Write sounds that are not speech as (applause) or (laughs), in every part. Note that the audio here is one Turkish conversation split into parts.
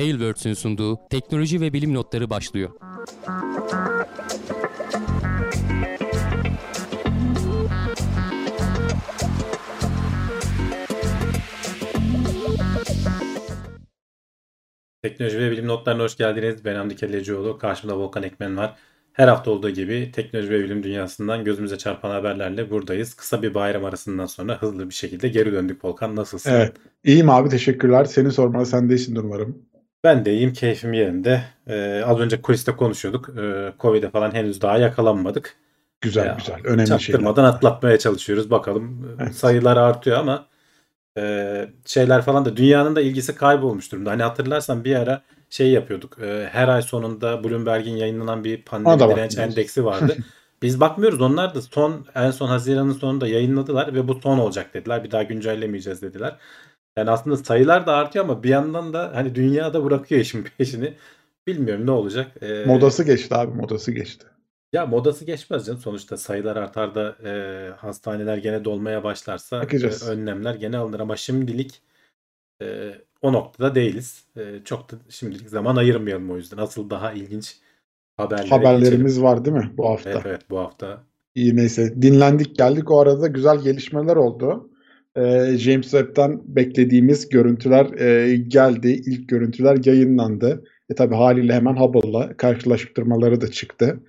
Tailwords'ün sunduğu teknoloji ve bilim notları başlıyor. Teknoloji ve bilim notlarına hoş geldiniz. Ben Hamdi Kellecioğlu. Karşımda Volkan Ekmen var. Her hafta olduğu gibi teknoloji ve bilim dünyasından gözümüze çarpan haberlerle buradayız. Kısa bir bayram arasından sonra hızlı bir şekilde geri döndük Volkan. Nasılsın? Evet. İyiyim abi teşekkürler. Seni sormalı sen de iyisin umarım. Ben de iyiyim. Keyfim yerinde. Ee, az önce kuliste konuşuyorduk. Ee, Covid'e falan henüz daha yakalanmadık. Güzel Ya, güzel. Önemli Çaktırmadan şeyler. atlatmaya çalışıyoruz. Bakalım Evet. sayılar artıyor ama e, şeyler falan da dünyanın da ilgisi kaybolmuş durumda. Hani hatırlarsan bir ara şey yapıyorduk. E, her ay sonunda Bloomberg'in yayınlanan bir pandemi direnç endeksi vardı. (laughs) Biz bakmıyoruz. Onlar da son en son Haziran'ın sonunda yayınladılar ve bu son olacak dediler. Bir daha güncellemeyeceğiz dediler. Yani aslında sayılar da artıyor ama bir yandan da hani dünyada bırakıyor işin (laughs) peşini. Bilmiyorum ne olacak. E, Modası geçti abi modası geçti. ya modası geçmez canım. Sonuçta sayılar artar da e, hastaneler gene dolmaya başlarsa Bakacağız. e, önlemler gene alınır. Ama şimdilik e, o noktada değiliz. E, çok da şimdilik zaman ayırmayalım o yüzden. Asıl daha ilginç haberlere geçelim. Haberlerimiz var değil mi bu hafta? Evet, evet bu hafta. İyi neyse dinlendik geldik. O arada güzel gelişmeler oldu. Ee, James Webb'den beklediğimiz görüntüler e, geldi. İlk görüntüler yayınlandı. E tabi haliyle hemen Hubble'la karşılaştırmaları da çıktı.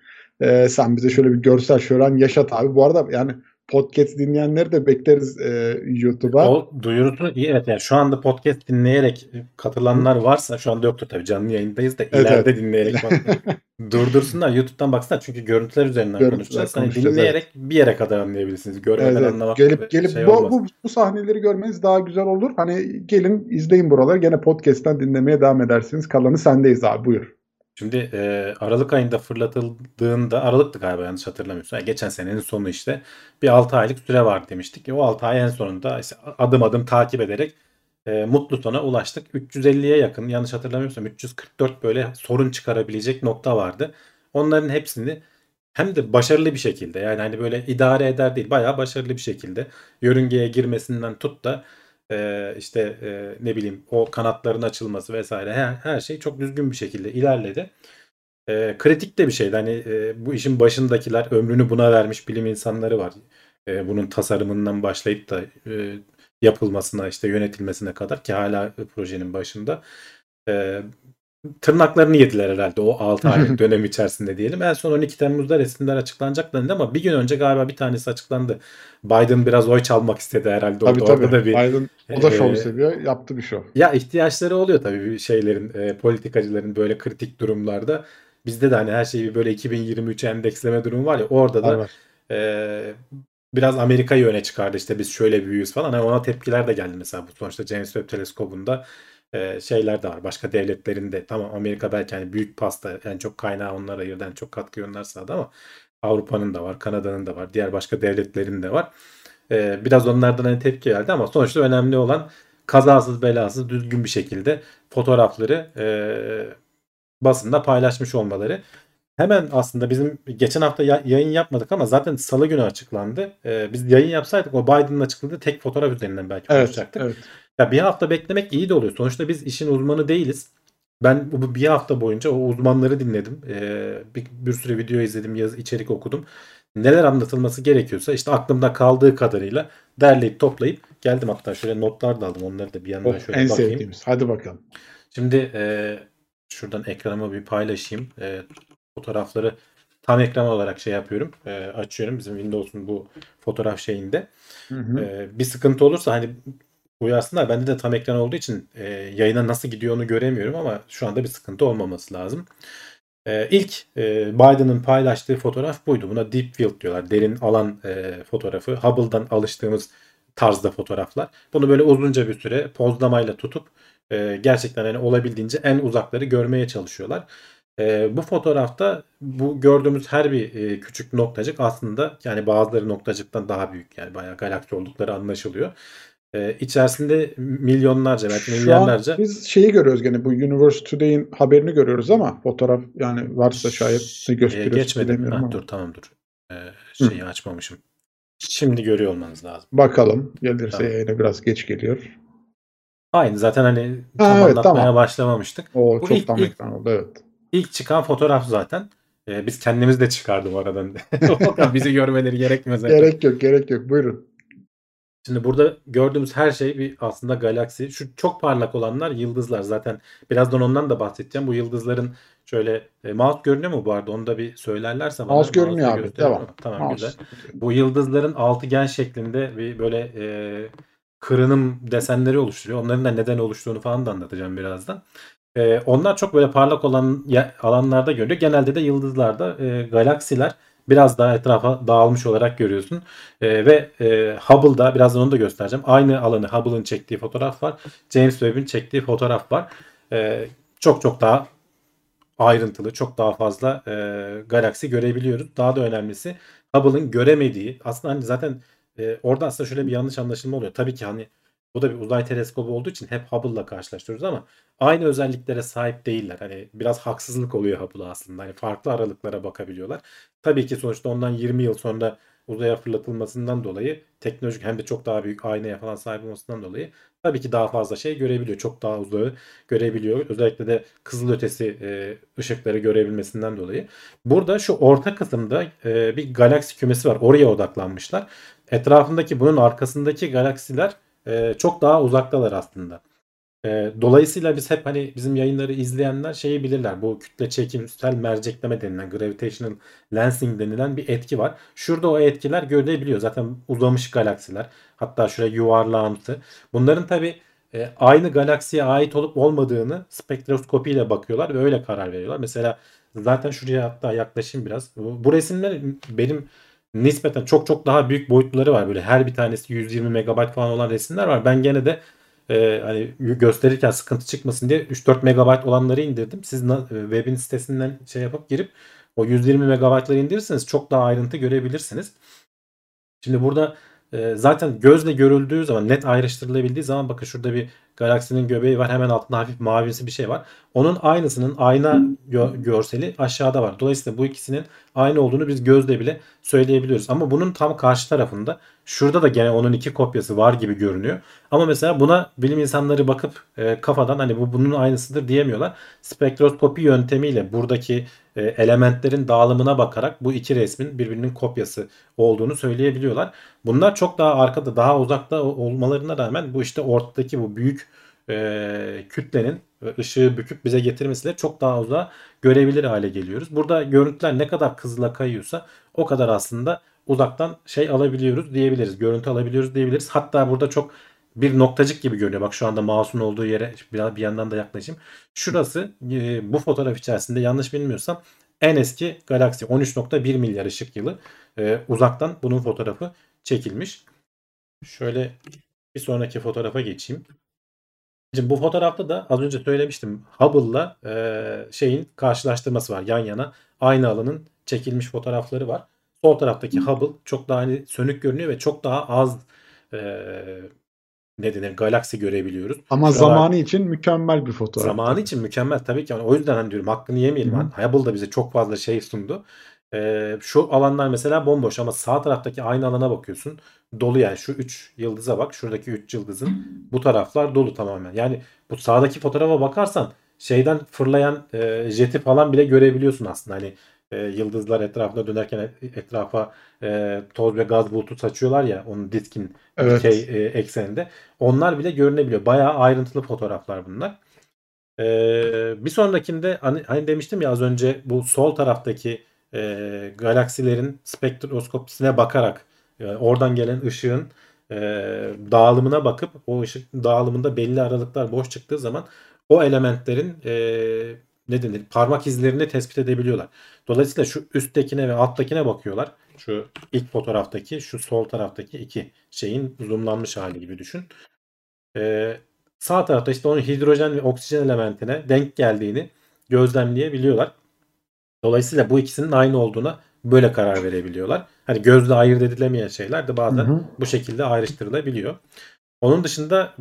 Ee, sen bize şöyle bir görsel şölen yaşat abi. Bu arada yani podcast dinleyenleri de bekleriz e, YouTube'a. O duyurusunu evet yani şu anda podcast dinleyerek katılanlar varsa şu anda yoktur tabii canlı yayındayız da Evet, ileride evet. dinleyerek (laughs) durdursunlar YouTube'dan baksınlar çünkü görüntüler üzerinden Görüntüler konuşacağız. Hani dinleyerek bir yere kadar anlayabilirsiniz. Görmeden Evet, evet. anlamak Gelip gelip şey bu, olmaz. bu, bu sahneleri görmeniz daha güzel olur. Hani gelin izleyin buraları. Gene podcast'ten dinlemeye devam edersiniz. Kalanı sendeyiz abi buyur. Şimdi e, Aralık ayında fırlatıldığında Aralık'tı galiba yanlış hatırlamıyorsam. Yani geçen senenin sonu işte bir 6 aylık süre var demiştik. E, o 6 ay en sonunda işte adım adım takip ederek e, mutlu sona ulaştık. 350'ye yakın yanlış hatırlamıyorsam 344 böyle sorun çıkarabilecek nokta vardı. Onların hepsini hem de başarılı bir şekilde yani hani böyle idare eder değil bayağı başarılı bir şekilde yörüngeye girmesinden tut da e, işte e, ne bileyim o kanatların açılması vesaire her, her şey çok düzgün bir şekilde ilerledi. E, kritik de bir şeydi. Hani e, bu işin başındakiler ömrünü buna vermiş bilim insanları var. E, bunun tasarımından başlayıp da e, yapılmasına işte yönetilmesine kadar ki hala projenin başında. Tırnaklarını yediler herhalde o 6 aylık dönem içerisinde diyelim. En son 12 Temmuz'da resimler açıklanacak dendi ama bir gün önce galiba bir tanesi açıklandı. Biden biraz oy çalmak istedi herhalde. Tabii orada, tabii. orada da bir Biden o da şov e, seviyor. Yaptı bir şov. ya ihtiyaçları oluyor tabii şeylerin, e, politikacıların böyle kritik durumlarda. Bizde de hani her şeyi böyle 2023 endeksleme durumu var ya orada da e, biraz Amerika'yı öne çıkardı işte biz şöyle büyüyüz falan. Hani ona tepkiler de geldi mesela bu sonuçta James Webb Teleskobu'nda e, şeyler de var. Başka devletlerin de tamam Amerika belki hani büyük pasta en çok kaynağı onlara ayırdı en çok katkı onlar sağladı ama Avrupa'nın da var, Kanada'nın da var, diğer başka devletlerin de var. E, biraz onlardan hani tepki geldi ama sonuçta önemli olan kazasız belasız düzgün bir şekilde fotoğrafları e, basında paylaşmış olmaları. Hemen aslında bizim geçen hafta ya- yayın yapmadık ama zaten salı günü açıklandı. E, biz yayın yapsaydık o Biden'ın açıkladığı tek fotoğraf üzerinden belki Evet, konuşacaktık. evet. Ya bir hafta beklemek iyi de oluyor. Sonuçta biz işin uzmanı değiliz. Ben bu bir hafta boyunca o uzmanları dinledim. Ee, bir, bir sürü video izledim, yazı, içerik okudum. Neler anlatılması gerekiyorsa işte aklımda kaldığı kadarıyla derleyip toplayıp geldim. Hatta şöyle notlar da aldım. Onları da bir yandan Oh, şöyle en bakayım. sevdiğimiz. Hadi bakalım. Şimdi e, şuradan ekranıma bir paylaşayım. E, fotoğrafları tam ekran olarak şey yapıyorum. E, açıyorum. Bizim Windows'un bu fotoğraf şeyinde. Hı hı. Ee, bir sıkıntı olursa hani uyarsınlar. Bende de tam ekran olduğu için e, yayına nasıl gidiyor göremiyorum ama şu anda bir sıkıntı olmaması lazım. Ee, ilk e, Biden'ın paylaştığı fotoğraf buydu. Buna deep field diyorlar. Derin alan e, fotoğrafı. Hubble'dan alıştığımız tarzda fotoğraflar. Bunu böyle uzunca bir süre pozlamayla tutup e, gerçekten hani olabildiğince en uzakları görmeye çalışıyorlar. E, bu fotoğrafta bu gördüğümüz her bir e, küçük noktacık aslında yani bazıları noktacıktan daha büyük yani bayağı galaksi oldukları anlaşılıyor. E, içerisinde milyonlarca belki milyarlarca biz şeyi görüyoruz gene bu Universe Today'in haberini görüyoruz ama fotoğraf yani varsa şayet ne Şeye gösteriyoruz geçmedim. Ha, ama. dur tamam dur. E, şeyi açmamışım. Şimdi görüyor olmanız lazım. Bakalım gelirse Tamam. yayına biraz geç geliyor. Aynı zaten hani Ha, tam evet, anlatmaya tamam. başlamamıştık. O Bu çoktan ilk- ilk- ekran oldu evet. İlk çıkan fotoğraf zaten. Ee, biz kendimiz de çıkardık aradan. (laughs) Bizi görmeleri gerekmez. Gerek yok gerek yok buyurun. Şimdi burada gördüğümüz her şey bir aslında galaksi. Şu çok parlak olanlar yıldızlar. Zaten birazdan ondan da bahsedeceğim. Bu yıldızların şöyle e, mouse görünüyor mu bu arada? Onu da bir söylerlerse bana. Mouse görünüyor abi, devam. Tamam Mouse. güzel. Bu yıldızların altıgen şeklinde bir böyle e, kırınım desenleri oluşturuyor. Onların da neden oluştuğunu falan da anlatacağım birazdan. E, onlar çok böyle parlak olan alanlarda görülüyor. Genelde de yıldızlarda e, galaksiler biraz daha etrafa dağılmış olarak görüyorsun. E, ve e, Hubble'da birazdan onu da göstereceğim. Aynı alanı Hubble'ın çektiği fotoğraf var. James Webb'in çektiği fotoğraf var. E, çok çok daha ayrıntılı, çok daha fazla e, galaksi görebiliyoruz. Daha da önemlisi Hubble'ın göremediği aslında hani zaten e, orada aslında şöyle bir yanlış anlaşılma oluyor. Tabii ki hani bu da bir uzay teleskobu olduğu için hep Hubble'la karşılaştırıyoruz ama aynı özelliklere sahip değiller. Hani biraz haksızlık oluyor Hubble'a aslında. Hani farklı aralıklara bakabiliyorlar. Tabii ki sonuçta ondan 20 yıl sonra uzaya fırlatılmasından dolayı teknolojik hem de çok daha büyük aynaya falan sahip olmasından dolayı tabii ki daha fazla şey görebiliyor. Çok daha uzağı görebiliyor. Özellikle de kızılötesi e, ışıkları görebilmesinden dolayı. Burada şu orta kısımda e, bir galaksi kümesi var. Oraya odaklanmışlar. Etrafındaki bunun arkasındaki galaksiler e, çok daha uzaktalar aslında. E, dolayısıyla biz hep hani bizim yayınları izleyenler şeyi bilirler. Bu kütle çekimsel mercekleme denilen gravitational lensing denilen bir etki var. Şurada o etkiler görülebiliyor. Zaten uzamış galaksiler. Hatta şuraya yuvarlağımsı. Bunların tabi aynı galaksiye ait olup olmadığını spektroskopiyle bakıyorlar ve öyle karar veriyorlar. Mesela zaten şuraya hatta yaklaşayım biraz. Bu, bu resimler benim nispeten çok çok daha büyük boyutları var. Böyle her bir tanesi 120 megabayt falan olan resimler var. Ben gene de e, hani gösterirken sıkıntı çıkmasın diye 3-4 megabayt olanları indirdim. Siz na- e, webin sitesinden şey yapıp girip o 120 megabaytları indirirseniz çok daha ayrıntı görebilirsiniz. Şimdi burada e, zaten gözle görüldüğü zaman net ayrıştırılabildiği zaman bakın şurada bir galaksinin göbeği var. Hemen altında hafif mavisi bir şey var. Onun aynısının ayna gö- görseli aşağıda var. Dolayısıyla bu ikisinin aynı olduğunu biz gözle bile söyleyebiliyoruz. Ama bunun tam karşı tarafında şurada da gene onun iki kopyası var gibi görünüyor. Ama mesela buna bilim insanları bakıp e, kafadan hani bu bunun aynısıdır diyemiyorlar. Spektroskopi yöntemiyle buradaki e, elementlerin dağılımına bakarak bu iki resmin birbirinin kopyası olduğunu söyleyebiliyorlar. Bunlar çok daha arkada, daha uzakta olmalarına rağmen bu işte ortadaki bu büyük e, kütlenin ışığı büküp bize getirmesiyle çok daha uzağa görebilir hale geliyoruz. Burada görüntüler ne kadar hızla kayıyorsa o kadar aslında uzaktan şey alabiliyoruz diyebiliriz. Görüntü alabiliyoruz diyebiliriz. Hatta burada çok bir noktacık gibi görünüyor. Bak şu anda mouse'un olduğu yere biraz bir yandan da yaklaşayım. Şurası e, bu fotoğraf içerisinde yanlış bilmiyorsam en eski galaksi 13.1 milyar ışık yılı e, uzaktan bunun fotoğrafı çekilmiş. Şöyle bir sonraki fotoğrafa geçeyim. Şimdi bu fotoğrafta da az önce söylemiştim Hubble'la e, şeyin karşılaştırması var yan yana. Aynı alanın çekilmiş fotoğrafları var. Sol taraftaki Hubble çok daha hani sönük görünüyor ve çok daha az e, ne denir galaksi görebiliyoruz. Ama Şuralar- zamanı için mükemmel bir fotoğraf. Zamanı için mükemmel tabii ki. Yani o yüzden hani diyorum hakkını yemeyelim. Hubble da bize çok fazla şey sundu. Ee, şu alanlar mesela bomboş ama sağ taraftaki aynı alana bakıyorsun. Dolu yani şu 3 yıldıza bak. Şuradaki 3 yıldızın bu taraflar dolu tamamen. Yani bu sağdaki fotoğrafa bakarsan şeyden fırlayan e, jeti falan bile görebiliyorsun aslında. Hani e, yıldızlar etrafında dönerken et- etrafa e, toz ve gaz bulutu saçıyorlar ya onun diskin Evet. dikey e, ekseninde. Onlar bile görünebiliyor. Bayağı ayrıntılı fotoğraflar bunlar. Ee, bir sonrakinde hani, hani demiştim ya az önce bu sol taraftaki e, galaksilerin spektroskopisine bakarak e, oradan gelen ışığın e, dağılımına bakıp o ışık dağılımında belli aralıklar boş çıktığı zaman o elementlerin e, ne denir parmak izlerini tespit edebiliyorlar. Dolayısıyla şu üsttekine ve alttakine bakıyorlar. Şu ilk fotoğraftaki şu sol taraftaki iki şeyin zoomlanmış hali gibi düşün. Ee, sağ tarafta işte onun hidrojen ve oksijen elementine denk geldiğini gözlemleyebiliyorlar. Dolayısıyla bu ikisinin aynı olduğuna böyle karar verebiliyorlar. Hani gözle ayırt edilemeyen şeyler de bazen Hı hı. bu şekilde ayrıştırılabiliyor. Onun dışında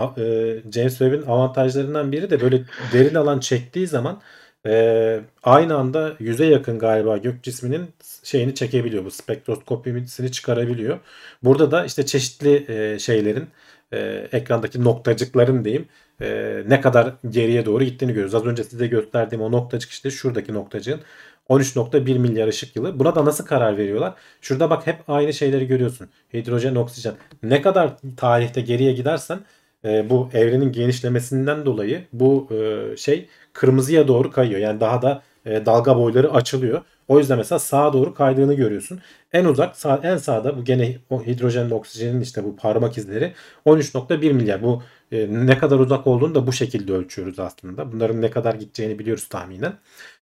e, James Webb'in avantajlarından biri de böyle derin alan çektiği zaman e, aynı anda yüze yakın galiba gök cisminin şeyini çekebiliyor. Bu spektroskopisini çıkarabiliyor. Burada da işte çeşitli e, şeylerin e, ekrandaki noktacıkların diyeyim e, ne kadar geriye doğru gittiğini görüyoruz. Az önce size gösterdiğim o noktacık işte şuradaki noktacığın 13.1 milyar ışık yılı. Buna da nasıl karar veriyorlar? Şurada bak hep aynı şeyleri görüyorsun. Hidrojen, oksijen. Ne kadar tarihte geriye gidersen e, bu evrenin genişlemesinden dolayı bu e, şey kırmızıya doğru kayıyor. Yani daha da e, dalga boyları açılıyor. O yüzden mesela sağa doğru kaydığını görüyorsun. En uzak sağ, en sağda bu gene o hidrojenle oksijenin işte bu parmak izleri 13.1 milyar. Bu e, ne kadar uzak olduğunu da bu şekilde ölçüyoruz aslında. Bunların ne kadar gideceğini biliyoruz tahminen.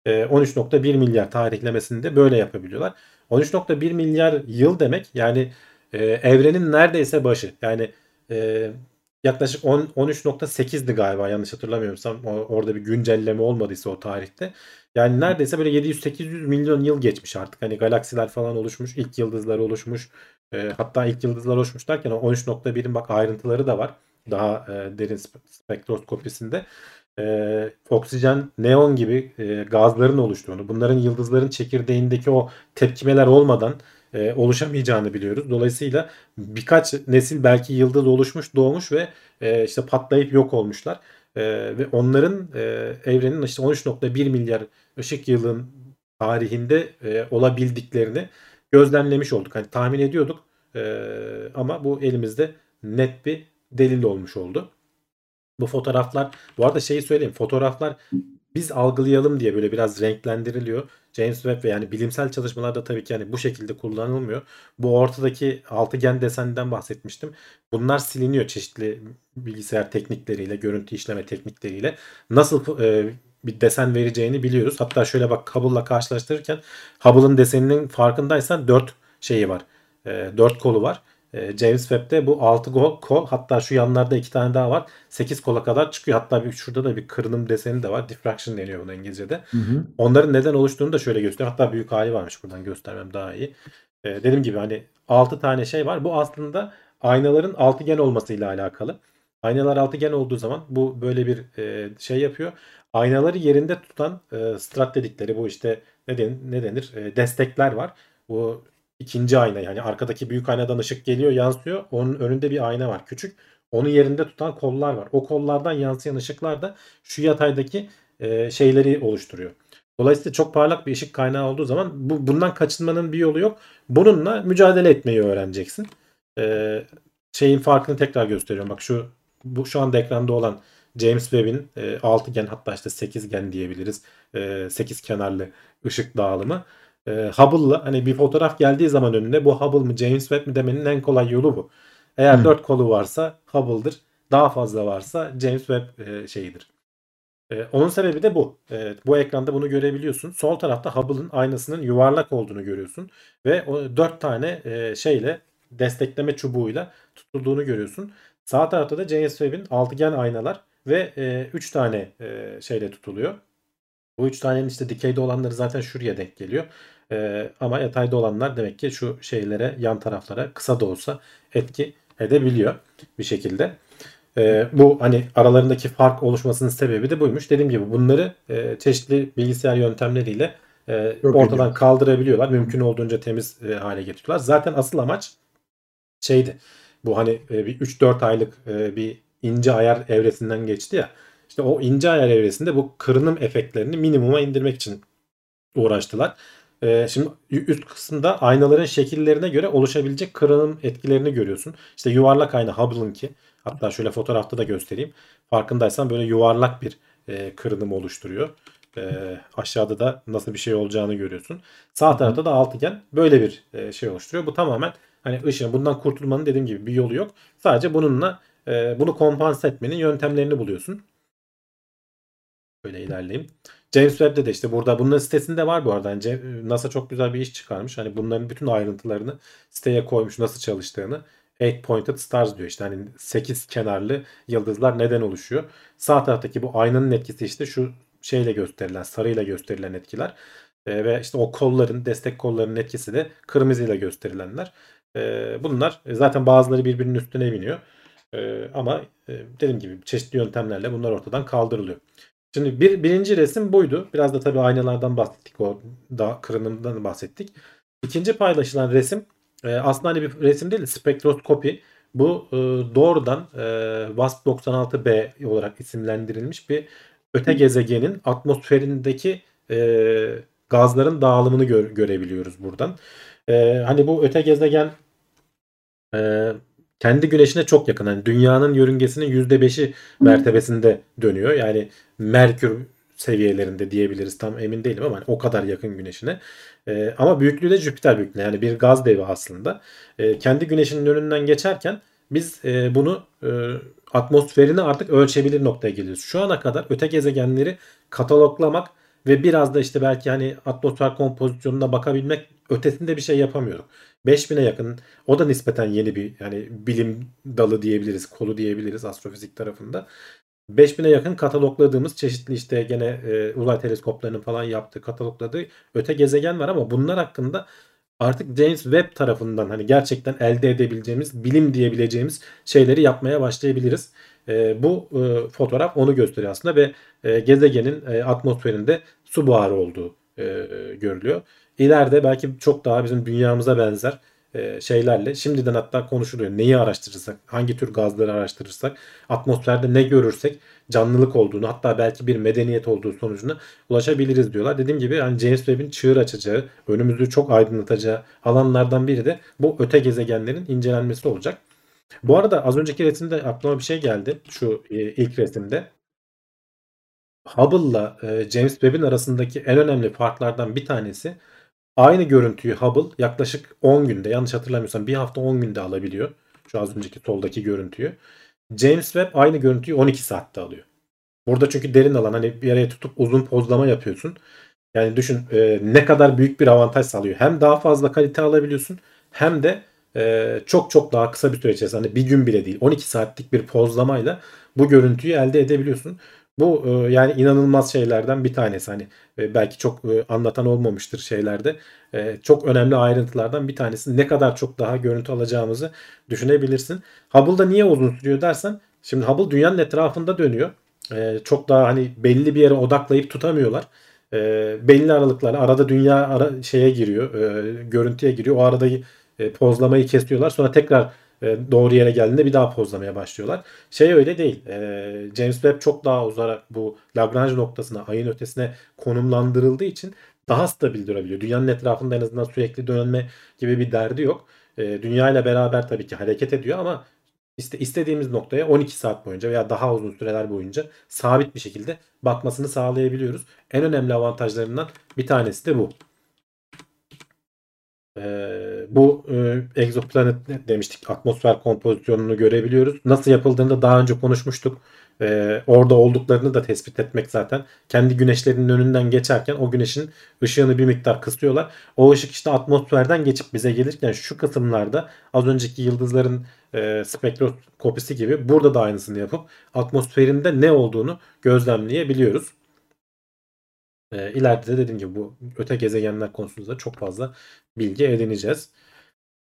E, 13.1 milyar tarihlemesini de böyle yapabiliyorlar. 13.1 milyar yıl demek yani e, evrenin neredeyse başı. Yani e, yaklaşık 10 13.8'di galiba yanlış hatırlamıyorsam. Orada bir güncelleme olmadıysa o tarihte. Yani neredeyse böyle 700-800 milyon yıl geçmiş artık. Hani galaksiler falan oluşmuş, ilk yıldızlar oluşmuş. E, hatta ilk yıldızlar oluşmuş derken o 13.1'in bak ayrıntıları da var. Daha e, derin spektroskopisinde. E, oksijen, neon gibi e, gazların oluştuğunu, bunların yıldızların çekirdeğindeki o tepkimeler olmadan e, oluşamayacağını biliyoruz. Dolayısıyla birkaç nesil belki yıldız oluşmuş, doğmuş ve e, işte patlayıp yok olmuşlar. E, ve onların e, evrenin işte 13.1 milyar ışık yılın tarihinde e, olabildiklerini gözlemlemiş olduk. Hani tahmin ediyorduk e, ama bu elimizde net bir delil olmuş oldu. Bu fotoğraflar bu arada şeyi söyleyeyim fotoğraflar biz algılayalım diye böyle biraz renklendiriliyor. James Webb ve yani bilimsel çalışmalarda tabii ki yani bu şekilde kullanılmıyor. Bu ortadaki altıgen desenden bahsetmiştim. Bunlar siliniyor çeşitli bilgisayar teknikleriyle, görüntü işleme teknikleriyle. Nasıl e, bir desen vereceğini biliyoruz. Hatta şöyle bak Hubble'la karşılaştırırken Hubble'ın deseninin farkındaysan 4 şeyi var. E, 4 kolu var. E, James Webb'de bu 6 kol, hatta şu yanlarda 2 tane daha var. 8 kola kadar çıkıyor. Hatta bir, şurada da bir kırınım deseni de var. Diffraction deniyor buna İngilizce'de. Hı hı. Onların neden oluştuğunu da şöyle gösteriyor. Hatta büyük hali varmış buradan göstermem daha iyi. E, dediğim gibi hani 6 tane şey var. Bu aslında aynaların altıgen olmasıyla alakalı. Aynalar altıgen olduğu zaman bu böyle bir e, şey yapıyor. Aynaları yerinde tutan e, strat dedikleri bu işte ne denir, ne denir? E, destekler var. Bu ikinci ayna yani arkadaki büyük aynadan ışık geliyor yansıyor. Onun önünde bir ayna var küçük. Onu yerinde tutan kollar var. O kollardan yansıyan ışıklar da şu yataydaki e, şeyleri oluşturuyor. Dolayısıyla çok parlak bir ışık kaynağı olduğu zaman bu, bundan kaçınmanın bir yolu yok. Bununla mücadele etmeyi öğreneceksin. E, şeyin farkını tekrar gösteriyorum. Bak şu bu şu anda ekranda olan James Webb'in e, altıgen hatta işte sekizgen diyebiliriz. E, sekiz kenarlı ışık dağılımı. E, Hubble'la hani bir fotoğraf geldiği zaman önüne bu Hubble mı James Webb mi demenin en kolay yolu bu. Eğer Hı. dört kolu varsa Hubble'dır. Daha fazla varsa James Webb e, şeyidir. E, onun sebebi de bu. E, bu ekranda bunu görebiliyorsun. Sol tarafta Hubble'ın aynasının yuvarlak olduğunu görüyorsun. Ve o dört tane e, şeyle destekleme çubuğuyla tutulduğunu görüyorsun. Sağ tarafta da James Webb'in altıgen aynalar ve 3 tane e, şeyle tutuluyor. Bu 3 tanenin işte dikeyde olanları zaten şuraya denk geliyor. E, ama yatayda olanlar demek ki şu şeylere yan taraflara kısa da olsa etki edebiliyor bir şekilde. E, bu hani aralarındaki fark oluşmasının sebebi de buymuş. Dediğim gibi bunları e, çeşitli bilgisayar yöntemleriyle e, ortadan ediyor. kaldırabiliyorlar. Mümkün olduğunca temiz e, hale getiriyorlar. Zaten asıl amaç şeydi. Bu hani e, bir 3-4 aylık e, bir ince ayar evresinden geçti ya. İşte o ince ayar evresinde bu kırınım efektlerini minimuma indirmek için uğraştılar. E, şimdi üst kısımda aynaların şekillerine göre oluşabilecek kırınım etkilerini görüyorsun. İşte yuvarlak ayna Hubble'ınki. Hatta şöyle fotoğrafta da göstereyim. Farkındaysan böyle yuvarlak bir e, kırınım oluşturuyor. E, aşağıda da nasıl bir şey olacağını görüyorsun. Sağ tarafta da altıgen böyle bir e, şey oluşturuyor. Bu tamamen hani ışığın bundan kurtulmanın dediğim gibi bir yolu yok. Sadece bununla e, bunu kompanse etmenin yöntemlerini buluyorsun. Böyle ilerleyeyim. James Webb'de de işte burada bunların sitesinde var bu arada. Yani NASA çok güzel bir iş çıkarmış. Hani bunların bütün ayrıntılarını siteye koymuş nasıl çalıştığını. Eight pointed stars diyor işte hani 8 kenarlı yıldızlar neden oluşuyor. Sağ taraftaki bu aynanın etkisi işte şu şeyle gösterilen sarıyla gösterilen etkiler. E, ve işte o kolların destek kollarının etkisi de kırmızıyla gösterilenler. E, bunlar zaten bazıları birbirinin üstüne biniyor. E, ama e, dediğim gibi çeşitli yöntemlerle bunlar ortadan kaldırılıyor. Şimdi bir, birinci resim buydu. Biraz da tabii aynalardan bahsettik. O da kırınımdan bahsettik. İkinci paylaşılan resim e, aslında hani bir resim değil de spektroskopi. Bu e, doğrudan e, WASP-96b olarak isimlendirilmiş bir öte gezegenin atmosferindeki e, gazların dağılımını gör, görebiliyoruz buradan. E, hani bu öte gezegen e, kendi güneşine çok yakın. Yani dünyanın yörüngesinin %5'i mertebesinde dönüyor. Yani Merkür seviyelerinde diyebiliriz. Tam emin değilim ama hani o kadar yakın güneşine. E, ama büyüklüğü de Jüpiter büyüklüğü. Yani bir gaz devi aslında. E, kendi güneşinin önünden geçerken biz e, bunu e, atmosferini artık ölçebilir noktaya geliyoruz. Şu ana kadar öte gezegenleri kataloglamak ve biraz da işte belki hani atmosfer kompozisyonuna bakabilmek ötesinde bir şey yapamıyorum. 5000'e yakın o da nispeten yeni bir yani bilim dalı diyebiliriz, kolu diyebiliriz astrofizik tarafında. 5000'e yakın katalogladığımız çeşitli işte gene e, uzay teleskoplarının falan yaptığı katalogladığı öte gezegen var ama bunlar hakkında artık James Webb tarafından hani gerçekten elde edebileceğimiz bilim diyebileceğimiz şeyleri yapmaya başlayabiliriz. E, bu e, fotoğraf onu gösteriyor aslında ve e, gezegenin e, atmosferinde su buharı olduğu e, görülüyor. İleride belki çok daha bizim dünyamıza benzer e, şeylerle şimdiden hatta konuşuluyor. Neyi araştırırsak, hangi tür gazları araştırırsak, atmosferde ne görürsek canlılık olduğunu hatta belki bir medeniyet olduğu sonucuna ulaşabiliriz diyorlar. Dediğim gibi hani James Webb'in çığır açacağı, önümüzü çok aydınlatacağı alanlardan biri de bu öte gezegenlerin incelenmesi olacak. Bu arada az önceki resimde aklıma bir şey geldi. Şu e, ilk resimde. Hubble'la e, James Webb'in arasındaki en önemli farklardan bir tanesi aynı görüntüyü Hubble yaklaşık 10 günde yanlış hatırlamıyorsam bir hafta 10 günde alabiliyor. Şu az önceki soldaki görüntüyü. James Webb aynı görüntüyü 12 saatte alıyor. Burada çünkü derin alan hani bir araya tutup uzun pozlama yapıyorsun. Yani düşün e, ne kadar büyük bir avantaj sağlıyor. Hem daha fazla kalite alabiliyorsun hem de e, çok çok daha kısa bir süre içerisinde hani bir gün bile değil 12 saatlik bir pozlamayla bu görüntüyü elde edebiliyorsun. Bu e, yani inanılmaz şeylerden bir tanesi. Hani e, belki çok e, anlatan olmamıştır şeylerde. E, çok önemli ayrıntılardan bir tanesi. Ne kadar çok daha görüntü alacağımızı düşünebilirsin. Hubble'da niye uzun sürüyor dersen şimdi Hubble dünyanın etrafında dönüyor. E, çok daha hani belli bir yere odaklayıp tutamıyorlar. E, belli aralıklarla arada dünya ara, şeye giriyor, e, görüntüye giriyor. O arada e, pozlamayı kesiyorlar. Sonra tekrar e, doğru yere geldiğinde bir daha pozlamaya başlıyorlar. Şey öyle değil. E, James Webb çok daha uzarak bu Lagrange noktasına, ayın ötesine konumlandırıldığı için daha stabil durabiliyor. Dünyanın etrafında en azından sürekli dönme gibi bir derdi yok. E, dünya ile beraber tabii ki hareket ediyor ama işte istediğimiz noktaya 12 saat boyunca veya daha uzun süreler boyunca sabit bir şekilde bakmasını sağlayabiliyoruz. En önemli avantajlarından bir tanesi de bu. Ee, bu e, egzoplanet demiştik atmosfer kompozisyonunu görebiliyoruz. Nasıl yapıldığını da daha önce konuşmuştuk. Ee, orada olduklarını da tespit etmek zaten. Kendi güneşlerinin önünden geçerken o güneşin ışığını bir miktar kısıyorlar. O ışık işte atmosferden geçip bize gelirken şu kısımlarda az önceki yıldızların e, spektroskopisi gibi burada da aynısını yapıp atmosferinde ne olduğunu gözlemleyebiliyoruz. E, ileride de dediğim gibi bu öte gezegenler konusunda çok fazla bilgi edineceğiz.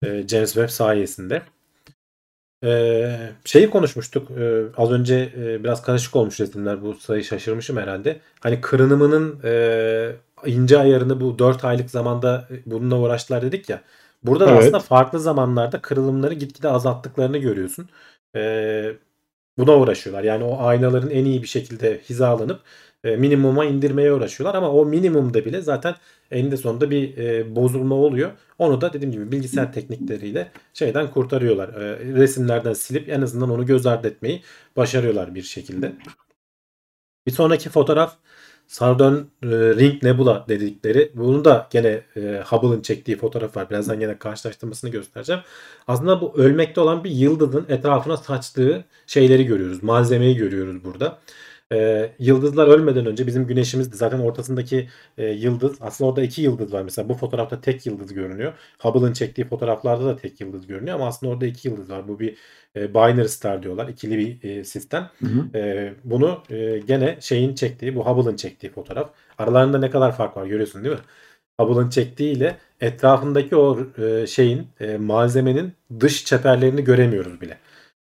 E, James Webb sayesinde. E, şeyi konuşmuştuk. E, az önce e, biraz karışık olmuş resimler. Bu sayı şaşırmışım herhalde. Hani kırınımının e, ince ayarını bu 4 aylık zamanda bununla uğraştılar dedik ya. Burada da Evet. aslında farklı zamanlarda kırılımları gitgide azalttıklarını görüyorsun. E, buna uğraşıyorlar. Yani o aynaların en iyi bir şekilde hizalanıp e, minimuma indirmeye uğraşıyorlar ama o minimumda bile zaten eninde sonunda bir e, bozulma oluyor. Onu da dediğim gibi bilgisayar teknikleriyle şeyden kurtarıyorlar. E, resimlerden silip en azından onu göz ardı etmeyi başarıyorlar bir şekilde. Bir sonraki fotoğraf Southern Ring Nebula dedikleri. Bunu da gene e, Hubble'ın çektiği fotoğraf var. Birazdan gene karşılaştırmasını göstereceğim. Aslında bu ölmekte olan bir yıldızın etrafına saçtığı şeyleri görüyoruz. Malzemeyi görüyoruz burada. Ee, yıldızlar ölmeden önce bizim güneşimizdi. Zaten ortasındaki e, yıldız aslında orada iki yıldız var. Mesela bu fotoğrafta tek yıldız görünüyor. Hubble'ın çektiği fotoğraflarda da tek yıldız görünüyor ama aslında orada iki yıldız var. Bu bir e, binary star diyorlar. İkili bir e, sistem. Hı hı. E, bunu e, gene şeyin çektiği bu Hubble'ın çektiği fotoğraf. Aralarında ne kadar fark var görüyorsun değil mi? Hubble'ın çektiği ile etrafındaki o e, şeyin e, malzemenin dış çeperlerini göremiyoruz bile.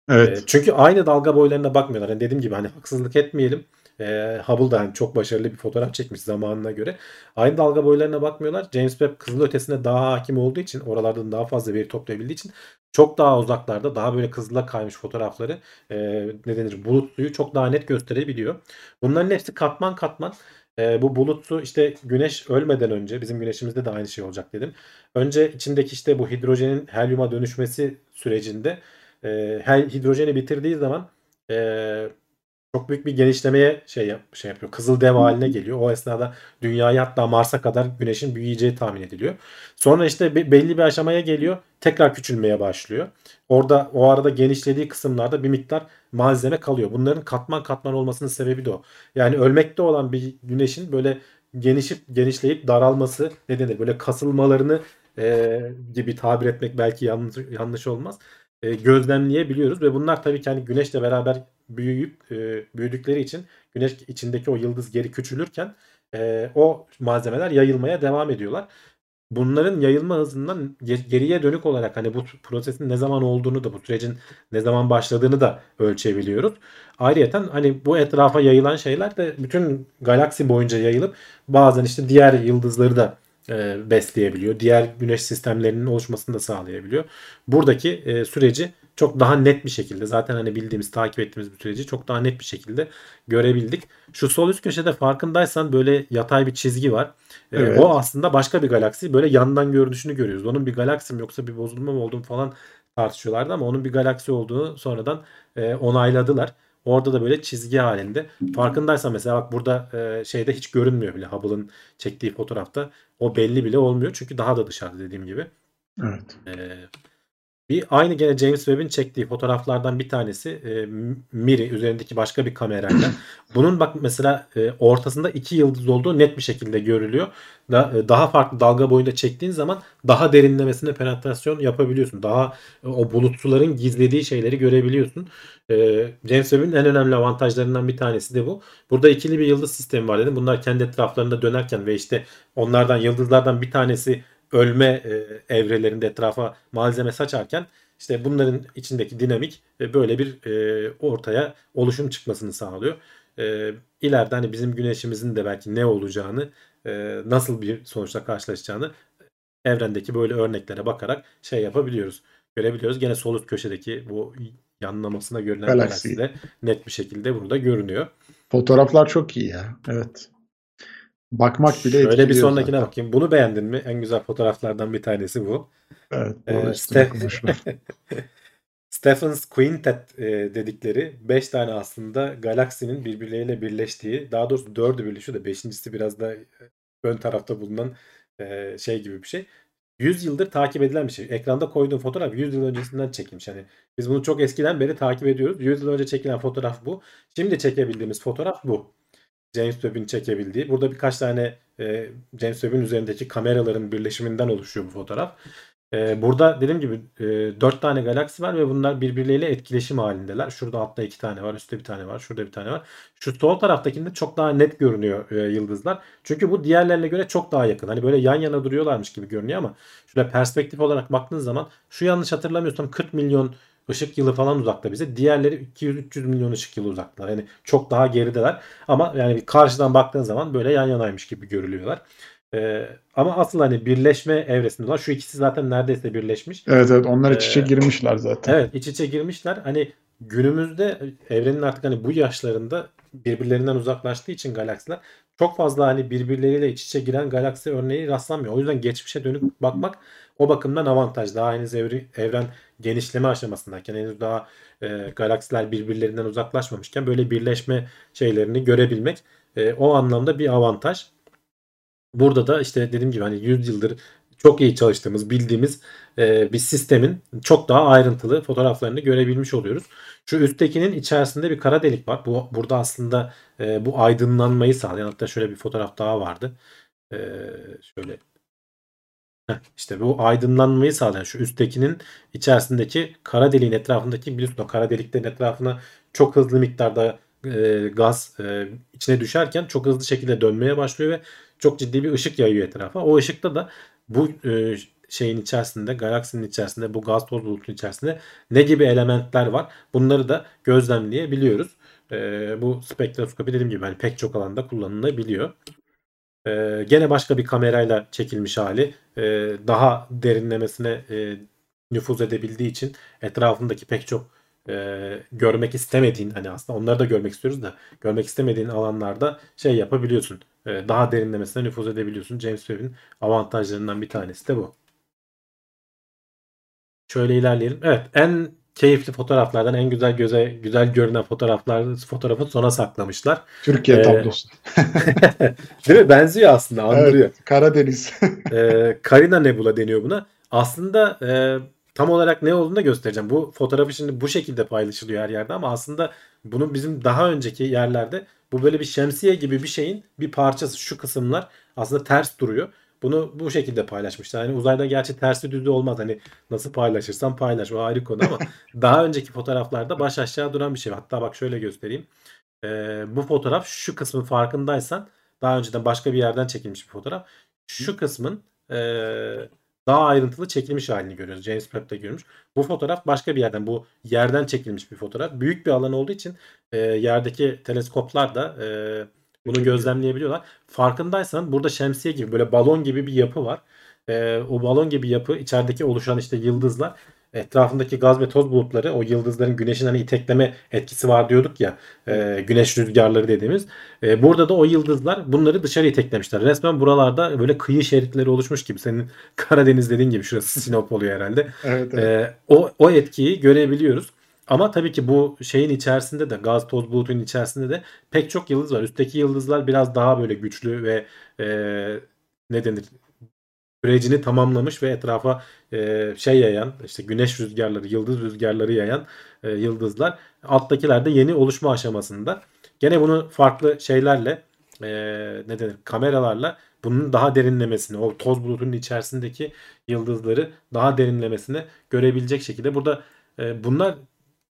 Evet. E, çünkü aynı dalga boylarına bakmıyorlar. Yani dediğim gibi hani haksızlık etmeyelim. E, Hubble da hani çok başarılı bir fotoğraf çekmiş zamanına göre. Aynı dalga boylarına bakmıyorlar. James Webb kızıl ötesine daha hakim olduğu için oralardan daha fazla veri toplayabildiği için çok daha uzaklarda daha böyle kızıla kaymış fotoğrafları e, ne denir bulut suyu çok daha net gösterebiliyor. Bunların hepsi katman katman. E, bu bulut su işte güneş ölmeden önce bizim güneşimizde de aynı şey olacak dedim. Önce içindeki işte bu hidrojenin helyuma dönüşmesi sürecinde e, hidrojeni bitirdiği zaman e, çok büyük bir genişlemeye şey yap, şey yapıyor. Kızıl dev haline geliyor. O esnada dünyayı hatta Mars'a kadar güneşin büyüyeceği tahmin ediliyor. Sonra işte be, belli bir aşamaya geliyor. Tekrar küçülmeye başlıyor. Orada o arada genişlediği kısımlarda bir miktar malzeme kalıyor. Bunların katman katman olmasının sebebi de o. Yani ölmekte olan bir güneşin böyle genişip genişleyip daralması ne denir? Böyle kasılmalarını e, gibi tabir etmek belki yanlış yanlış olmaz. E, gözlemleyebiliyoruz ve bunlar tabii ki hani güneşle beraber büyüyüp e, büyüdükleri için güneş içindeki o yıldız geri küçülürken e, o malzemeler yayılmaya devam ediyorlar. Bunların yayılma hızından geriye dönük olarak hani bu prosesin ne zaman olduğunu da bu sürecin ne zaman başladığını da ölçebiliyoruz. Ayrıca hani bu etrafa yayılan şeyler de bütün galaksi boyunca yayılıp bazen işte diğer yıldızları da e, besleyebiliyor. Diğer güneş sistemlerinin oluşmasını da sağlayabiliyor. Buradaki e, süreci çok daha net bir şekilde zaten hani bildiğimiz takip ettiğimiz bir süreci çok daha net bir şekilde görebildik. Şu sol üst köşede farkındaysan böyle yatay bir çizgi var. E, evet. o aslında başka bir galaksi. Böyle yandan görünüşünü görüyoruz. Onun bir galaksi mi yoksa bir bozulma mı olduğunu falan tartışıyorlardı ama onun bir galaksi olduğunu sonradan e, onayladılar. Orada da böyle çizgi halinde. Farkındaysan mesela bak burada e, şeyde hiç görünmüyor bile Hubble'ın çektiği fotoğrafta. O belli bile olmuyor çünkü daha da dışarıda dediğim gibi. Evet. E, bir aynı gene James Webb'in çektiği fotoğraflardan bir tanesi e, Miri üzerindeki başka bir kamerayla. (clears throat) Bunun bak mesela e, ortasında iki yıldız olduğu net bir şekilde görülüyor. Da, e, daha farklı dalga boyunda çektiğin zaman daha derinlemesine penetrasyon yapabiliyorsun. Daha e, o bulutsuların gizlediği şeyleri görebiliyorsun. E, James Webb'in en önemli avantajlarından bir tanesi de bu. Burada ikili bir yıldız sistemi var dedim. Bunlar kendi etraflarında dönerken ve işte onlardan yıldızlardan bir tanesi ölme e, evrelerinde etrafa malzeme saçarken işte bunların içindeki dinamik e, böyle bir e, ortaya oluşum çıkmasını sağlıyor. E, ileride hani bizim güneşimizin de belki ne olacağını, e, nasıl bir sonuçla karşılaşacağını evrendeki böyle örneklere bakarak şey yapabiliyoruz. Görebiliyoruz. Gene sol üst köşedeki bu yanlamasına görünen galaksi de net bir şekilde burada görünüyor. Fotoğraflar çok iyi ya. Evet. Bakmak bile Öyle bir sonrakine zaten. bakayım. Bunu beğendin mi? En güzel fotoğraflardan bir tanesi bu. Evet. Ee, Ste (laughs) Stephens Quintet e, dedikleri 5 tane aslında galaksinin birbirleriyle birleştiği daha doğrusu dördü birleşiyor da beşincisi biraz da ön tarafta bulunan e, şey gibi bir şey. 100 yıldır takip edilen bir şey. Ekranda koyduğum fotoğraf 100 yıl öncesinden çekilmiş. Hani biz bunu çok eskiden beri takip ediyoruz. 100 yıl önce çekilen fotoğraf bu. Şimdi çekebildiğimiz fotoğraf bu. James Webb'in çekebildiği. Burada birkaç tane e, James Webb'in üzerindeki kameraların birleşiminden oluşuyor bu fotoğraf. E, burada dediğim gibi e, 4 tane galaksi var ve bunlar birbirleriyle etkileşim halindeler. Şurada altta 2 tane var, üstte bir tane var, şurada bir tane var. Şu sol taraftakinde çok daha net görünüyor e, yıldızlar. Çünkü bu diğerlerine göre çok daha yakın. Hani böyle yan yana duruyorlarmış gibi görünüyor ama şöyle perspektif olarak baktığınız zaman şu yanlış hatırlamıyorsam 40 milyon ışık yılı falan uzakta bize. Diğerleri 200-300 milyon ışık yılı uzaklar. Yani çok daha gerideler. Ama yani karşıdan baktığın zaman böyle yan yanaymış gibi görülüyorlar. Ee, ama asıl hani birleşme evresinde olan şu ikisi zaten neredeyse birleşmiş. Evet evet onlar iç içe ee, girmişler zaten. Evet iç içe girmişler. Hani günümüzde evrenin artık hani bu yaşlarında birbirlerinden uzaklaştığı için galaksiler çok fazla hani birbirleriyle iç içe giren galaksi örneği rastlanmıyor. O yüzden geçmişe dönüp bakmak o bakımdan avantaj. Daha henüz evri, evren genişleme aşamasındayken henüz daha e, galaksiler birbirlerinden uzaklaşmamışken böyle birleşme şeylerini görebilmek e, o anlamda bir avantaj. Burada da işte dediğim gibi hani 100 yıldır çok iyi çalıştığımız, bildiğimiz e, bir sistemin çok daha ayrıntılı fotoğraflarını görebilmiş oluyoruz. Şu üsttekinin içerisinde bir kara delik var. Bu burada aslında e, bu aydınlanmayı sağlayan hatta şöyle bir fotoğraf daha vardı. E, şöyle Heh, işte bu aydınlanmayı sağlayan şu üsttekinin içerisindeki kara deliğin etrafındaki biliyorsun o kara deliklerin etrafına çok hızlı miktarda e, gaz e, içine düşerken çok hızlı şekilde dönmeye başlıyor ve çok ciddi bir ışık yayıyor etrafa. O ışıkta da bu e, şeyin içerisinde, galaksinin içerisinde, bu gaz toz bulutun içerisinde ne gibi elementler var? Bunları da gözlemleyebiliyoruz. Ee, bu spektroskopi dediğim gibi hani pek çok alanda kullanılabiliyor. Ee, gene başka bir kamerayla çekilmiş hali. Ee, daha derinlemesine e, nüfuz edebildiği için etrafındaki pek çok e, görmek istemediğin hani aslında onları da görmek istiyoruz da görmek istemediğin alanlarda şey yapabiliyorsun. E, daha derinlemesine nüfuz edebiliyorsun. James Webb'in avantajlarından bir tanesi de bu. Şöyle ilerleyelim. Evet en keyifli fotoğraflardan en güzel göze güzel görünen fotoğraflar fotoğrafı sona saklamışlar. Türkiye Ee, tablosu. (laughs) Değil mi? Benziyor aslında. Andırıyor. Evet, Karadeniz. (laughs) e, Carina Nebula deniyor buna. Aslında e, tam olarak ne olduğunu da göstereceğim. Bu fotoğrafı şimdi bu şekilde paylaşılıyor her yerde ama aslında bunun bizim daha önceki yerlerde bu böyle bir şemsiye gibi bir şeyin bir parçası. Şu kısımlar aslında ters duruyor. Bunu bu şekilde paylaşmışlar. Hani uzayda gerçi tersi düzü olmaz. Hani nasıl paylaşırsan paylaş. O ayrı konu ama (laughs) daha önceki fotoğraflarda baş aşağı duran bir şey. Hatta bak şöyle göstereyim. Ee, bu fotoğraf şu kısmın farkındaysan daha önceden başka bir yerden çekilmiş bir fotoğraf. Şu kısmın eee, daha ayrıntılı çekilmiş halini görüyoruz. James Webb'de görmüş. Bu fotoğraf başka bir yerden, bu yerden çekilmiş bir fotoğraf. Büyük bir alan olduğu için eee, yerdeki teleskoplar da eee, bunu gözlemleyebiliyorlar. Farkındaysan burada şemsiye gibi böyle balon gibi bir yapı var. Eee, o balon gibi yapı içerideki oluşan işte yıldızlar etrafındaki gaz ve toz bulutları o yıldızların güneşin hani itekleme etkisi var diyorduk ya eee, güneş rüzgarları dediğimiz. E, burada da o yıldızlar bunları dışarı iteklemişler. Resmen buralarda böyle kıyı şeritleri oluşmuş gibi. Senin (laughs) Karadeniz dediğin gibi şurası Sinop oluyor herhalde. evet, evet. E, o, o etkiyi görebiliyoruz. Ama tabii ki bu şeyin içerisinde de gaz toz bulutunun içerisinde de pek çok yıldız var. Üstteki yıldızlar biraz daha böyle güçlü ve e, ne denir sürecini tamamlamış ve etrafa e, şey yayan işte güneş rüzgarları, yıldız rüzgarları yayan e, yıldızlar. Alttakiler de yeni oluşma aşamasında. Gene bunu farklı şeylerle e, ne denir kameralarla bunun daha derinlemesini o toz bulutunun içerisindeki yıldızları daha derinlemesine görebilecek şekilde burada e, bunlar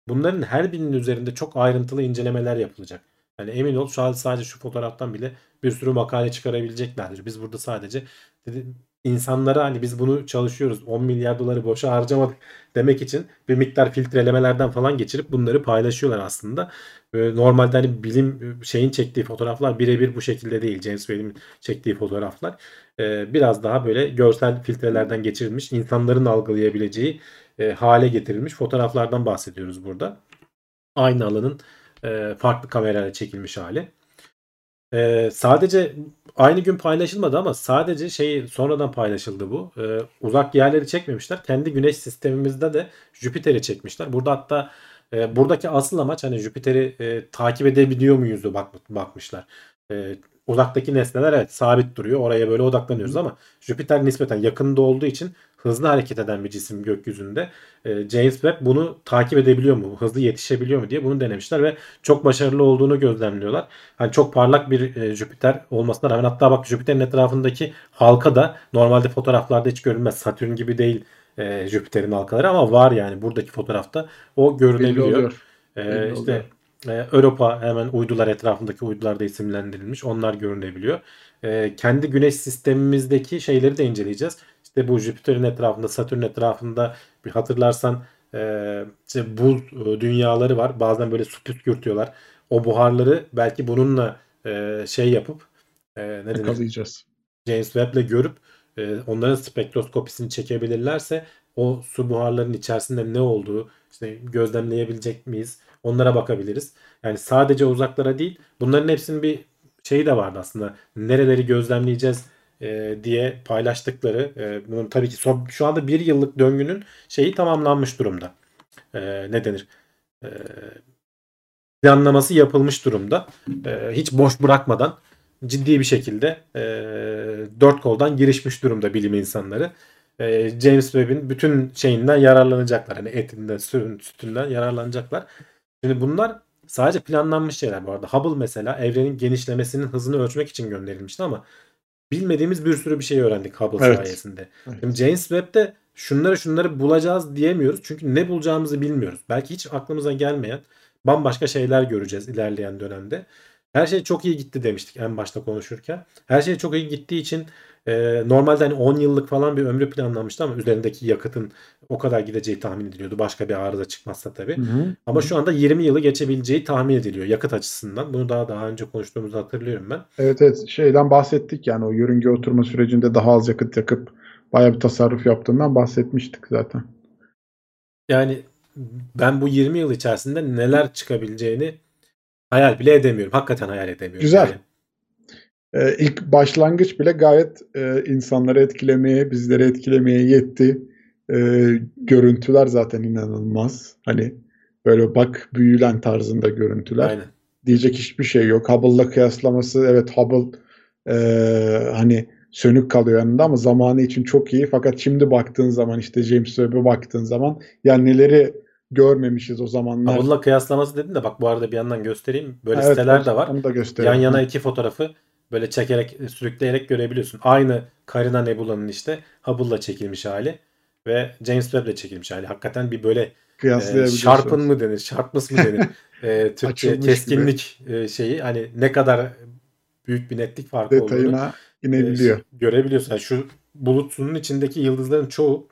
bunların her birinin üzerinde çok ayrıntılı incelemeler yapılacak. Yani emin ol şu an sadece şu fotoğraftan bile bir sürü makale çıkarabileceklerdir. Biz burada sadece dedi, insanlara hani biz bunu çalışıyoruz 10 milyar doları boşa harcamadık demek için bir miktar filtrelemelerden falan geçirip bunları paylaşıyorlar aslında. Normalde hani bilim şeyin çektiği fotoğraflar birebir bu şekilde değil. James Webb'in çektiği fotoğraflar. Ee, Biraz daha böyle görsel filtrelerden geçirilmiş insanların algılayabileceği e, hale getirilmiş fotoğraflardan bahsediyoruz burada. Aynı alanın e, farklı kamerayla çekilmiş hali. Ee, sadece aynı gün paylaşılmadı ama sadece şey sonradan paylaşıldı bu. Ee, uzak yerleri çekmemişler. Kendi güneş sistemimizde de Jüpiter'i çekmişler. Burada hatta e, buradaki asıl amaç hani Jüpiter'i e, takip edebiliyor muyuz diye bak, bakmışlar. E, uzaktaki nesneler evet sabit duruyor. Oraya böyle odaklanıyoruz ama Jüpiter nispeten yakında olduğu için hızlı hareket eden bir cisim gökyüzünde. E, James Webb bunu takip edebiliyor mu? Hızlı yetişebiliyor mu diye bunu denemişler ve çok başarılı olduğunu gözlemliyorlar. Hani çok parlak bir e, Jüpiter olmasına rağmen hatta bak Jüpiter'in etrafındaki halka da normalde fotoğraflarda hiç görünmez. Satürn gibi değil e, Jüpiter'in halkaları ama var yani buradaki fotoğrafta o görünebiliyor. Ee, Belli işte e, Europa hemen uydular etrafındaki uydular da isimlendirilmiş. Onlar görünebiliyor. Ee, kendi güneş sistemimizdeki şeyleri de inceleyeceğiz. İşte bu Jüpiter'in etrafında, Satürn etrafında bir hatırlarsan e, işte buz e, dünyaları var. Bazen böyle su püskürtüyorlar. O buharları belki bununla e, şey yapıp e, ne denir? James Webb'le görüp e, onların spektroskopisini çekebilirlerse o su buharlarının içerisinde ne olduğu işte gözlemleyebilecek miyiz? Onlara bakabiliriz. Yani sadece uzaklara değil bunların hepsinin bir şeyi de vardı aslında. Nereleri gözlemleyeceğiz e, diye paylaştıkları. E, bunun tabii ki son, şu anda bir yıllık döngünün şeyi tamamlanmış durumda. E, ne denir? Planlaması yapılmış durumda. Hiç boş bırakmadan ciddi bir şekilde dört koldan girişmiş durumda bilim insanları. James Webb'in bütün şeyinden yararlanacaklar. Hani etinden, sürün, sütünden yararlanacaklar. Şimdi bunlar sadece planlanmış şeyler bu arada. Hubble mesela evrenin genişlemesinin hızını ölçmek için gönderilmişti ama bilmediğimiz bir sürü bir şey öğrendik Hubble Evet. sayesinde. Evet. Şimdi James Webb'de şunları şunları bulacağız diyemiyoruz. Çünkü ne bulacağımızı bilmiyoruz. Belki hiç aklımıza gelmeyen bambaşka şeyler göreceğiz ilerleyen dönemde. Her şey çok iyi gitti demiştik en başta konuşurken. Her şey çok iyi gittiği için e, normalde hani 10 yıllık falan bir ömrü planlanmıştı ama üzerindeki yakıtın o kadar gideceği tahmin ediliyordu. Başka bir arıza çıkmazsa tabii. Hı hı. Ama şu anda 20 yılı geçebileceği tahmin ediliyor yakıt açısından. Bunu daha daha önce konuştuğumuzu hatırlıyorum ben. Evet evet şeyden bahsettik yani o yörünge oturma sürecinde daha az yakıt yakıp bayağı bir tasarruf yaptığından bahsetmiştik zaten. Yani ben bu 20 yıl içerisinde neler çıkabileceğini hayal bile edemiyorum. Hakikaten hayal edemiyorum. Güzel. Yani. Ee, ilk başlangıç bile gayet e, insanları etkilemeye, bizleri etkilemeye yetti. Ee, görüntüler zaten inanılmaz. Hani böyle bak büyülen tarzında görüntüler. Aynen. Diyecek hiçbir şey yok. Hubble'la kıyaslaması evet Hubble e, hani sönük kalıyor yanında ama zamanı için çok iyi. Fakat şimdi baktığın zaman işte James Webb'e baktığın zaman ya neleri görmemişiz o zamanlar. Hubble'la kıyaslaması dedin de bak bu arada bir yandan göstereyim. Böyle Evet, siteler de var. Onu da gösterelim. Yan yana iki fotoğrafı böyle çekerek sürükleyerek görebiliyorsun. Aynı Carina Nebula'nın işte Hubble'la çekilmiş hali ve James Webb'le çekilmiş hali. Hakikaten bir böyle e. Sharpen mı denir, Sharpness mı denir? (laughs) E, Türkçe Açılmış keskinlik e, şeyi hani ne kadar büyük bir netlik farkı olduğunu detayına inebiliyor. e, görebiliyorsun. Yani şu bulutsunun içindeki yıldızların çoğu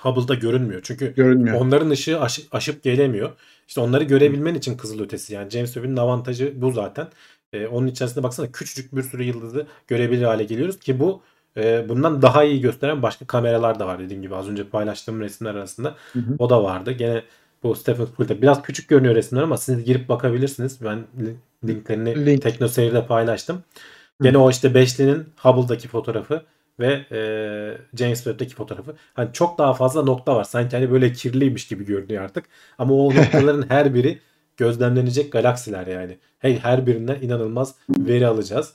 Hubble'da görünmüyor. Çünkü Görünmüyor. onların ışığı aşı- aşıp gelemiyor. İşte onları görebilmen için kızılötesi yani James Webb'in avantajı bu zaten. Ee, onun içerisinde baksana küçücük bir sürü yıldızı görebilir hale geliyoruz ki bu e, bundan daha iyi gösteren başka kameralar da var dediğim gibi az önce paylaştığım resimler arasında Hı hı. o da vardı. Gene bu Stephen Furt'ta biraz küçük görünüyor resimler ama siz girip bakabilirsiniz. Ben li- linklerini Link. TeknoSeyir'de paylaştım. Gene o işte beşlinin Hubble'daki fotoğrafı ve e, James Webb'deki fotoğrafı. Hani çok daha fazla nokta var. Sanki hani böyle kirliymiş gibi görünüyor artık. Ama o noktaların (laughs) her biri gözlemlenecek galaksiler yani. Hey, her birinden inanılmaz veri alacağız.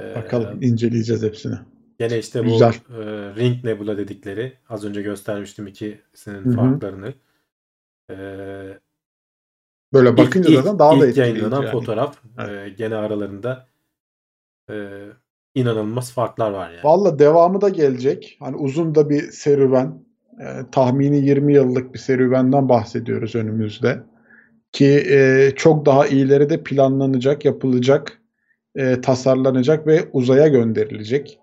Ee, Bakalım inceleyeceğiz hepsini. Gene işte bu Güzel. e, Ring Nebula dedikleri az önce göstermiştim ikisinin Hı hı. farklarını. Ee, Böyle bakınca ilk- zaten daha da ilk etkileyici. yayınlanan yani. fotoğraf Evet. e, gene aralarında e, inanılmaz farklar var yani. Valla devamı da gelecek. Hani uzun da bir serüven. e, tahmini 20 yıllık bir serüvenden bahsediyoruz önümüzde. Ki e, çok daha iyileri de planlanacak, yapılacak, e, tasarlanacak ve uzaya gönderilecek.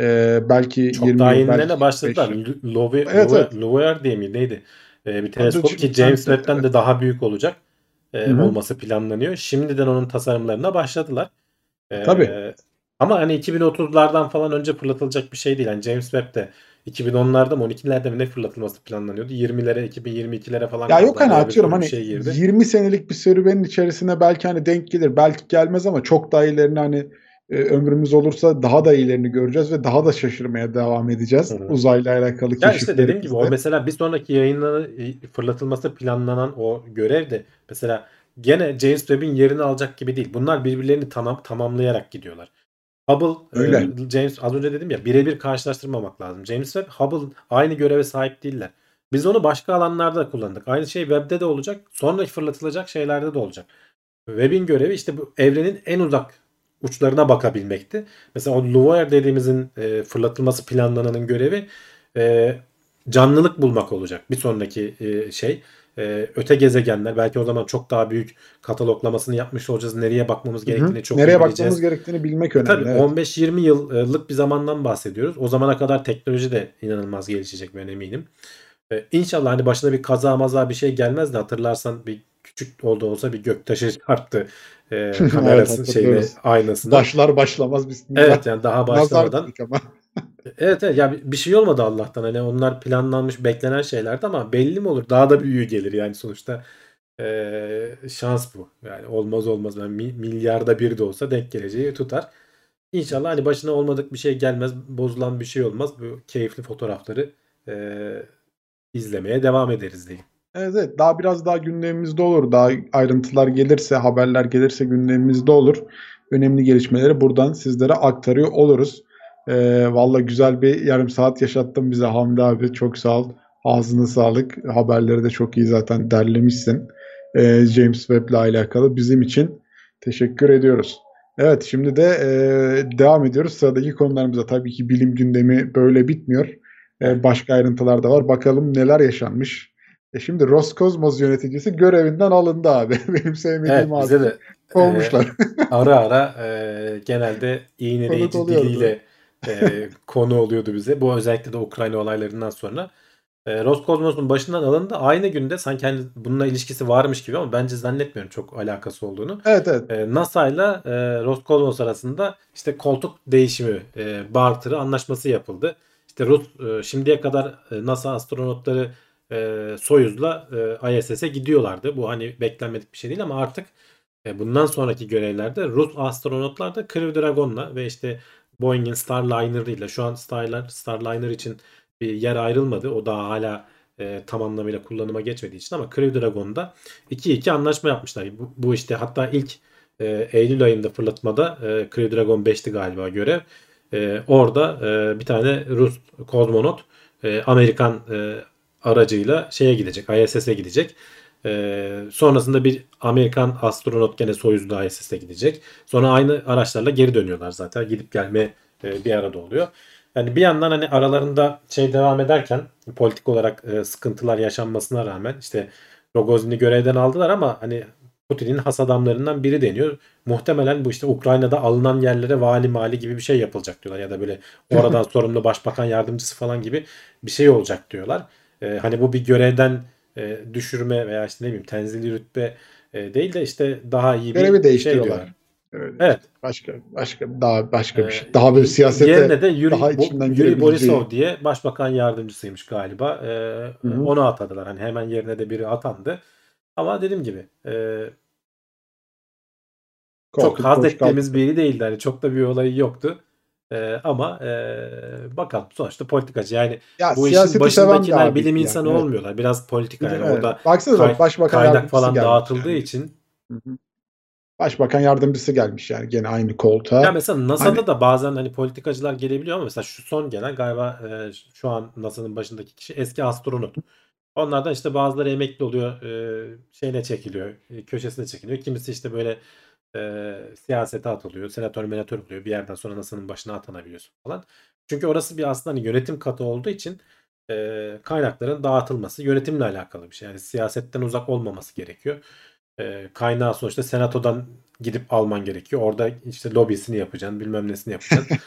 E, belki Çok 20 daha yenilerine başladılar. 45 yıl. L- Love, Evet, evet. Lover diye mi neydi? Ee, bir teleskop ki James evet. Webb'den de daha büyük olacak e, Hı hı. olması planlanıyor. Şimdiden onun tasarımlarına başladılar. Ee, Tabii. Ama hani 2030'lardan falan önce fırlatılacak bir şey değil. Yani James Webb de 2010'larda mı 12'lerde mi ne fırlatılması planlanıyordu? 20'lere 2022'lere falan. Ya yok hani atıyorum hani şey girdi. 20 senelik bir serüvenin içerisine belki hani denk gelir, belki gelmez ama çok daha iyilerini hani e, ömrümüz olursa daha da iyilerini göreceğiz ve daha da şaşırmaya devam edeceğiz. Hı hı. Uzayla alakalı Ya işte dediğim gibi o keşiflerimizde. mesela bir sonraki yayınlanı fırlatılması planlanan o görev de mesela gene James Webb'in yerini alacak gibi değil. Bunlar birbirlerini tamam tamamlayarak gidiyorlar. Hubble Öyle. e, James az önce dedim ya birebir karşılaştırmamak lazım. James Webb Hubble aynı göreve sahip değiller. Biz onu başka alanlarda da kullandık. Aynı şey Webb'de de olacak. Sonra fırlatılacak şeylerde de olacak. Webb'in görevi işte bu evrenin en uzak uçlarına bakabilmekti. Mesela o Lumiere dediğimizin e, fırlatılması planlananın görevi e, canlılık bulmak olacak. Bir sonraki e, şey. E, öte gezegenler belki o zaman çok daha büyük kataloglamasını yapmış olacağız. Nereye bakmamız gerektiğini çok Nereye bakmamız gerektiğini bilmek önemli. Tabii evet. 15-20 yıllık bir zamandan bahsediyoruz. O zamana kadar teknoloji de inanılmaz gelişecek ben eminim. Ee, İnşallah hani başına bir kaza maza bir şey gelmez de hatırlarsan bir küçük oldu olsa bir göktaşı (laughs) çarptı e, kamerası (laughs) Evet, şeyine aynasına. Başlar başlamaz bismillah. Evet yani daha başlamadan. ama. Evet evet ya bir- şey olmadı Allah'tan. Hani onlar planlanmış beklenen şeylerdi ama belli mi olur? Daha da büyüğü gelir yani sonuçta. Ee, şans bu. Yani olmaz olmaz. Yani mi- milyarda bir de olsa denk geleceği tutar. İnşallah hani başına olmadık bir şey gelmez. Bozulan bir şey olmaz. Bu keyifli fotoğrafları ee, izlemeye devam ederiz diyeyim. Evet, evet daha biraz daha gündemimizde olur. Daha ayrıntılar gelirse, haberler gelirse gündemimizde olur. Önemli gelişmeleri buradan sizlere aktarıyor oluruz. Ee, Valla güzel bir yarım saat yaşattın bize Hamdi abi. Çok sağ ol. Ağzına sağlık. Haberleri de çok iyi zaten derlemişsin. Ee, James Webb ile alakalı bizim için teşekkür ediyoruz. Evet şimdi de e, devam ediyoruz sıradaki konularımıza. Tabii ki bilim gündemi böyle bitmiyor. Ee, başka ayrıntılar da var. Bakalım neler yaşanmış. E şimdi Roskosmos yöneticisi görevinden alındı abi. (laughs) Benim Evet sevmediğim abi. bize de e, Olmuşlar. (laughs) ara ara e, genelde iğneleyici diliyle e, konu oluyordu bize. Bu özellikle de Ukrayna olaylarından sonra. E, Roskosmos'un başından alındı. Aynı günde sanki hani bununla ilişkisi varmış gibi ama bence zannetmiyorum çok alakası olduğunu. Evet evet. E, NASA ile e, Roskosmos arasında işte koltuk değişimi, e, barter'ı anlaşması yapıldı. İşte Rus e, şimdiye kadar e, NASA astronotları e, Soyuz'la e, ISS'e gidiyorlardı. Bu hani beklenmedik bir şey değil ama artık e, bundan sonraki görevlerde Rus astronotlar da Crew Dragon'la ve işte Boeing'in Starliner ile şu an Starliner, Starliner için bir yer ayrılmadı. O daha hala e, tam anlamıyla kullanıma geçmediği için ama Crew Dragon'da 2-2 anlaşma yapmışlar. Bu, bu işte hatta ilk e, Eylül ayında fırlatmada e, Crew Dragon 5'ti galiba görev. E, orada e, bir tane Rus kozmonot e, Amerikan e, aracıyla şeye gidecek, ISS'e gidecek. E, sonrasında bir Amerikan astronot gene Soyuz'da ISS'e gidecek. Sonra aynı araçlarla geri dönüyorlar zaten. Gidip gelme e, bir arada oluyor. Yani bir yandan hani aralarında şey devam ederken politik olarak e, sıkıntılar yaşanmasına rağmen işte Rogozin'i görevden aldılar ama hani Putin'in has adamlarından biri deniyor. Muhtemelen bu işte Ukrayna'da alınan yerlere vali mali gibi bir şey yapılacak diyorlar ya da böyle (laughs) oradan sorumlu başbakan yardımcısı falan gibi bir şey olacak diyorlar. E, hani bu bir görevden e, düşürme veya işte ne bileyim tenzili rütbe e, değil de işte daha iyi bir Görevi şey değiştiriyorlar. diyorlar. Evet. Evet. Başka başka daha başka bir Ee, şey. Daha böyle siyasete Yerine de Yuri, daha içinden Yuri Borisov diye başbakan yardımcısıymış galiba. Ee, onu atadılar. Hani hemen yerine de biri atandı. Ama dediğim gibi e, çok koltuk haz ettiğimiz biri değildi. Hani çok da bir olayı yoktu. Ee, ama e, bakalım sonuçta politikacı. Yani Ya bu işin başındakiler bilim yani, insanı evet. olmuyorlar. Biraz politika yani Evet. orada Baksana kay- başbakan kaynak falan dağıtıldığı yani. için. Hı hı. Başbakan yardımcısı gelmiş yani gene aynı koltuğa. Ya mesela NASA'da Hani- da bazen hani politikacılar gelebiliyor ama mesela şu son gelen galiba e, şu an NASA'nın başındaki kişi eski astronot. Onlardan işte bazıları emekli oluyor, e, şeyine çekiliyor, e, köşesine çekiliyor. Kimisi işte böyle e, siyasete atılıyor, senatör menatör oluyor. Bir yerden sonra NASA'nın başına atanabiliyorsun falan. Çünkü orası bir aslında hani yönetim katı olduğu için e, kaynakların dağıtılması yönetimle alakalı bir şey. Yani siyasetten uzak olmaması gerekiyor. E, kaynağı sonuçta senatodan gidip alman gerekiyor. Orada işte lobisini yapacaksın, bilmem nesini yapacaksın. (laughs)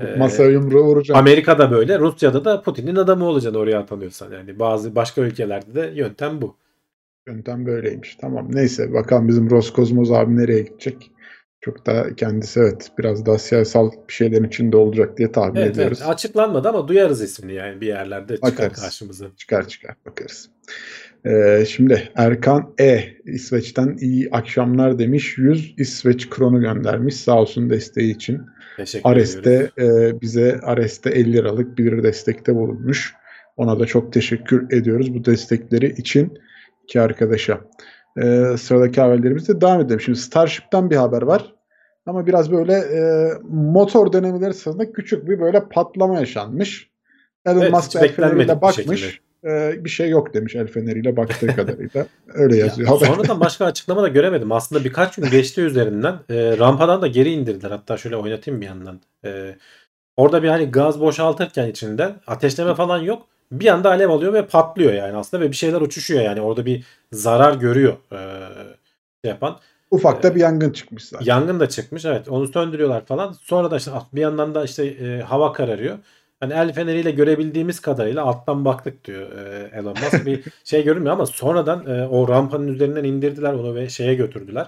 E, Masaya yumruğu vuracak. Amerika'da böyle, Rusya'da da Putin'in adamı olacaksın oraya atanıyorsan. Yani bazı başka ülkelerde de yöntem bu. Yöntem böyleymiş. Tamam. Neyse bakalım bizim Roskosmos abi nereye gidecek? Çok da kendisi evet biraz daha siyasal bir şeylerin içinde olacak diye tahmin Evet, ediyoruz. evet. Açıklanmadı ama duyarız ismini yani bir yerlerde çıkar Bakarız. karşımıza. Çıkar çıkar bakarız. Ee, şimdi Erkan E. İsveç'ten iyi akşamlar demiş. 100 İsveç kronu göndermiş sağ olsun desteği için. Teşekkür ediyoruz. Ares'te e, bize Ares'te 50 liralık bir destekte bulunmuş. Ona da çok teşekkür ediyoruz bu destekleri için iki arkadaşa. Ee, sıradaki haberlerimizde devam edelim. Şimdi Starship'ten bir haber var. Ama biraz böyle e, motor denemeleri sırasında küçük bir böyle patlama yaşanmış. Elon Evet, Musk el feneriyle bir bakmış. şekilde. E, bir şey yok demiş el feneriyle baktığı (laughs) kadarıyla. Öyle yazıyor. Ya, sonradan başka açıklama da göremedim. Aslında birkaç gün geçti üzerinden. E, rampadan da geri indirdiler. Hatta şöyle oynatayım bir yandan. E, orada bir hani gaz boşaltırken içinden ateşleme falan yok. Bir anda alev alıyor ve patlıyor yani aslında ve bir şeyler uçuşuyor yani. Orada bir zarar görüyor e, şey yapan. Ufakta bir yangın çıkmış zaten. Yangın da çıkmış evet onu söndürüyorlar falan. Sonra da işte bir yandan da işte e, hava kararıyor. Hani el feneriyle görebildiğimiz kadarıyla alttan baktık diyor e, Elon Musk. Bir (laughs) şey görünmüyor ama sonradan e, o rampanın üzerinden indirdiler onu ve şeye götürdüler.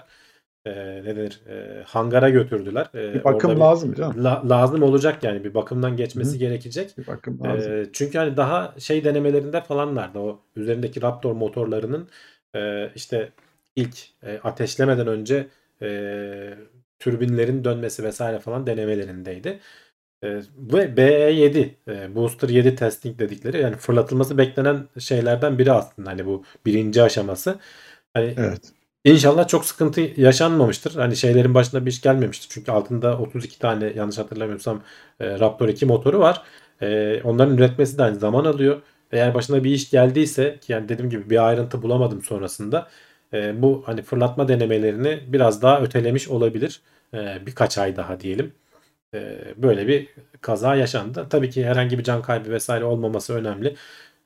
E, ne denir? E, hangara götürdüler. E, Bir bakım orada lazım canım. la- lazım olacak yani bir bakımdan geçmesi Hı. gerekecek. Bir bakım lazım. E, çünkü hani daha şey denemelerinde falanlardı o üzerindeki Raptor motorlarının e, işte ilk e, ateşlemeden önce e, türbinlerin dönmesi vesaire falan denemelerindeydi. E, ve BE7 e, Booster 7 testing dedikleri yani fırlatılması beklenen şeylerden biri aslında hani bu birinci aşaması. Hani evet. İnşallah çok sıkıntı yaşanmamıştır. Hani şeylerin başına bir iş gelmemiştir. Çünkü altında 32 tane yanlış hatırlamıyorsam e, Raptor 2 motoru var. E, onların üretmesi de aynı zaman alıyor. Eğer başına bir iş geldiyse ki yani dediğim gibi bir ayrıntı bulamadım sonrasında. e, bu hani fırlatma denemelerini biraz daha ötelemiş olabilir. E, birkaç ay daha diyelim. E, böyle bir kaza yaşandı. Tabii ki herhangi bir can kaybı vesaire olmaması önemli.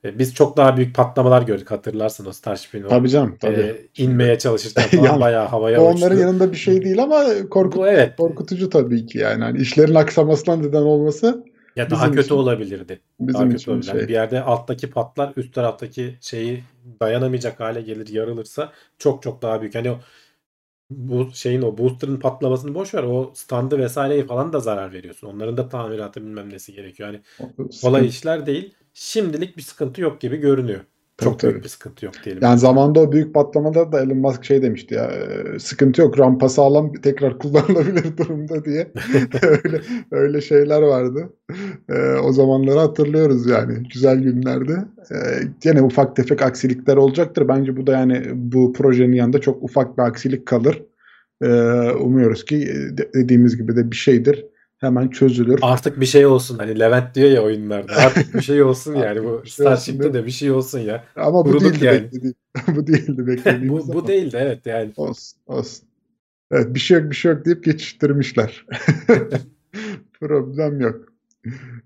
E, biz çok daha büyük patlamalar gördük hatırlarsın o Starship'in Tabii canım tabii. e, inmeye çalışırken (laughs) falan Yani, bayağı havaya uçtu. onların yanında bir şey değil ama korkut, Bu evet. korkutucu tabii ki yani. Hani işlerin aksamasına neden olması Ya daha kötü için- olabilirdi. Daha bizim kötü için olabilir. Yani şey. bir yerde alttaki patlar üst taraftaki şeyi dayanamayacak hale gelir yarılırsa çok çok daha büyük. Hani o bu şeyin o booster'ın patlamasını boş ver. O standı vesaireyi falan da zarar veriyorsun. Onların da tamiratı bilmem nesi gerekiyor. Yani kolay işler değil. Şimdilik bir sıkıntı yok gibi görünüyor. Tabii, Çok büyük tabii. bir sıkıntı yok diyelim. Yani zamanda o büyük patlamalarda da Elon Musk şey demişti ya e, sıkıntı yok rampa sağlam tekrar (laughs) kullanılabilir durumda diye (laughs) öyle öyle şeyler vardı. E, o zamanları hatırlıyoruz yani güzel günlerde. E, gene ufak tefek aksilikler olacaktır. Bence bu da yani bu projenin yanında çok ufak bir aksilik kalır. E, umuyoruz ki e, de- dediğimiz gibi de bir şeydir. Hemen çözülür. Artık bir şey olsun. Hani Levent diyor ya oyunlarda. Artık bir şey olsun (laughs) yani. Bu şey Starship'te de bir şey olsun ya. Ama bu kuruduk değildi yani. beklediğim. (laughs) bu değildi (laughs) beklediğimiz bu, bu ama. değil de evet yani. Olsun, olsun. Evet, bir şey yok, bir şey yok deyip geçiştirmişler. Problem yok.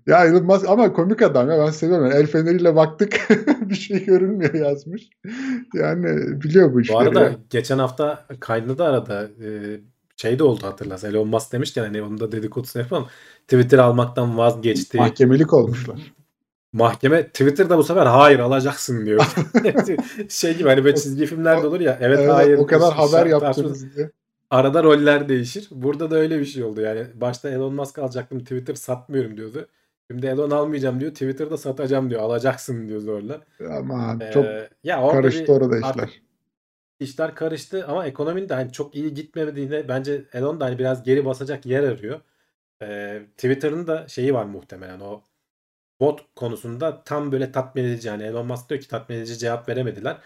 Ya Elon Musk ama komik adam ya ben seviyorum. El feneriyle baktık bir şey görünmüyor yazmış. Yani biliyor bu Bu işleri. arada ya. geçen hafta kaydında da arada e, şey de oldu hatırlarsan. Elon Musk demişken hani onun da dedikodusunu yapalım. Twitter almaktan vazgeçti. Mahkemelik olmuşlar. Mahkeme Twitter'da bu sefer hayır alacaksın diyor. (laughs) (laughs) şey gibi hani böyle çizgi filmlerde olur ya. Evet, Evet, hayır. o kadar haber yaptınız diye. Arada roller değişir. Burada da öyle bir şey oldu. Yani başta Elon Musk alacaktım Twitter satmıyorum diyordu. Şimdi Elon almayacağım diyor. Twitter'da satacağım diyor. Alacaksın diyor zorla. Aman Ee, çok ya orada karıştı bir- orada artık işler. karıştı ama ekonominin de hani çok iyi gitmediğine bence Elon da hani biraz geri basacak yer arıyor. Ee, Twitter'ın da şeyi var muhtemelen o bot konusunda tam böyle tatmin edici yani Elon Musk diyor ki tatmin edici cevap veremediler.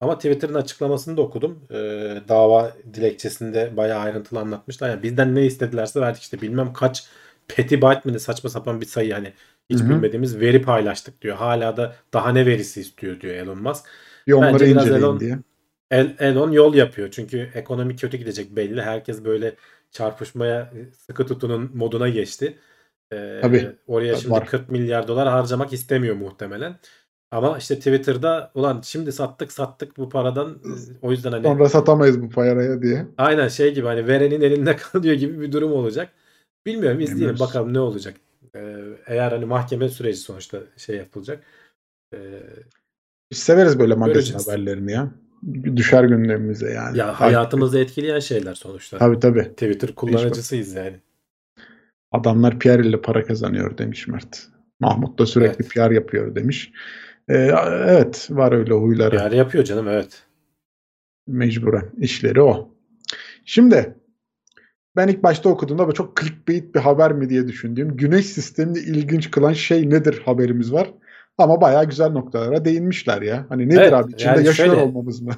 Ama Twitter'ın açıklamasını da okudum. Ee, dava dilekçesinde bayağı ayrıntılı anlatmışlar. Yani bizden ne istedilerse verdik işte bilmem kaç petabyte mi ne saçma sapan bir sayı hani hiç Hı hı. bilmediğimiz veri paylaştık diyor. Hala da daha ne verisi istiyor diyor Elon Musk. Bir onları Bence biraz Elon- diye. El, Elon yol yapıyor. Çünkü ekonomi kötü gidecek belli. Herkes böyle çarpışmaya sıkı tutunun moduna geçti. Ee, Tabii. Oraya şimdi var. 40 milyar dolar harcamak istemiyor muhtemelen. Ama işte Twitter'da ulan şimdi sattık sattık bu paradan e, o yüzden hani Sonra satamayız bu paraya diye. aynen şey gibi hani verenin elinde (laughs) kalıyor gibi bir durum olacak. Bilmiyorum izleyelim Bilmiyoruz. bakalım ne olacak. Ee, eğer hani mahkeme süreci sonuçta şey yapılacak. Ee, Biz severiz böyle magazin Göreceğiz. haberlerini ya. Düşer gündemimize yani. ya hayatımızı etkileyen şeyler sonuçta. Tabii tabii. Twitter kullanıcısıyız yani. Adamlar PR ile para kazanıyor demiş Mert. Mahmut da sürekli Evet. PR yapıyor demiş. Ee, evet var öyle huyları. Yani yapıyor canım evet. Mecburen. işleri o. Şimdi ben ilk başta okuduğumda çok clickbait bir haber mi diye düşündüğüm güneş sistemini ilginç kılan şey nedir haberimiz var. Ama bayağı güzel noktalara değinmişler ya. Hani nedir Evet, abi? İçinde yani yaşıyor şöyle- olmamız mı?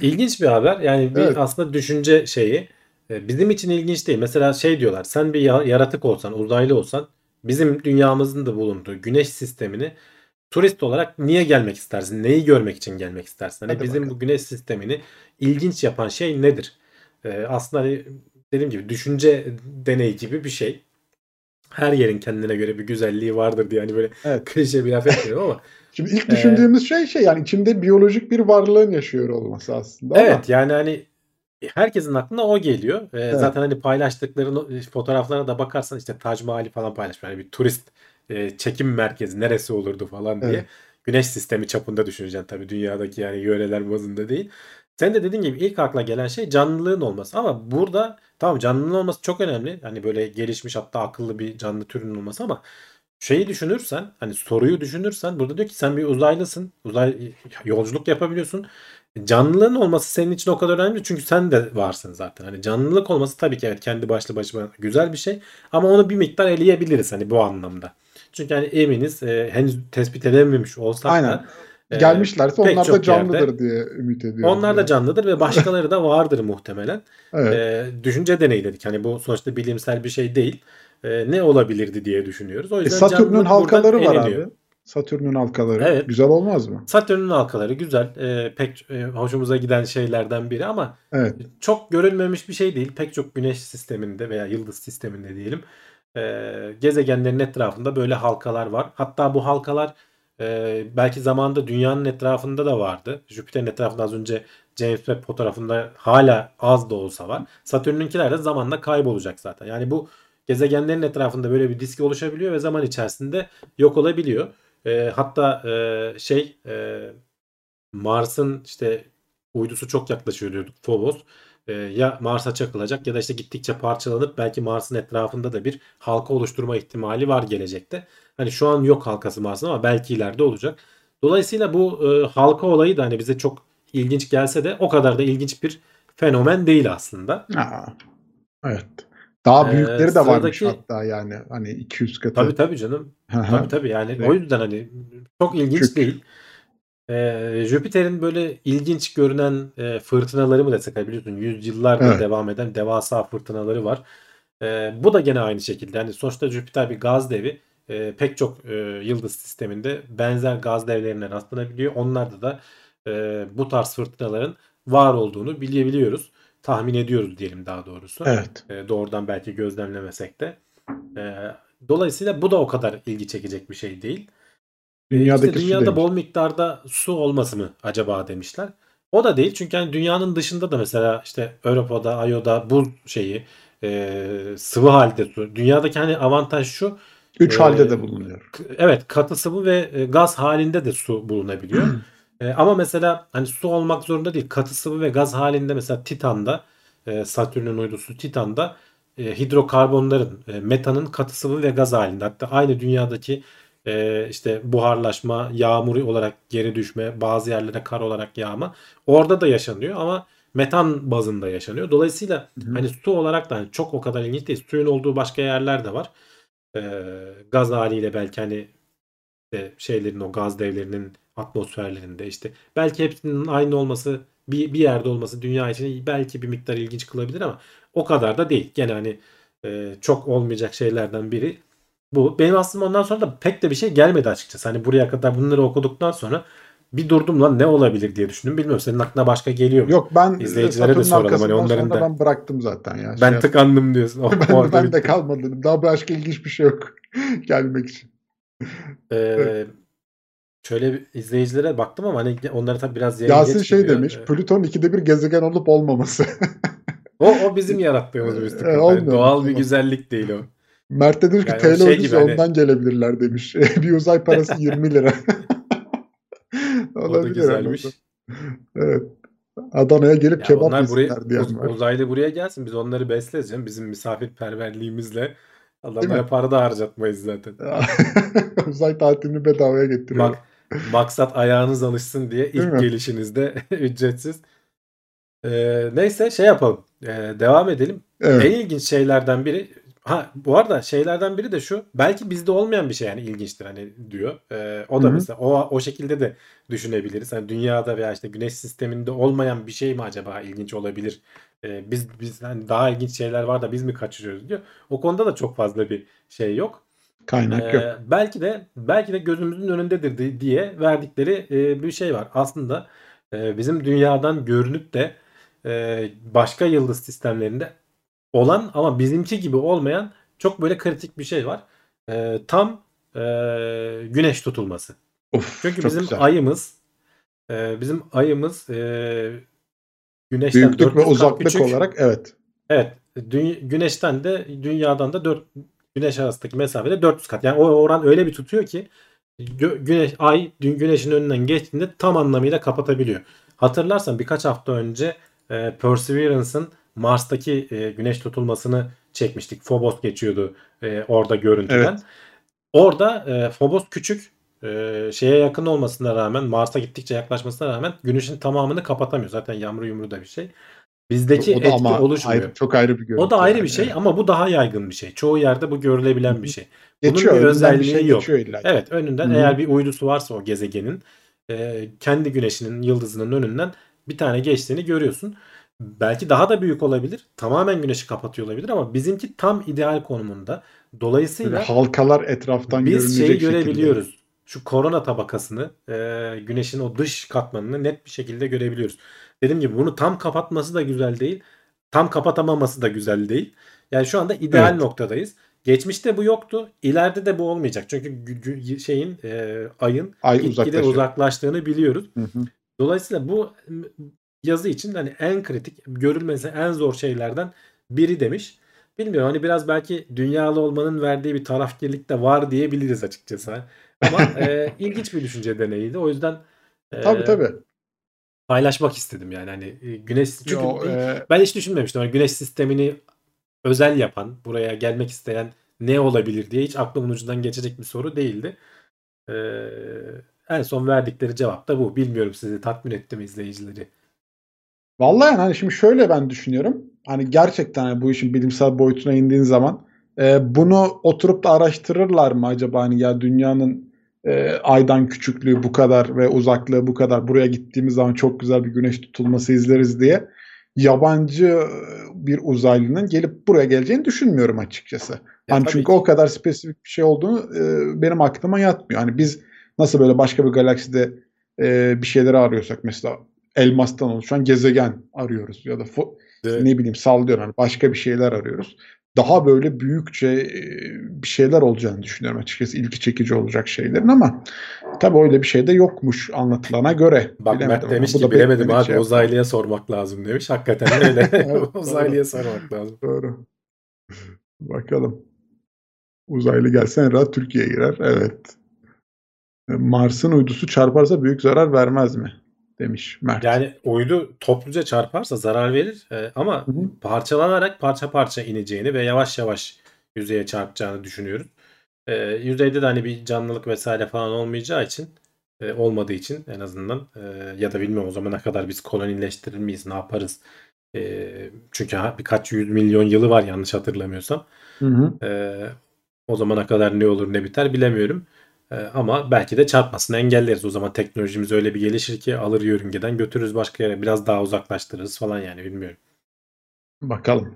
İlginç bir haber. Yani bir Evet. aslında düşünce şeyi. E, Bizim için ilginç değil. Mesela şey diyorlar. Sen bir ya- yaratık olsan, uzaylı olsan bizim dünyamızın da bulunduğu güneş sistemini turist olarak niye gelmek istersin? Neyi görmek için gelmek istersin? Hani Hadi bizim bakalım. bu güneş sistemini ilginç yapan şey nedir? E, aslında hani dediğim gibi düşünce deneyi gibi bir şey. Her yerin kendine göre bir güzelliği vardır diye hani böyle Evet. klişe bir laf etmiyorum ama (laughs) Şimdi ilk Ee, düşündüğümüz şey şey yani içinde biyolojik bir varlığın yaşıyor olması aslında. ama- Evet yani hani herkesin aklına o geliyor. Ee, Evet. Zaten hani paylaştıkları fotoğraflara da bakarsan işte Tac Mahal'i falan paylaşmış. Yani bir turist e, çekim merkezi neresi olurdu falan diye. Evet. Güneş sistemi çapında düşüneceksin tabii dünyadaki yani yöreler bazında değil. Sen de dediğin gibi ilk akla gelen şey canlılığın olması ama burada tamam canlılığın olması çok önemli. Hani böyle gelişmiş hatta akıllı bir canlı türünün olması ama şeyi düşünürsen hani soruyu düşünürsen burada diyor ki sen bir uzaylısın. Uzay yolculuk yapabiliyorsun. Canlılığın olması senin için o kadar önemli çünkü sen de varsın zaten. Hani canlılık olması tabii ki evet kendi başlı başına güzel bir şey ama onu bir miktar eleyebiliriz hani bu anlamda. Çünkü hani eminiz e, henüz tespit edememiş olsak Aynen. da Gelmişlerse pek onlar da canlıdır yerde- diye ümit ediyorum. onlar da canlıdır ve başkaları da vardır muhtemelen. Evet. E, düşünce deneyi dedik. Hani bu sonuçta bilimsel bir şey değil. E, ne olabilirdi diye düşünüyoruz. O E, yüzden Satürn'ün canlılık halkaları var eleniyor. abi. Satürn'ün halkaları. Evet. Güzel olmaz mı? Satürn'ün halkaları güzel. E, pek e, hoşumuza giden şeylerden biri ama Evet. çok görülmemiş bir şey değil. Pek çok güneş sisteminde veya yıldız sisteminde diyelim. e, gezegenlerin etrafında böyle halkalar var. Hatta bu halkalar Ee, belki zamanında dünyanın etrafında da vardı. Jüpiter'in etrafında az önce James Webb fotoğrafında hala az da olsa var. Satürn'ünkiler de zamanla kaybolacak zaten. Yani bu gezegenlerin etrafında böyle bir disk oluşabiliyor ve zaman içerisinde yok olabiliyor. Ee, hatta e, şey e, Mars'ın işte uydusu çok yaklaşıyor diyorduk Phobos. Ee, ya Mars'a çakılacak ya da işte gittikçe parçalanıp belki Mars'ın etrafında da bir halka oluşturma ihtimali var gelecekte. Hani şu an yok halkası Mars'ın ama belki ileride olacak. Dolayısıyla bu e, halka olayı da hani bize çok ilginç gelse de o kadar da ilginç bir fenomen değil aslında. Aa, evet. Daha Ee, büyükleri de varmış sıradaki- hatta yani. Hani 200 katı. Tabii tabii canım. Tabii tabii yani Evet. o yüzden hani çok ilginç Küçük. değil. Ee, Jüpiter'in böyle ilginç görünen e, fırtınaları mı desek hani biliyorsun yüzyıllardır Evet. devam eden devasa fırtınaları var. Ee, bu da gene aynı şekilde. Yani sonuçta Jüpiter bir gaz devi. Ee, pek çok e, yıldız sisteminde benzer gaz devlerine rastlanabiliyor. Onlarda da e, bu tarz fırtınaların var olduğunu bilebiliyoruz. Tahmin ediyoruz diyelim daha doğrusu. Evet. E, doğrudan belki gözlemlemesek de. E, dolayısıyla bu da o kadar ilgi çekecek bir şey değil. E, Dünyadaki işte dünyada bol miktarda su olması mı acaba demişler. O da değil çünkü hani dünyanın dışında da mesela işte Avrupa'da, Ayo'da buz şeyi e, sıvı halde su. Dünyadaki hani avantaj şu. Üç Ee, halde de bulunuyor. Evet katı sıvı ve e, gaz halinde de su bulunabiliyor. (clears throat) E, ama mesela hani su olmak zorunda değil. Katı sıvı ve gaz halinde mesela Titan'da e, Satürn'ün uydusu Titan'da e, hidrokarbonların, e, metanın katı sıvı ve gaz halinde. Hatta aynı dünyadaki e, işte buharlaşma, yağmur olarak geri düşme, bazı yerlere kar olarak yağma orada da yaşanıyor ama metan bazında yaşanıyor. Dolayısıyla Hı hı. hani su olarak da hani çok o kadar ilginç değil. Suyun olduğu başka yerler de var. E, gaz haliyle belki hani işte şeylerin o gaz devlerinin atmosferlerinde işte belki hepsinin aynı olması bir, bir yerde olması dünya için belki bir miktar ilginç kılabilir ama o kadar da değil. Gene hani e, çok olmayacak şeylerden biri bu. Benim aslında ondan sonra da pek de bir şey gelmedi açıkçası. Hani buraya kadar bunları okuduktan sonra bir durdum lan ne olabilir diye düşündüm. Bilmiyorum senin aklına başka geliyor mu? Yok ben İzleyicilere de soralım, hani onların da- ben bıraktım zaten ya. ben Şey- tıkandım diyorsun. O- (laughs) ben, ben de bitti. kalmadım. Daha başka ilginç bir şey yok (laughs) gelmek için. Ee, şöyle bir izleyicilere baktım ama hani onlara tabii biraz yayın Yasin şey gidiyor. demiş. Ee, Plüton ikide bir gezegen olup olmaması. O, o bizim (laughs) yarattığımız bir Ee, sıkıntı. olmuyor, Yani doğal bir güzellik değil o. Mert de demiş ki Yani TL şey gibi hani- ondan gelebilirler demiş. (laughs) bir uzay parası (laughs) 20 lira. O da güzelmiş. Evet. Adana'ya gelip Ya kebap onlar buraya, yesinler diyen uz- var. uzaylı buraya gelsin. Biz onları besleriz canım. Bizim misafirperverliğimizle adamlara para da harcatmayız zaten. (laughs) uzay tatilini bedavaya getiriyor. Bak maksat ayağınız alışsın diye ilk gelişinizde ücretsiz. Ee, neyse şey yapalım. Ee, devam edelim. evet. En ilginç şeylerden biri ha bu arada şeylerden biri de şu belki bizde olmayan bir şey yani ilginçtir hani diyor. Ee, o da Hı hı. mesela o o şekilde de düşünebiliriz. Hani dünyada veya işte güneş sisteminde olmayan bir şey mi acaba ilginç olabilir? Ee, biz biz hani daha ilginç şeyler var da biz mi kaçırıyoruz diyor. O konuda da çok fazla bir şey yok. Kaynak yok. Ee, belki de belki de gözümüzün önündedir di- diye verdikleri e, bir şey var. Aslında e, bizim dünyadan görünüp de e, başka yıldız sistemlerinde olan ama bizimki gibi olmayan çok böyle kritik bir şey var. E, tam e, güneş tutulması. Of, Çünkü bizim güzel. ayımız e, bizim ayımız e, güneşten Büyüklük 400 ve uzaklık küçük. olarak evet. Evet. dü- güneşten de dünyadan da 4 güneş arasındaki mesafede 400 kat. Yani o oran öyle bir tutuyor ki gö- güneş ay dün güneşin önünden geçtiğinde tam anlamıyla kapatabiliyor. Hatırlarsan birkaç hafta önce e, Perseverance'ın Mars'taki e, güneş tutulmasını çekmiştik. Phobos geçiyordu e, orada görüntüden. Evet. Orada e, Phobos küçük e, şeye yakın olmasına rağmen Mars'a gittikçe yaklaşmasına rağmen güneşin tamamını kapatamıyor. Zaten yamru yumru da bir şey. Bizdeki o etki ama oluşmuyor. ayrı, çok ayrı bir görüntü. O da ayrı yani. bir şey ama bu daha yaygın bir şey. Çoğu yerde bu görülebilen bir şey. Bunun Geçiyor. bir özelliği bir şey yok. illa. Evet önünden Hı hı. eğer bir uydusu varsa o gezegenin e, kendi güneşinin yıldızının önünden bir tane geçtiğini görüyorsun. Belki daha da büyük olabilir. Tamamen güneşi kapatıyor olabilir ama bizimki tam ideal konumunda. Böyle Dolayısıyla halkalar etraftan biz şeyi şekilde. görebiliyoruz. Şu korona tabakasını, e, güneşin o dış katmanını net bir şekilde görebiliyoruz. Dediğim gibi bunu tam kapatması da güzel değil. Tam kapatamaması da güzel değil. Yani şu anda ideal Evet. noktadayız. geçmişte bu yoktu. İleride de bu olmayacak. Çünkü şeyin e, ayın Ay gitgide uzaklaştığını biliyoruz. Hı hı. Dolayısıyla bu yazı için hani en kritik, görülmesi en zor şeylerden biri demiş. Bilmiyorum hani biraz belki dünyalı olmanın verdiği bir tarafkirlik de var diyebiliriz açıkçası. Ama (laughs) e, ilginç bir düşünce deneyiydi. O yüzden e, Tabii tabii. paylaşmak istedim yani hani e, güneş çünkü Yo, e, ben hiç düşünmemiştim. Hani güneş sistemini özel yapan, buraya gelmek isteyen ne olabilir diye hiç aklımın ucundan geçecek bir soru değildi. Ee, en son verdikleri cevap da bu. Bilmiyorum sizi tatmin etti mi izleyicileri? Vallahi yani hani şimdi şöyle ben düşünüyorum. Hani gerçekten hani bu işin bilimsel boyutuna indiğin zaman e, bunu oturup da araştırırlar mı acaba hani ya dünyanın e, aydan küçüklüğü bu kadar ve uzaklığı bu kadar buraya gittiğimiz zaman çok güzel bir güneş tutulması izleriz diye yabancı e, bir uzaylının gelip buraya geleceğini düşünmüyorum açıkçası. Ya Hani çünkü ki. o kadar spesifik bir şey olduğunu e, benim aklıma yatmıyor. Hani biz nasıl böyle başka bir galakside e, bir şeyleri arıyorsak mesela elmastan oluşan gezegen arıyoruz ya da Evet. ne bileyim sallıyorum hani başka bir şeyler arıyoruz. Daha böyle büyükçe e, bir şeyler olacağını düşünüyorum açıkçası ilgi çekici olacak şeylerin ama tabii öyle bir şey de yokmuş anlatılana göre. Bak Bilemedim Mert demiş ki da bilemedim abi şey uzaylıya sormak lazım demiş. Hakikaten öyle. (laughs) (laughs) Uzaylıya sormak lazım. Doğru. Bakalım. Uzaylı gelse en rahat Türkiye'ye girer. Evet. Mars'ın uydusu çarparsa büyük zarar vermez mi? Demiş Mert. Yani uydu topluca çarparsa zarar verir Ee, ama Hı hı. parçalanarak parça parça ineceğini ve yavaş yavaş yüzeye çarpacağını düşünüyoruz. Ee, yüzeyde de hani bir canlılık vesaire falan olmayacağı için e, olmadığı için en azından e, ya da bilmiyorum o zamana kadar biz kolonileştirir miyiz ne yaparız? E, çünkü ha, birkaç yüz milyon yılı var yanlış hatırlamıyorsam. Hı hı. E, o zamana kadar ne olur ne biter bilemiyorum. E, ama belki de çarpmasını engelleriz. O zaman teknolojimiz öyle bir gelişir ki alır yörüngeden götürürüz başka yere. Biraz daha uzaklaştırırız falan yani bilmiyorum. Bakalım.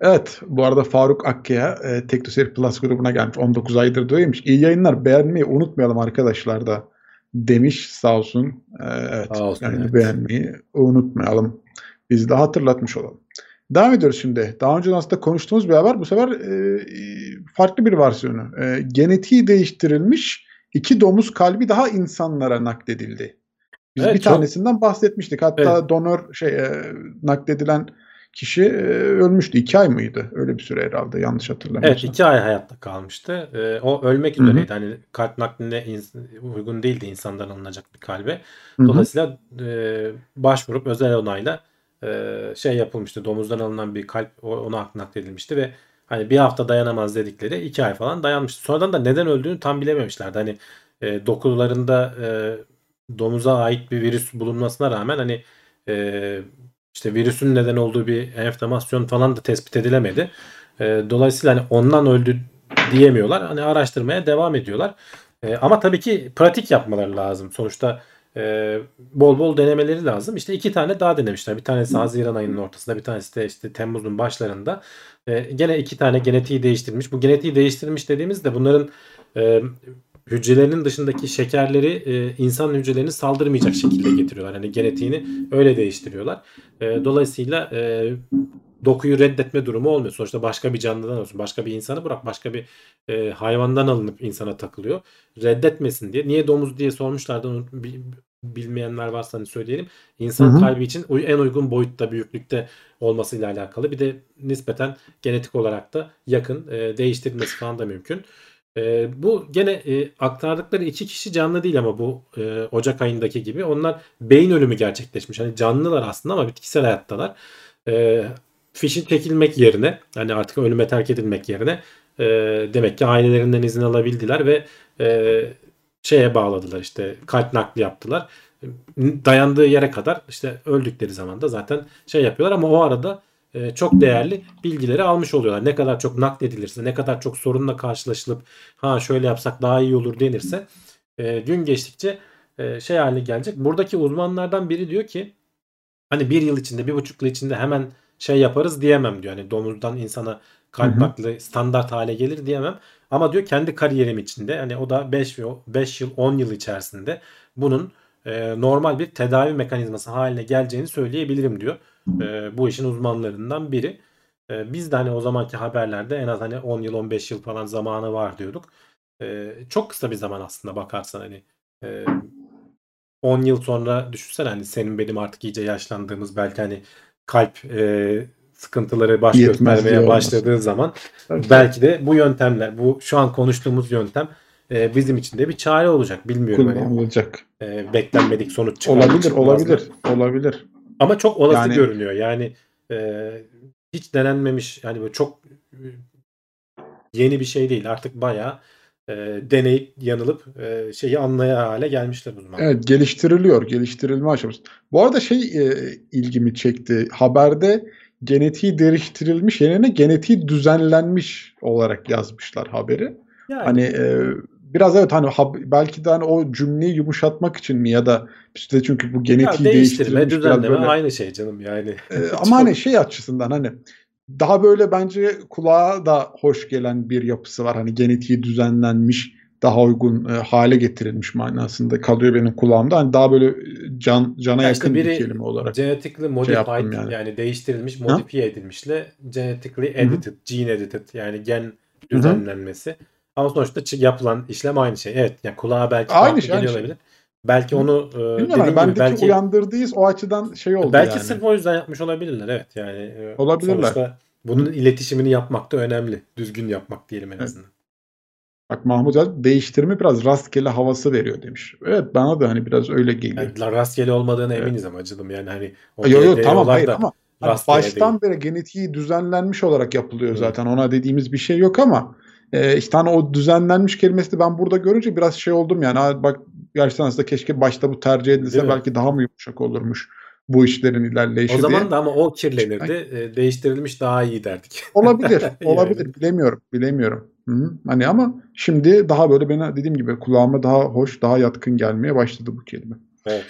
Evet, bu arada Faruk Akkaya e, Teknoseyir Plus grubuna gelmiş. 19 aydır duymuş. İyi yayınlar. Beğenmeyi unutmayalım arkadaşlar da demiş sağ olsun. E, evet, Sağ olsun, yani evet. beğenmeyi unutmayalım. Biz de hatırlatmış olalım. Devam ediyoruz şimdi. Daha önce aslında konuştuğumuz bir haber. Bu sefer e, farklı bir versiyonu. E, genetiği değiştirilmiş iki domuz kalbi daha insanlara nakledildi. Biz Evet, bir çok- tanesinden bahsetmiştik. Hatta Evet. donör şey e, nakledilen kişi e, ölmüştü. İki ay mıydı? Öyle bir süre herhalde yanlış Evet hatırlamıyorsam. iki ay hayatta kalmıştı. E, o ölmek üzereydi. Hani kalp nakline ins- uygun değildi insandan alınacak bir kalbe. Dolayısıyla e, başvurup özel onayla e, şey yapılmıştı. Domuzdan alınan bir kalp ona nakledilmişti ve hani bir hafta dayanamaz dedikleri iki ay falan dayanmıştı. Sonradan da neden öldüğünü tam bilememişlerdi. Hani e, dokularında e, domuza ait bir virüs bulunmasına rağmen hani e, işte virüsün neden olduğu bir enflamasyon falan da tespit edilemedi. E, dolayısıyla hani ondan öldü diyemiyorlar. Hani araştırmaya devam ediyorlar. E, ama tabii ki pratik yapmaları lazım. Sonuçta e, bol bol denemeleri lazım. İşte iki tane daha denemişler. Bir tanesi Haziran ayının ortasında, bir tanesi de işte Temmuz'un başlarında. E, gene iki tane genetiği değiştirmiş. Bu genetiği değiştirmiş dediğimizde bunların e, hücrelerinin dışındaki şekerleri e, insan hücrelerine saldırmayacak şekilde getiriyorlar. Hani genetiğini öyle değiştiriyorlar. E, dolayısıyla e, dokuyu reddetme durumu olmuyor. Sonuçta başka bir canlıdan olsun. Başka bir insanı bırak. Başka bir e, hayvandan alınıp insana takılıyor. Reddetmesin diye. Niye domuz diye sormuşlardı. Bilmeyenler varsa hani söyleyelim. İnsan Hı hı. kalbi için en uygun boyutta, büyüklükte olmasıyla alakalı. Bir de nispeten genetik olarak da yakın. E, değiştirilmesi falan da mümkün. E, bu gene e, aktardıkları iki kişi canlı değil ama bu e, Ocak ayındaki gibi. Onlar beyin ölümü gerçekleşmiş. Hani canlılar aslında ama bitkisel hayattalar. E, fişin çekilmek yerine hani artık ölüme terk edilmek yerine e, demek ki ailelerinden izin alabildiler ve e, şeye bağladılar işte kalp nakli yaptılar. Dayandığı yere kadar işte öldükleri zaman da zaten şey yapıyorlar ama o arada e, çok değerli bilgileri almış oluyorlar. Ne kadar çok nakledilirse, ne kadar çok sorunla karşılaşılıp ha şöyle yapsak daha iyi olur denirse e, gün geçtikçe e, şey haline gelecek. Buradaki uzmanlardan biri diyor ki hani bir yıl içinde, bir buçuk yıl içinde hemen şey yaparız diyemem diyor. Hani domuzdan insana kalp nakli standart hale gelir diyemem. Ama diyor kendi kariyerim içinde hani o da 5 5 yıl 10 yıl içerisinde bunun e, normal bir tedavi mekanizması haline geleceğini söyleyebilirim diyor. E, bu işin uzmanlarından biri. E, biz de hani o zamanki haberlerde en az hani 10 yıl 15 yıl falan zamanı var diyorduk. E, çok kısa bir zaman aslında bakarsan hani e, 10 yıl sonra düşünsene hani senin benim artık iyice yaşlandığımız belki hani kalp e, sıkıntıları baş göstermeye başladığı zaman Tabii. belki de bu yöntemler bu şu an konuştuğumuz yöntem e, bizim için de bir çare olacak. Bilmiyorum hani kullanılacak. e, beklenmedik sonuç çıkar. Olabilir, olabilir, olabilir. Ama çok olası Yani- görünüyor. Yani e, hiç denenmemiş yani böyle çok yeni bir şey değil. Artık bayağı e, deneyip yanılıp e, şeyi anlaya hale gelmişler o zaman. Evet, geliştiriliyor, geliştirilme aşaması. Bu arada şey e, ilgimi çekti. Haberde genetiği değiştirilmiş yerine genetiği düzenlenmiş olarak yazmışlar haberi. Yani, Hani e, biraz evet hani belki de hani o cümleyi yumuşatmak için mi ya da işte çünkü bu ya genetiği değiştirme, değiştirilmiş biraz düzenleme böyle aynı şey canım yani. e, ama hani şey açısından hani daha böyle bence kulağa da hoş gelen bir yapısı var. Hani genetiği düzenlenmiş, daha uygun e, hale getirilmiş manasında kalıyor benim kulağımda. Hani daha böyle e, can cana Ya yakın işte bir biri kelime olarak. genetically modified yaptım yani. yani. değiştirilmiş, Ha? modifiye edilmişle genetically edited, gene edited yani gen düzenlenmesi. Ama sonuçta yapılan işlem aynı şey. Evet yani kulağa belki Aynı şey, aynı geliyor şey. olabilir. Belki onu e, Bilmiyorum dediğin hani gibi belki uyandırdığıyız o açıdan şey oldu belki yani. sırf o yüzden yapmış olabilirler. Evet yani e, Olabilirler. sonuçta bunun iletişimini yapmak da önemli. Düzgün yapmak diyelim en Evet. Bak Mahmut Yaz değiştirme biraz rastgele havası veriyor demiş. Evet bana da hani biraz öyle geliyor. Yani rastgele olmadığına Evet. eminiz ama acıdım yani hani o Yo yo GDO'lar tamam hayır da ama hani baştan beri genetiği düzenlenmiş olarak yapılıyor Hı. zaten. Ona dediğimiz bir şey yok ama e, işte hani o düzenlenmiş kelimesini ben burada görünce biraz şey oldum yani. Ha, bak gerçekten aslında keşke başta bu tercih edilse Değil mi? belki daha mı yumuşak olurmuş bu işlerin ilerleyişi O zaman diye. da ama o kirlenirdi. E, değiştirilmiş daha iyi derdik. Olabilir, (laughs) Yani. olabilir. Bilemiyorum, bilemiyorum. Hı. Hani ama şimdi daha böyle bana dediğim gibi kulağıma daha hoş, daha yatkın gelmeye başladı bu kelime. Evet.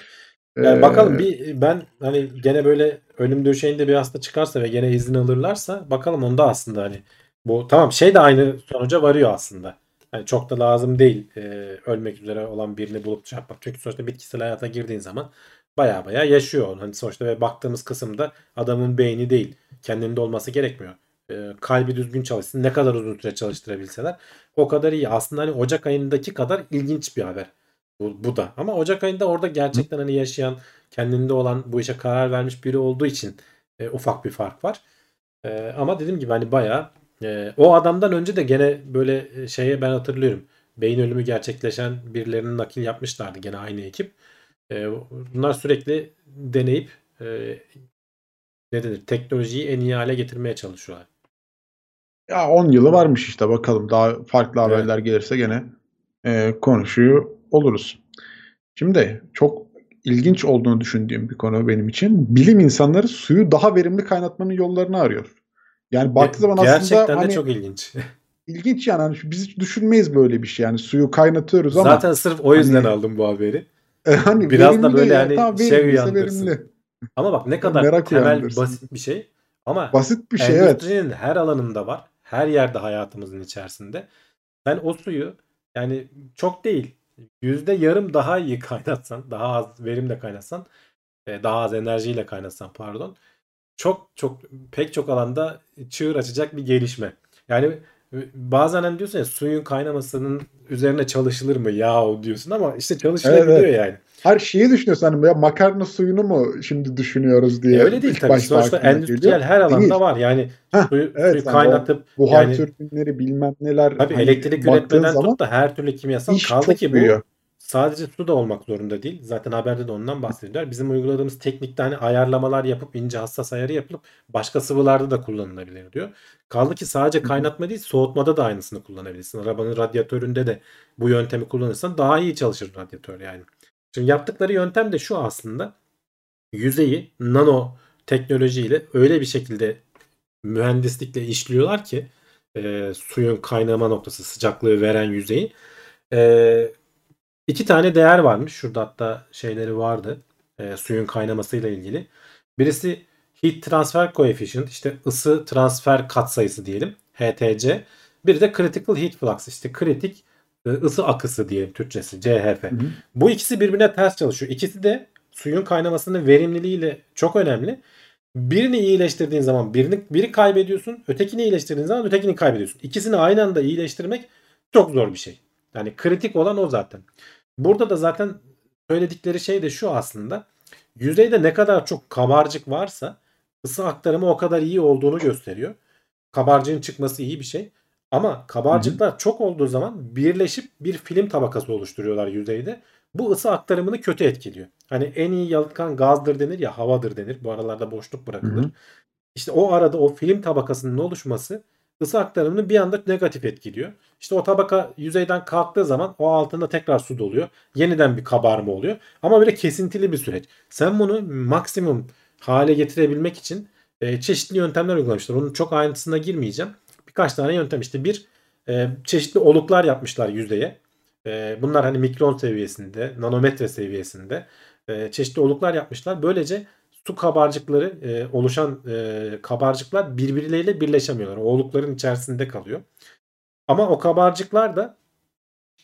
Yani Ee, bakalım bir ben hani gene böyle ölüm döşeğinde bir hasta çıkarsa ve gene izin alırlarsa bakalım onda aslında hani bu tamam şey de aynı sonuca varıyor aslında. Hani çok da lazım değil e, ölmek üzere olan birini bulup şey yapmak. Çünkü sonuçta bitkisel hayata girdiğin zaman baya baya yaşıyor. Hani sonuçta ve baktığımız kısımda adamın beyni değil. Kendinde olması gerekmiyor. E, kalbi düzgün çalışsın. Ne kadar uzun süre çalıştırabilseler o kadar iyi. Aslında hani Ocak ayındaki kadar ilginç bir haber. Bu, bu da. Ama Ocak ayında orada gerçekten hani yaşayan, kendinde olan, bu işe karar vermiş biri olduğu için e, ufak bir fark var. E, ama dediğim gibi hani bayağı e, o adamdan önce de gene böyle e, şeye ben hatırlıyorum. Beyin ölümü gerçekleşen birilerinin nakil yapmışlardı gene aynı ekip. E, bunlar sürekli deneyip e, ne denir teknolojiyi en iyi hale getirmeye çalışıyorlar. Ya 10 yılı varmış işte bakalım daha farklı Evet. haberler gelirse gene e, konuşuyor oluruz. Şimdi çok ilginç olduğunu düşündüğüm bir konu benim için. Bilim insanları suyu daha verimli kaynatmanın yollarını arıyor. Yani baktığı zaman Gerçekten aslında de hani çok ilginç. (laughs) ilginç yani Hani biz hiç düşünmeyiz böyle bir şey yani suyu kaynatıyoruz ama Zaten sırf o yüzden hani- aldım bu haberi. (laughs) hani biraz da böyle ya, hani şey uyandırsın. verimli. Ama bak ne kadar Merak temel uyandırsın. basit bir şey. Ama Basit bir şey evet. her alanında var. Her yerde hayatımızın içerisinde. Sen o suyu yani çok değil. Yüzde yarım daha iyi kaynatsan, daha az verimle kaynatsan, e, daha az enerjiyle kaynatsan pardon. Çok çok pek çok alanda çığır açacak bir gelişme. Yani e, bazen hani diyorsun ya suyun kaynamasının üzerine çalışılır mı ya diyorsun ama işte çalışılabiliyor Evet, yani. Her şeyi düşünüyorsun hani ya makarna suyunu mu şimdi düşünüyoruz diye. E, öyle değil tabii. Sonuçta endüstriyel geliyor. her alanda Değil. var. Yani Heh, suyu, evet, suyu yani kaynatıp Buhar yani türbinleri bilmem neler tabii hani elektrik üretmeden zaman tut da her türlü kimyasal kaldı ki bu büyüyor. sadece su da olmak zorunda değil. Zaten haberde de ondan bahsediyorlar. Bizim uyguladığımız teknikte hani ayarlamalar yapıp ince hassas ayarı yapılıp başka sıvılarda da kullanılabilir diyor. Kaldı ki sadece kaynatma değil soğutmada da aynısını kullanabilirsin. Arabanın radyatöründe de bu yöntemi kullanırsan daha iyi çalışır radyatör yani. Şimdi yaptıkları yöntem de şu aslında. Yüzeyi nano teknolojiyle öyle bir şekilde mühendislikle işliyorlar ki e, suyun kaynama noktası sıcaklığı veren yüzeyi. E, iki tane değer varmış. Şurada hatta şeyleri vardı. E, suyun kaynamasıyla ilgili. Birisi heat transfer coefficient işte ısı transfer katsayısı diyelim. HTC. Biri de critical heat flux işte kritik ısı akısı diyelim Türkçesi CHF. Hı hı. Bu ikisi birbirine ters çalışıyor. İkisi de suyun kaynamasının verimliliğiyle çok önemli. Birini iyileştirdiğin zaman birini biri kaybediyorsun. Ötekini iyileştirdiğin zaman ötekini kaybediyorsun. İkisini aynı anda iyileştirmek çok zor bir şey. Yani kritik olan o zaten. Burada da zaten söyledikleri şey de şu aslında. Yüzeyde ne kadar çok kabarcık varsa ısı aktarımı o kadar iyi olduğunu gösteriyor. Kabarcığın çıkması iyi bir şey. Ama kabarcıklar hı hı. çok olduğu zaman birleşip bir film tabakası oluşturuyorlar yüzeyde. Bu ısı aktarımını kötü etkiliyor. Hani en iyi yalıtkan gazdır denir ya havadır denir. Bu aralarda boşluk bırakılır. Hı hı. İşte o arada o film tabakasının oluşması ısı aktarımını bir anda negatif etkiliyor. İşte o tabaka yüzeyden kalktığı zaman o altında tekrar su doluyor. Yeniden bir kabarma oluyor. Ama böyle kesintili bir süreç. Sen bunu maksimum hale getirebilmek için e, çeşitli yöntemler uygulamışlar. Onun çok ayrıntısına girmeyeceğim. Birkaç tane yöntem işte bir e, çeşitli oluklar yapmışlar yüzeye. E, bunlar hani mikron seviyesinde, nanometre seviyesinde e, çeşitli oluklar yapmışlar. Böylece su kabarcıkları e, oluşan e, kabarcıklar birbirleriyle birleşemiyorlar. O olukların içerisinde kalıyor. Ama o kabarcıklar da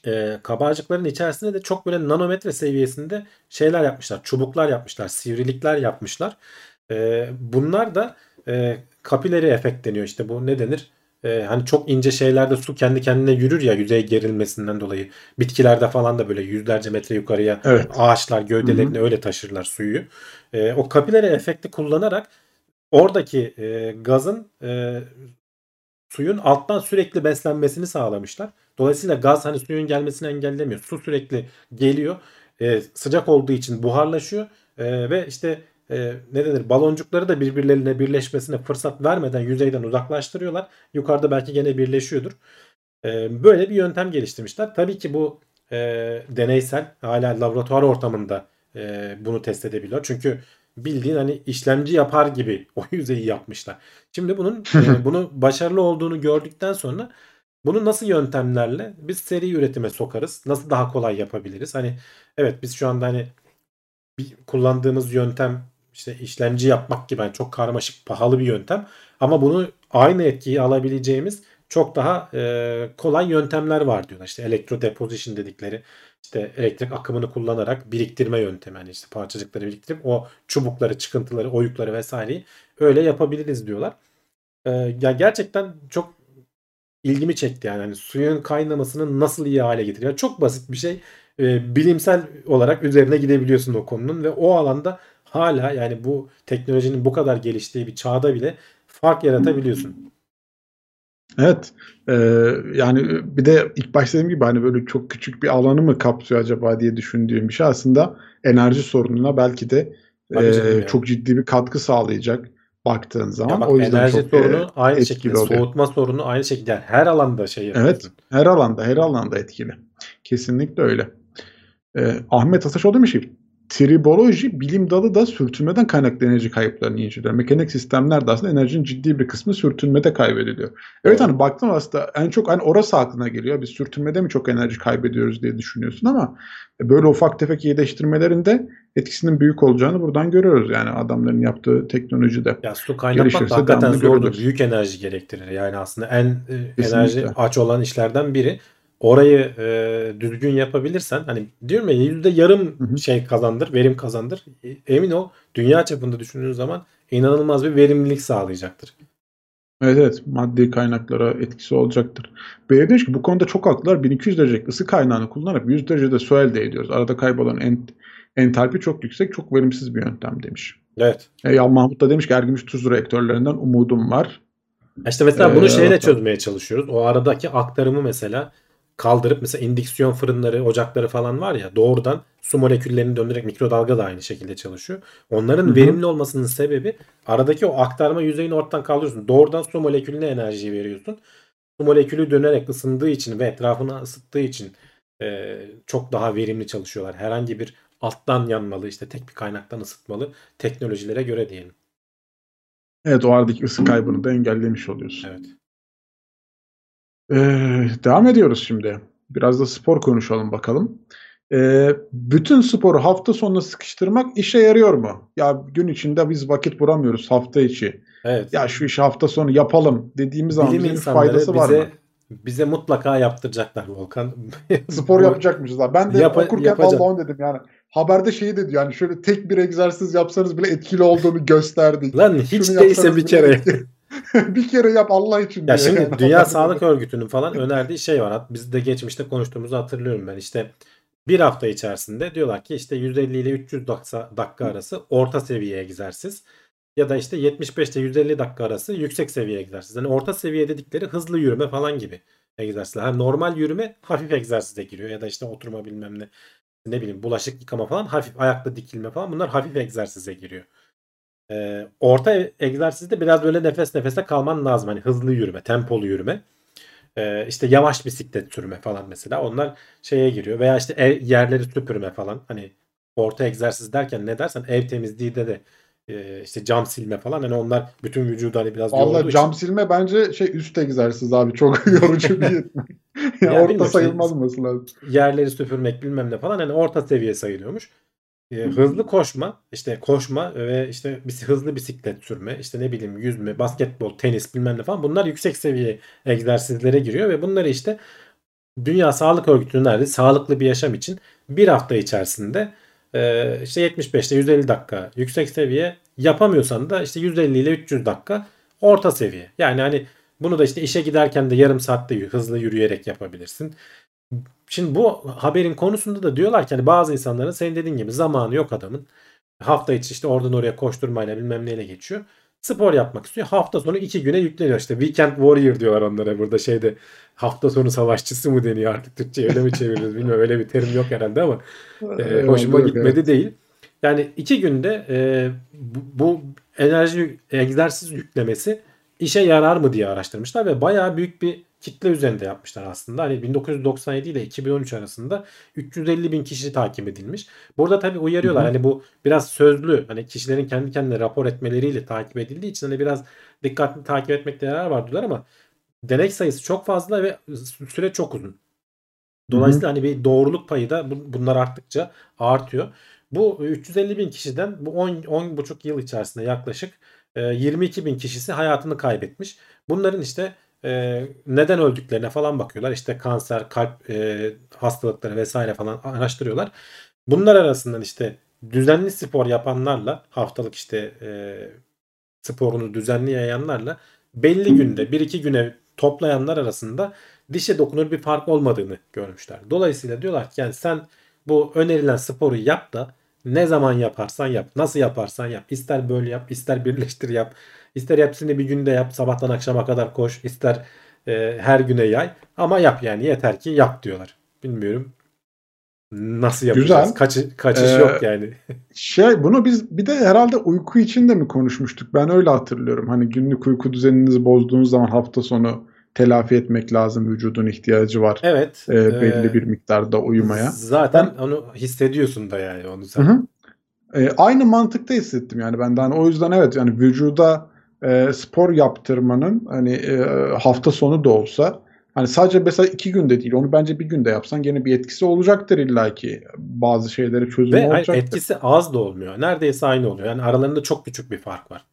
e, kabarcıkların içerisinde de çok böyle nanometre seviyesinde şeyler yapmışlar. Çubuklar yapmışlar. Sivrilikler yapmışlar. E, bunlar da e, kapileri efekt deniyor. İşte bu ne denir? E, hani çok ince şeylerde su kendi kendine yürür ya yüzey gerilmesinden dolayı. Bitkilerde falan da böyle yüzlerce metre yukarıya evet. ağaçlar gövdelerini Hı-hı. öyle taşırlar suyu. E, o kapilere efekti kullanarak oradaki e, gazın e, suyun alttan sürekli beslenmesini sağlamışlar. Dolayısıyla gaz hani suyun gelmesini engellemiyor. Su sürekli geliyor. E, sıcak olduğu için buharlaşıyor. E, ve işte e, ne denir baloncukları da birbirlerine birleşmesine fırsat vermeden yüzeyden uzaklaştırıyorlar. Yukarıda belki gene birleşiyordur. E, böyle bir yöntem geliştirmişler. Tabii ki bu e, deneysel hala laboratuvar ortamında e, bunu test edebiliyor. Çünkü bildiğin hani işlemci yapar gibi (laughs) o yüzeyi yapmışlar. Şimdi bunun e, bunu başarılı olduğunu gördükten sonra bunu nasıl yöntemlerle biz seri üretime sokarız? Nasıl daha kolay yapabiliriz? Hani evet biz şu anda hani bir kullandığımız yöntem işte işlemci yapmak gibi yani çok karmaşık pahalı bir yöntem. Ama bunu aynı etkiyi alabileceğimiz çok daha e, kolay yöntemler var diyorlar. İşte elektro deposition dedikleri işte elektrik akımını kullanarak biriktirme yöntemi. Yani işte parçacıkları biriktirip o çubukları, çıkıntıları, oyukları vesaireyi öyle yapabiliriz diyorlar. E, ya gerçekten çok ilgimi çekti yani. yani suyun kaynamasını nasıl iyi hale getiriyor. Çok basit bir şey. E, bilimsel olarak üzerine gidebiliyorsun o konunun ve o alanda hala yani bu teknolojinin bu kadar geliştiği bir çağda bile fark yaratabiliyorsun. Evet. E, yani bir de ilk başta dediğim gibi hani böyle çok küçük bir alanı mı kapsıyor acaba diye düşündüğüm bir şey aslında enerji sorununa belki de e, çok ciddi bir katkı sağlayacak baktığın zaman. bak, o yüzden enerji çok sorunu e, aynı şekilde, oluyor. soğutma sorunu aynı şekilde yani her alanda şey yapıyorsun. Evet, her alanda, her alanda etkili. Kesinlikle öyle. E, Ahmet Ataşoğlu demiş ki Triboloji bilim dalı da sürtünmeden kaynaklı enerji kayıplarını inceliyor. Mekanik sistemlerde aslında enerjinin ciddi bir kısmı sürtünmede kaybediliyor. Evet, evet. hani baktım aslında en çok hani orası aklına geliyor. Biz sürtünmede mi çok enerji kaybediyoruz diye düşünüyorsun ama böyle ufak tefek iyileştirmelerinde etkisinin büyük olacağını buradan görüyoruz. Yani adamların yaptığı teknolojide. Ya su kaynatmak da hakikaten zordur. Büyük enerji gerektirir. Yani aslında en e, Kesinlikle. enerji aç olan işlerden biri orayı e, düzgün yapabilirsen hani diyorum ya yüzde yarım hı hı. şey kazandır, verim kazandır. E, emin ol dünya çapında düşündüğün zaman inanılmaz bir verimlilik sağlayacaktır. Evet evet maddi kaynaklara etkisi olacaktır. Bey demiş ki bu konuda çok haklılar. 1200 derecelik ısı kaynağını kullanarak 100 derecede su elde ediyoruz. Arada kaybolan ent entalpi çok yüksek, çok verimsiz bir yöntem demiş. Evet. E, ya Mahmut da demiş ki Ergümüş tuz reaktörlerinden umudum var. İşte mesela bunu ee, şeyle çözmeye çalışıyoruz. O aradaki aktarımı mesela kaldırıp mesela indüksiyon fırınları, ocakları falan var ya doğrudan su moleküllerini döndürerek mikrodalga da aynı şekilde çalışıyor. Onların Hı-hı. verimli olmasının sebebi aradaki o aktarma yüzeyini ortadan kaldırıyorsun. Doğrudan su molekülüne enerji veriyorsun. Su molekülü dönerek ısındığı için ve etrafını ısıttığı için e, çok daha verimli çalışıyorlar. Herhangi bir alttan yanmalı işte tek bir kaynaktan ısıtmalı teknolojilere göre diyelim. Evet o aradaki ısı kaybını da engellemiş oluyorsun. Evet. Ee, devam ediyoruz şimdi. Biraz da spor konuşalım bakalım. Ee, bütün sporu hafta sonuna sıkıştırmak işe yarıyor mu? Ya gün içinde biz vakit bulamıyoruz hafta içi. Evet. Ya şu işi hafta sonu yapalım dediğimiz zaman bize bir faydası var mı? Bize mutlaka yaptıracaklar Volkan. (laughs) Spor yapacakmışız. Ben de Yap- okurken yapacağım. dedim yani. haberde şeyi de diyor yani şöyle tek bir egzersiz yapsanız bile etkili olduğunu gösterdik. Lan hiç Şunu değilse bir kere. (laughs) bir kere yap Allah için. Ya şimdi yani. Dünya Sağlık. Örgütü'nün falan önerdiği şey var. Biz de geçmişte konuştuğumuzu hatırlıyorum ben. İşte bir hafta içerisinde diyorlar ki işte 150 ile 300 dakika, dakika arası orta seviye egzersiz. Ya da işte 75 ile 150 dakika arası yüksek seviye egzersiz. Yani orta seviye dedikleri hızlı yürüme falan gibi egzersizler. Ha, normal yürüme hafif egzersize giriyor. Ya da işte oturma bilmem ne ne bileyim bulaşık yıkama falan hafif ayakta dikilme falan bunlar hafif egzersize giriyor. Ee, orta e- egzersizde biraz böyle nefes nefese kalman lazım. Hani hızlı yürüme, tempolu yürüme. Ee, işte yavaş bisiklet sürme falan mesela. Onlar şeye giriyor. Veya işte ev, yerleri süpürme falan. Hani orta egzersiz derken ne dersen ev temizliği de de e, işte cam silme falan. Hani onlar bütün vücudu hani biraz Vallahi için- cam silme bence şey üst egzersiz abi çok (laughs) yorucu bir. Ya ya orta sayılmaz olması lazım. yerleri süpürmek bilmem ne falan hani orta seviye sayılıyormuş. Ee, hızlı koşma, işte koşma ve işte hızlı bisiklet sürme, işte ne bileyim yüzme, basketbol, tenis bilmem ne falan bunlar yüksek seviye egzersizlere giriyor ve bunları işte Dünya Sağlık Örgütü'nün önerdiği sağlıklı bir yaşam için bir hafta içerisinde e, işte 75 ile 150 dakika yüksek seviye yapamıyorsan da işte 150 ile 300 dakika orta seviye. Yani hani bunu da işte işe giderken de yarım saatte hızlı yürüyerek yapabilirsin. Şimdi bu haberin konusunda da diyorlar ki hani bazı insanların senin dediğin gibi zamanı yok adamın. Hafta içi işte oradan oraya koşturmayla bilmem neyle geçiyor. Spor yapmak istiyor. Hafta sonu iki güne yükleniyor. İşte Weekend Warrior diyorlar onlara burada şeyde. Hafta sonu savaşçısı mı deniyor artık Türkçe öyle mi çeviriyoruz bilmiyorum. Öyle bir terim yok herhalde ama (laughs) e, hoşuma gitmedi evet. değil. Yani iki günde e, bu, bu enerji egzersiz yüklemesi işe yarar mı diye araştırmışlar ve bayağı büyük bir kitle üzerinde yapmışlar aslında. Hani 1997 ile 2013 arasında 350 bin kişi takip edilmiş. Burada tabii uyarıyorlar. Hı hı. Hani bu biraz sözlü. Hani kişilerin kendi kendine rapor etmeleriyle takip edildiği için hani biraz dikkatli takip etmekte yarar var diyorlar ama denek sayısı çok fazla ve süre çok uzun. Dolayısıyla hani bir doğruluk payı da bu- bunlar arttıkça artıyor. Bu 350 bin kişiden bu 10 10 buçuk yıl içerisinde yaklaşık e, 22 bin kişisi hayatını kaybetmiş. Bunların işte e, neden öldüklerine falan bakıyorlar. İşte kanser, kalp e, hastalıkları vesaire falan araştırıyorlar. Bunlar arasından işte düzenli spor yapanlarla haftalık işte e, sporunu düzenli yayanlarla belli günde 1-2 güne toplayanlar arasında dişe dokunur bir fark olmadığını görmüşler. Dolayısıyla diyorlar ki yani sen bu önerilen sporu yap da ne zaman yaparsan yap, nasıl yaparsan yap. İster böyle yap, ister birleştir yap. İster hepsini bir günde yap, sabahtan akşama kadar koş, ister e, her güne yay. Ama yap yani yeter ki yap diyorlar. Bilmiyorum nasıl yapacağız. Güzel. Kaçı, kaçış Ee, yok yani. Şey bunu biz bir de herhalde uyku için de mi konuşmuştuk? Ben öyle hatırlıyorum. Hani günlük uyku düzeninizi bozduğunuz zaman hafta sonu telafi etmek lazım. Vücudun ihtiyacı var. Evet. e, belli e, bir miktarda uyumaya. Zaten onu hissediyorsun da yani onu sen. Hı hı. E, aynı mantıkta hissettim yani ben de hani o yüzden evet yani vücuda e, spor yaptırmanın hani e, hafta sonu da olsa hani sadece mesela iki günde değil onu bence bir günde yapsan gene bir etkisi olacaktır illaki bazı şeylere çözüm Ve olacaktır. etkisi az da olmuyor. Neredeyse aynı oluyor. Yani aralarında çok küçük bir fark var.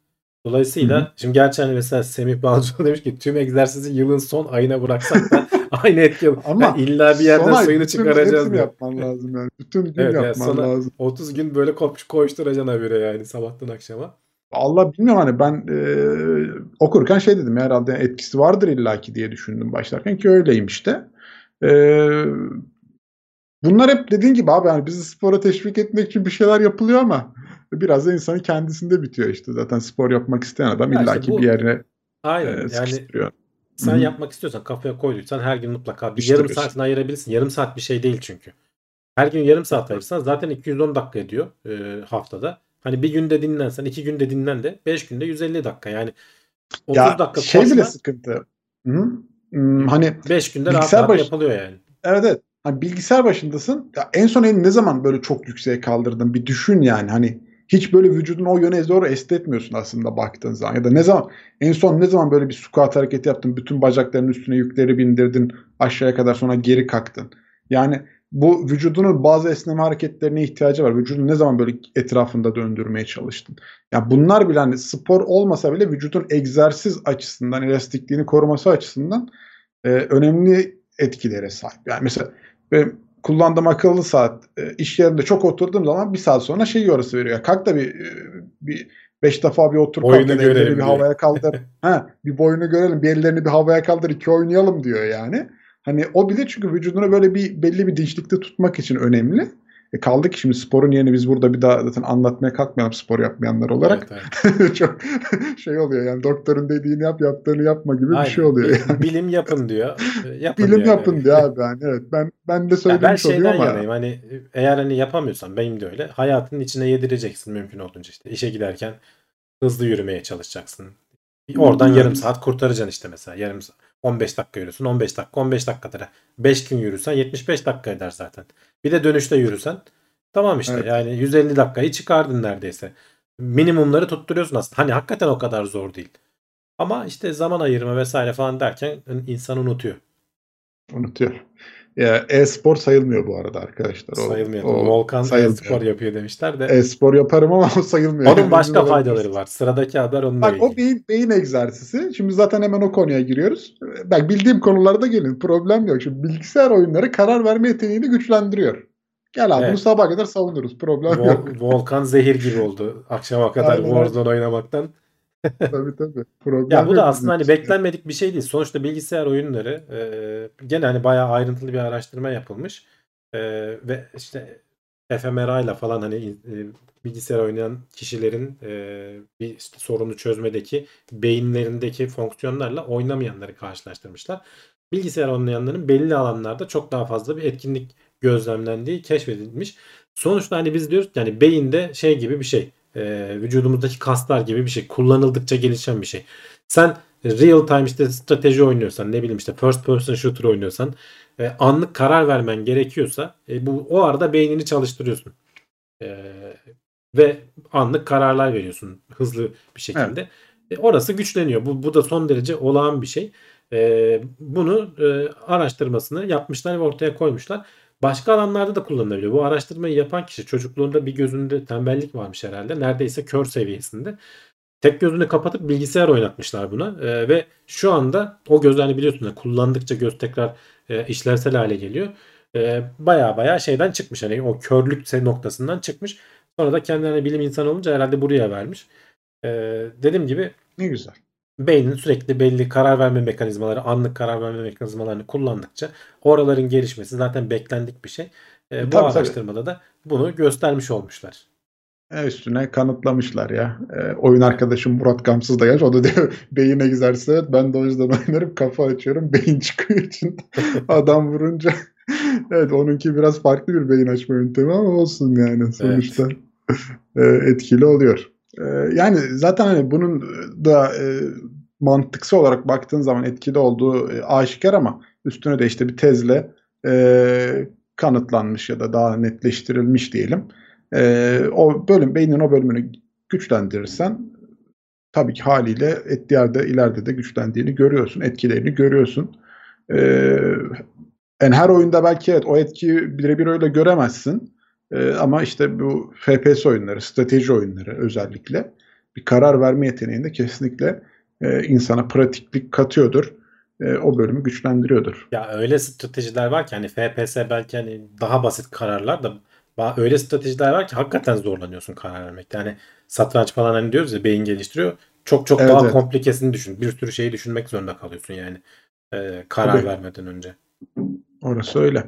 Dolayısıyla Hı hı. şimdi gerçi hani mesela Semih Balcı (laughs) demiş ki tüm egzersizi yılın son ayına bıraksak da (laughs) aynı etki olur. Ama Yani illa bir yerden suyunu bütün çıkaracağız diyor. yapman lazım yani. Bütün gün Evet, yani yapman sana- lazım. 30 gün böyle koş, koşturacaksın habire yani sabahtan akşama. Allah bilmiyorum hani ben e, okurken şey dedim herhalde etkisi vardır illaki diye düşündüm başlarken ki öyleymiş de. E, bunlar hep dediğin gibi abi yani bizi spora teşvik etmek için bir şeyler yapılıyor ama biraz da insanın kendisinde bitiyor işte zaten spor yapmak isteyen adam Ya işte illaki bu- bir yerine Aynen. e, yani sıkıştırıyor. sen Hı hı. yapmak istiyorsan kafaya koyduysan her gün mutlaka bir İşte yarım saatini ayırabilirsin. Yarım saat bir şey değil çünkü. Her gün yarım saat ayırsan zaten 210 dakika ediyor e, haftada. Hani bir günde dinlensen, iki günde dinlen de 5 günde 150 dakika. Yani 30 Ya dakika şey bile sıkıntı. Hı? Hmm, hani 5 günde rahat rahat baş- yapılıyor yani. Evet evet. Hani bilgisayar başındasın. Ya en son elini ne zaman böyle çok yükseğe kaldırdın? Bir düşün yani. Hani hiç böyle vücudun o yöne doğru esnetmiyorsun aslında baktığın zaman. Ya da ne zaman en son ne zaman böyle bir squat hareketi yaptın? Bütün bacaklarının üstüne yükleri bindirdin. Aşağıya kadar sonra geri kalktın. Yani bu vücudunun bazı esneme hareketlerine ihtiyacı var. Vücudunu ne zaman böyle etrafında döndürmeye çalıştın? Ya bunlar bile hani spor olmasa bile vücudun egzersiz açısından, elastikliğini koruması açısından e, önemli etkilere sahip. Yani mesela e, kullandığım akıllı saat e, iş yerinde çok oturduğum zaman bir saat sonra şey yorası veriyor. Kalk da bir, e, bir beş defa bir otur Boyunu kalk, görelim ellerini bir havaya kaldır. (laughs) ha, bir boyunu görelim, bir ellerini bir havaya kaldır, iki oynayalım diyor yani. Hani o bile çünkü vücudunu böyle bir belli bir dinçlikte tutmak için önemli. E kaldı ki şimdi sporun yerini biz burada bir daha zaten anlatmaya kalkmayalım spor yapmayanlar olarak. Evet, evet. (laughs) çok şey oluyor yani doktorun dediğini yap yaptığını yapma gibi Aynen. bir şey oluyor. Yani. Bilim yapın diyor. (laughs) E, Yapın Bilim diyor yapın yani. diyor abi yani. Evet ben ben de Ya söylemiş ben oluyorum şeyden ama. yanayım hani eğer hani yapamıyorsan benim de öyle hayatının içine yedireceksin mümkün olduğunca işte işe giderken hızlı yürümeye çalışacaksın. Oradan Evet. yarım saat kurtaracaksın işte mesela yarım sa- 15 dakika yürüsün 15 dakika 15 dakikadır. 5 gün yürüsen 75 dakika eder zaten. Bir de dönüşte yürüsen tamam işte Evet. yani 150 dakikayı çıkardın neredeyse. Minimumları tutturuyorsun aslında. Hani hakikaten o kadar zor değil. Ama işte zaman ayırma vesaire falan derken insan unutuyor. Unutuyor. Ya, e-spor sayılmıyor bu arada arkadaşlar. O, Sayılmıyor. o Volkan sayılmıyor. spor yapıyor demişler de. E-spor yaparım ama (laughs) o sayılmıyor. Onun başka faydaları var. Sıradaki haber onunla Bak o ilgili. beyin, beyin egzersizi. Şimdi zaten hemen o konuya giriyoruz. Bak bildiğim konularda gelin. Problem yok. Şimdi bilgisayar oyunları karar verme yeteneğini güçlendiriyor. Gel abi Evet. bunu sabaha kadar savunuruz. Problem yok. Vol- Volkan zehir gibi oldu akşama kadar Aynen. Warzone oynamaktan. Tabii tabii. Problem Ya bu da aslında hani için. beklenmedik bir şey değil. Sonuçta bilgisayar oyunları e, gene hani bayağı ayrıntılı bir araştırma yapılmış. E, ve işte fMRI ile falan hani e, bilgisayar oynayan kişilerin e, bir işte sorunu çözmedeki beyinlerindeki fonksiyonlarla oynamayanları karşılaştırmışlar. Bilgisayar oynayanların belli alanlarda çok daha fazla bir etkinlik gözlemlendiği keşfedilmiş. Sonuçta hani biz diyoruz ki hani beyinde şey gibi bir şey. E, vücudumuzdaki kaslar gibi bir şey. Kullanıldıkça gelişen bir şey. Sen real time işte strateji oynuyorsan ne bileyim işte first person shooter oynuyorsan e, anlık karar vermen gerekiyorsa e, bu o arada beynini çalıştırıyorsun. E, ve anlık kararlar veriyorsun hızlı bir şekilde. E, orası güçleniyor. Bu, bu da son derece olağan bir şey. E, bunu e, araştırmasını yapmışlar ve ortaya koymuşlar. Başka alanlarda da kullanılabiliyor. Bu araştırmayı yapan kişi çocukluğunda bir gözünde tembellik varmış herhalde. Neredeyse kör seviyesinde. Tek gözünü kapatıp bilgisayar oynatmışlar buna. E, ve şu anda o göz hani biliyorsun da kullandıkça göz tekrar e, işlevsel hale geliyor. Baya baya şeyden çıkmış. Hani o körlük noktasından çıkmış. Sonra da kendine bilim insanı olunca herhalde buraya vermiş. E, dediğim gibi Ne güzel. Beynin sürekli belli karar verme mekanizmaları, anlık karar verme mekanizmalarını kullandıkça oraların gelişmesi zaten beklendik bir şey. E, bu Tabii, tabii. araştırmada da bunu göstermiş olmuşlar. E, üstüne kanıtlamışlar ya. E, oyun arkadaşım Murat Gamsız da gelmiş. O da diyor (laughs) beyin egzersizi. Evet, ben de o yüzden oynarım. Kafa açıyorum. (laughs) Beyin çıkıyor için. (laughs) Adam vurunca. evet onunki biraz farklı bir beyin açma yöntemi ama olsun yani. Sonuçta e, etkili oluyor. E, yani zaten hani bunun da e, mantıksı olarak baktığın zaman etkili olduğu e, aşikar ama üstüne de işte bir tezle e, kanıtlanmış ya da daha netleştirilmiş diyelim. Ee, o bölüm beynin o bölümünü güçlendirirsen tabii ki haliyle et yerde ileride de güçlendiğini görüyorsun, etkilerini görüyorsun. Ee, yani her oyunda belki evet o etkiyi birebir öyle göremezsin. Ee, ama işte bu FPS oyunları, strateji oyunları özellikle bir karar verme yeteneğinde kesinlikle e, insana pratiklik katıyordur. E, o bölümü güçlendiriyordur. Ya öyle stratejiler var ki hani FPS belki hani daha basit kararlar da öyle stratejiler var ki hakikaten zorlanıyorsun karar vermekte. Yani satranç falan hani diyoruz ya beyin geliştiriyor. Çok çok Evet, daha evet. komplikesini düşün. Bir sürü şeyi düşünmek zorunda kalıyorsun yani. e, karar Tabii. vermeden önce. Orası öyle.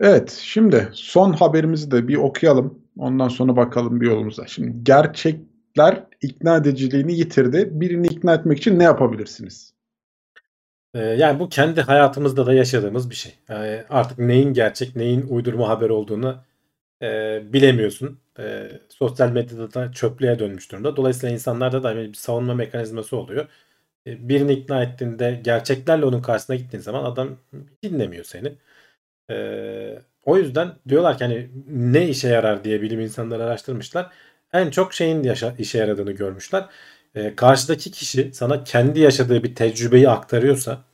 Evet, şimdi son haberimizi de bir okuyalım. Ondan sonra bakalım bir yolumuza. Şimdi gerçekler ikna ediciliğini yitirdi. Birini ikna etmek için ne yapabilirsiniz? Ee, Yani bu kendi hayatımızda da yaşadığımız bir şey. Yani artık neyin gerçek, neyin uydurma haber olduğunu e, bilemiyorsun. E, sosyal medyada da çöplüğe dönmüş durumda. Dolayısıyla insanlarda da hani bir savunma mekanizması oluyor. E, birini ikna ettiğinde gerçeklerle onun karşısına gittiğin zaman adam dinlemiyor seni. E, o yüzden diyorlar ki hani ne işe yarar diye bilim insanları araştırmışlar. En çok şeyin yaşa- işe yaradığını görmüşler. E, karşıdaki kişi sana kendi yaşadığı bir tecrübeyi aktarıyorsa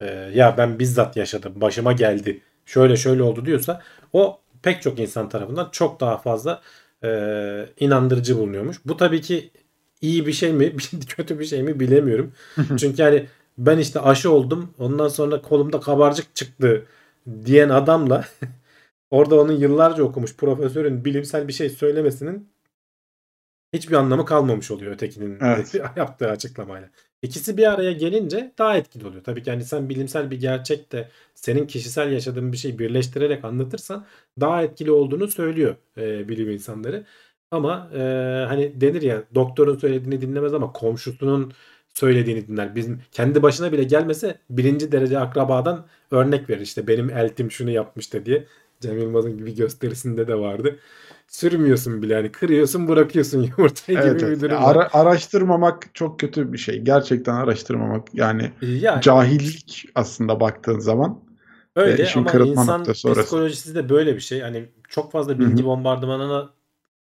e, ya ben bizzat yaşadım başıma geldi şöyle şöyle oldu diyorsa o pek çok insan tarafından çok daha fazla e, inandırıcı bulunuyormuş. Bu tabii ki iyi bir şey mi (laughs) kötü bir şey mi bilemiyorum. Çünkü yani ben işte aşı oldum ondan sonra kolumda kabarcık çıktı diyen adamla (laughs) orada onun yıllarca okumuş profesörün bilimsel bir şey söylemesinin hiçbir anlamı kalmamış oluyor ötekinin Evet. (laughs) yaptığı açıklamayla. İkisi bir araya gelince daha etkili oluyor. Tabii ki hani sen bilimsel bir gerçekte senin kişisel yaşadığın bir şeyi birleştirerek anlatırsan daha etkili olduğunu söylüyor e, bilim insanları. Ama e, hani denir ya doktorun söylediğini dinlemez ama komşusunun söylediğini dinler. Bizim kendi başına bile gelmese birinci derece akrabadan örnek verir. İşte benim eltim şunu yapmıştı diye. Cem Yılmaz'ın gibi gösterisinde de vardı. Sürmüyorsun bile hani kırıyorsun bırakıyorsun (laughs) yumurtayı Evet, gibi evet. bir durum. Ara- araştırmamak çok kötü bir şey. Gerçekten araştırmamak yani Yani cahillik aslında baktığın zaman. öyle e, ama insan psikolojisi de böyle bir şey. Hani çok fazla bilgi hı. bombardımanına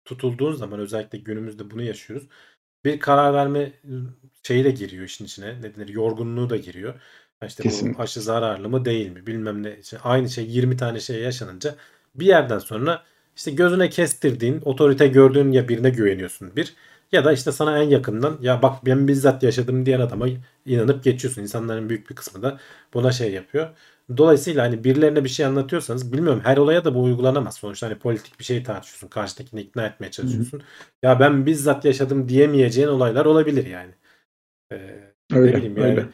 tutulduğun zaman özellikle günümüzde bunu yaşıyoruz. Bir karar verme şeyi de giriyor işin içine. Ne denir? Yorgunluğu da giriyor. İşte bu Kesinlikle. aşı zararlı mı değil mi? Bilmem ne. İşte aynı şey 20 tane şey yaşanınca bir yerden sonra işte gözüne kestirdiğin, otorite gördüğün ya birine güveniyorsun bir. Ya da işte sana en yakından ya bak ben bizzat yaşadım diyen adama inanıp geçiyorsun. İnsanların büyük bir kısmı da buna şey yapıyor. Dolayısıyla hani birilerine bir şey anlatıyorsanız bilmiyorum her olaya da bu uygulanamaz. Sonuçta hani politik bir şey tartışıyorsun. Karşıdakini ikna etmeye çalışıyorsun. Ya ben bizzat yaşadım diyemeyeceğin olaylar olabilir yani. Ne Öyle, bileyim yani. öyle.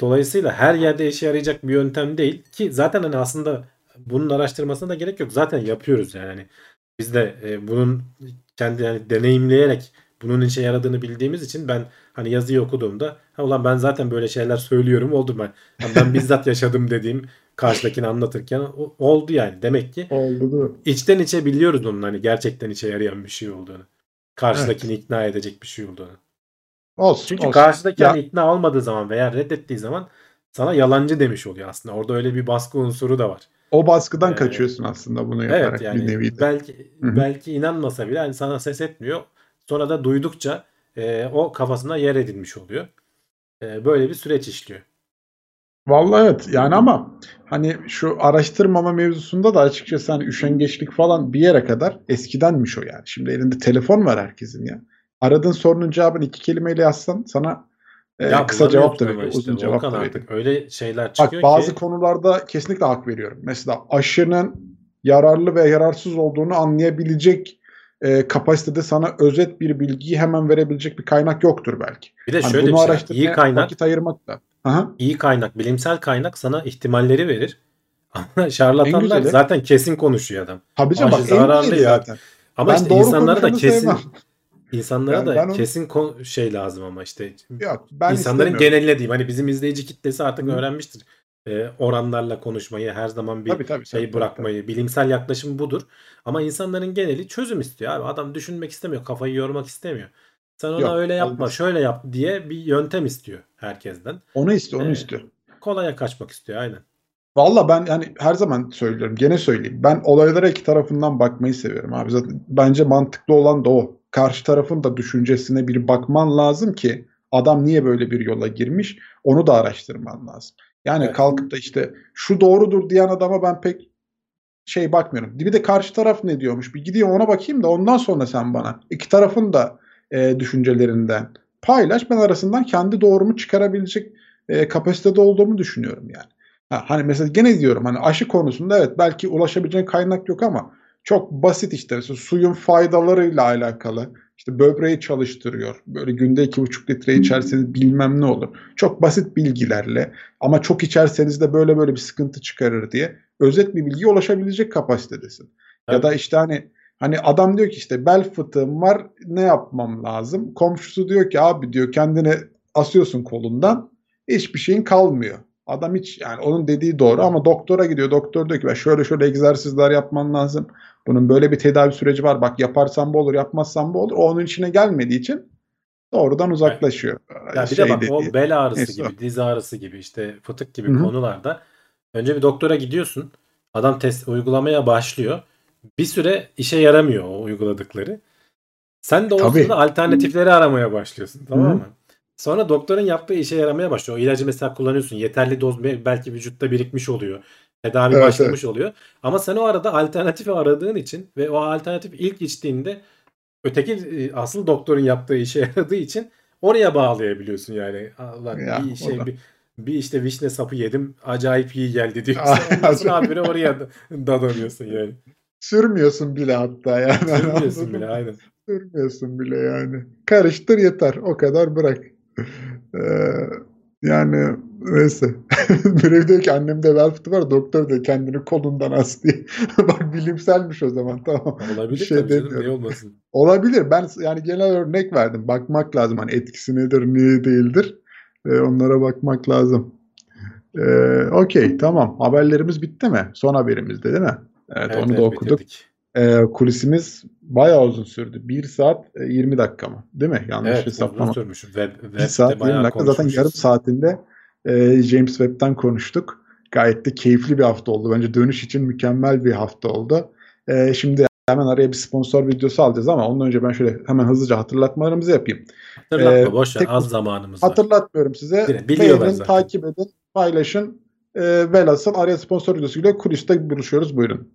Dolayısıyla her yerde işe yarayacak bir yöntem değil ki zaten hani aslında bunun araştırmasına da gerek yok. Zaten yapıyoruz yani. Hani biz de e, bunun kendi yani deneyimleyerek bunun işe yaradığını bildiğimiz için ben hani yazıyı okuduğumda ha ulan ben zaten böyle şeyler söylüyorum oldu ben. Yani (laughs) ben bizzat yaşadım dediğim karşıdakini anlatırken o- oldu yani. Demek ki Oldu içten içe biliyoruz onun hani gerçekten işe yarayan bir şey olduğunu. Karşıdakini ikna edecek bir şey olduğunu. Olsun. Çünkü olsun. karşıdaki hani ikna olmadığı zaman veya reddettiği zaman sana yalancı demiş oluyor aslında. Orada öyle bir baskı unsuru da var. O baskıdan Ee, kaçıyorsun aslında bunu yaparak Evet bir yani nevi de. belki Hı hı. belki inanmasa bile hani sana ses etmiyor. Sonra da duydukça e, o kafasına yer edilmiş oluyor. E, böyle bir süreç işliyor. Vallahi evet yani ama hani şu araştırmama mevzusunda da açıkçası hani üşengeçlik falan bir yere kadar eskidenmiş o yani. Şimdi elinde telefon var herkesin ya. Aradığın sorunun cevabını iki kelimeyle yazsan sana e, Ya kısa cevap da veriyor, işte, uzun cevap Volkan da veriyor. öyle şeyler Bak çıkıyor bazı ki konularda kesinlikle hak veriyorum. Mesela aşının yararlı ve yararsız olduğunu anlayabilecek e, kapasitede sana özet bir bilgiyi hemen verebilecek bir kaynak yoktur belki. bir de Hani şöyle bunu bir şey İyi kaynak vakit ayırmak da. Aha. iyi kaynak, bilimsel kaynak sana ihtimalleri verir. (laughs) Ama şarlatanlar zaten kesin konuşuyor adam. Tabii canım bak en zararlı ya. zaten. Ama Ben işte insanlara da kesin sevmem. (laughs) insanlara Yani da onu- kesin kon- şey lazım ama işte Yok ben İnsanların geneline diyeyim. Hani bizim izleyici kitlesi artık Hı. öğrenmiştir. Ee, oranlarla konuşmayı, her zaman bir Tabii, tabii, şey tabii, tabii, bırakmayı. Bilimsel yaklaşım budur. Ama insanların geneli çözüm istiyor abi. Adam düşünmek istemiyor, kafayı yormak istemiyor. Sen ona Yok, öyle yapma, olmaz. şöyle yap diye bir yöntem istiyor herkesten. Onu istiyor, onu Ee, istiyor. Kolaya kaçmak istiyor aynen. Valla ben yani her zaman söylüyorum, gene söyleyeyim. Ben olaylara iki tarafından bakmayı seviyorum abi. Zaten bence mantıklı olan da o. Karşı tarafın da düşüncesine bir bakman lazım ki adam niye böyle bir yola girmiş onu da araştırman lazım. Yani Evet. kalkıp da işte şu doğrudur diyen adama ben pek şey bakmıyorum. Bir de karşı taraf ne diyormuş? Bir gideyim ona bakayım da ondan sonra sen bana iki tarafın da e, düşüncelerinden paylaş. Ben arasından kendi doğrumu çıkarabilecek e, kapasitede olduğumu düşünüyorum yani. Ha, hani mesela gene diyorum hani aşı konusunda evet belki ulaşabileceğin kaynak yok ama çok basit işte suyun faydalarıyla alakalı işte böbreği çalıştırıyor. Böyle günde iki buçuk litre içerseniz bilmem ne olur. Çok basit bilgilerle ama çok içerseniz de böyle böyle bir sıkıntı çıkarır diye özet bir bilgiye ulaşabilecek kapasitedesin. Ya Evet. da işte hani hani adam diyor ki işte bel fıtığım var ne yapmam lazım? Komşusu diyor ki abi diyor kendine asıyorsun kolundan hiçbir şeyin kalmıyor. Adam hiç yani onun dediği doğru ama doktora gidiyor. Doktor diyor ki "Bak şöyle şöyle egzersizler yapman lazım. Bunun böyle bir tedavi süreci var. Bak yaparsan bu olur, yapmazsan bu olur. O onun içine gelmediği için doğrudan uzaklaşıyor. Ya bir Şey de bak o dediği. bel ağrısı Neyse o. gibi, diz ağrısı gibi işte fıtık gibi Hı hı. konularda önce bir doktora gidiyorsun. Adam test uygulamaya başlıyor. Bir süre işe yaramıyor o uyguladıkları. Sen de o sırada alternatifleri aramaya başlıyorsun. Tamam Hı hı. mı? Sonra doktorun yaptığı işe yaramaya başlıyor. O ilacı mesela kullanıyorsun. Yeterli doz be- belki vücutta birikmiş oluyor. Tedavi Evet, başlamış oluyor. Ama sen o arada alternatifi aradığın için ve o alternatif ilk içtiğinde öteki e, asıl doktorun yaptığı işe (laughs) yaradığı için oraya bağlayabiliyorsun yani. Allah Ya, bir şey bir bir işte vişne sapı yedim acayip iyi geldi (laughs) diyorsun. Ondan sonra oraya da- dadanıyorsun yani. Sürmüyorsun bile hatta yani. Sürmüyorsun bile aynen. Sürmüyorsun bile yani. Karıştır yeter. O kadar bırak. Ee, yani neyse. (laughs) Biri diyor ki annemde bel fıtığı var. Doktor diyor kendini kolundan as diye. (laughs) Bak bilimselmiş o zaman tamam. Olabilir Bir şey tabii canım, niye olmasın. Olabilir. Ben yani genel örnek verdim. Bakmak lazım. Hani etkisi nedir, niye değildir. Ee, onlara bakmak lazım. Ee, Okey tamam. Haberlerimiz bitti mi? Son haberimizde değil mi? Evet, Evet, onu da evet, okuduk. bitirdik. Ee, kulisimiz bayağı uzun sürdü. 1 saat e, 20 dakika mı? Değil mi? Yanlış Evet uzun hesaplama. sürmüş. Web, 1 webde saat 20 bayağı dakika. Zaten yarım saatinde e, James Webb'den konuştuk. Gayet de keyifli bir hafta oldu. Bence dönüş için mükemmel bir hafta oldu. E, şimdi hemen araya bir sponsor videosu alacağız ama ondan önce ben şöyle hemen hızlıca hatırlatmalarımızı yapayım. Hatırlatma Ee, boş ver az zamanımız var. Hatırlatmıyorum size. Direkt biliyorlar Beğenin, zaten. takip edin, paylaşın. E, velhasıl araya sponsor videosuyla kuliste buluşuyoruz. Buyurun.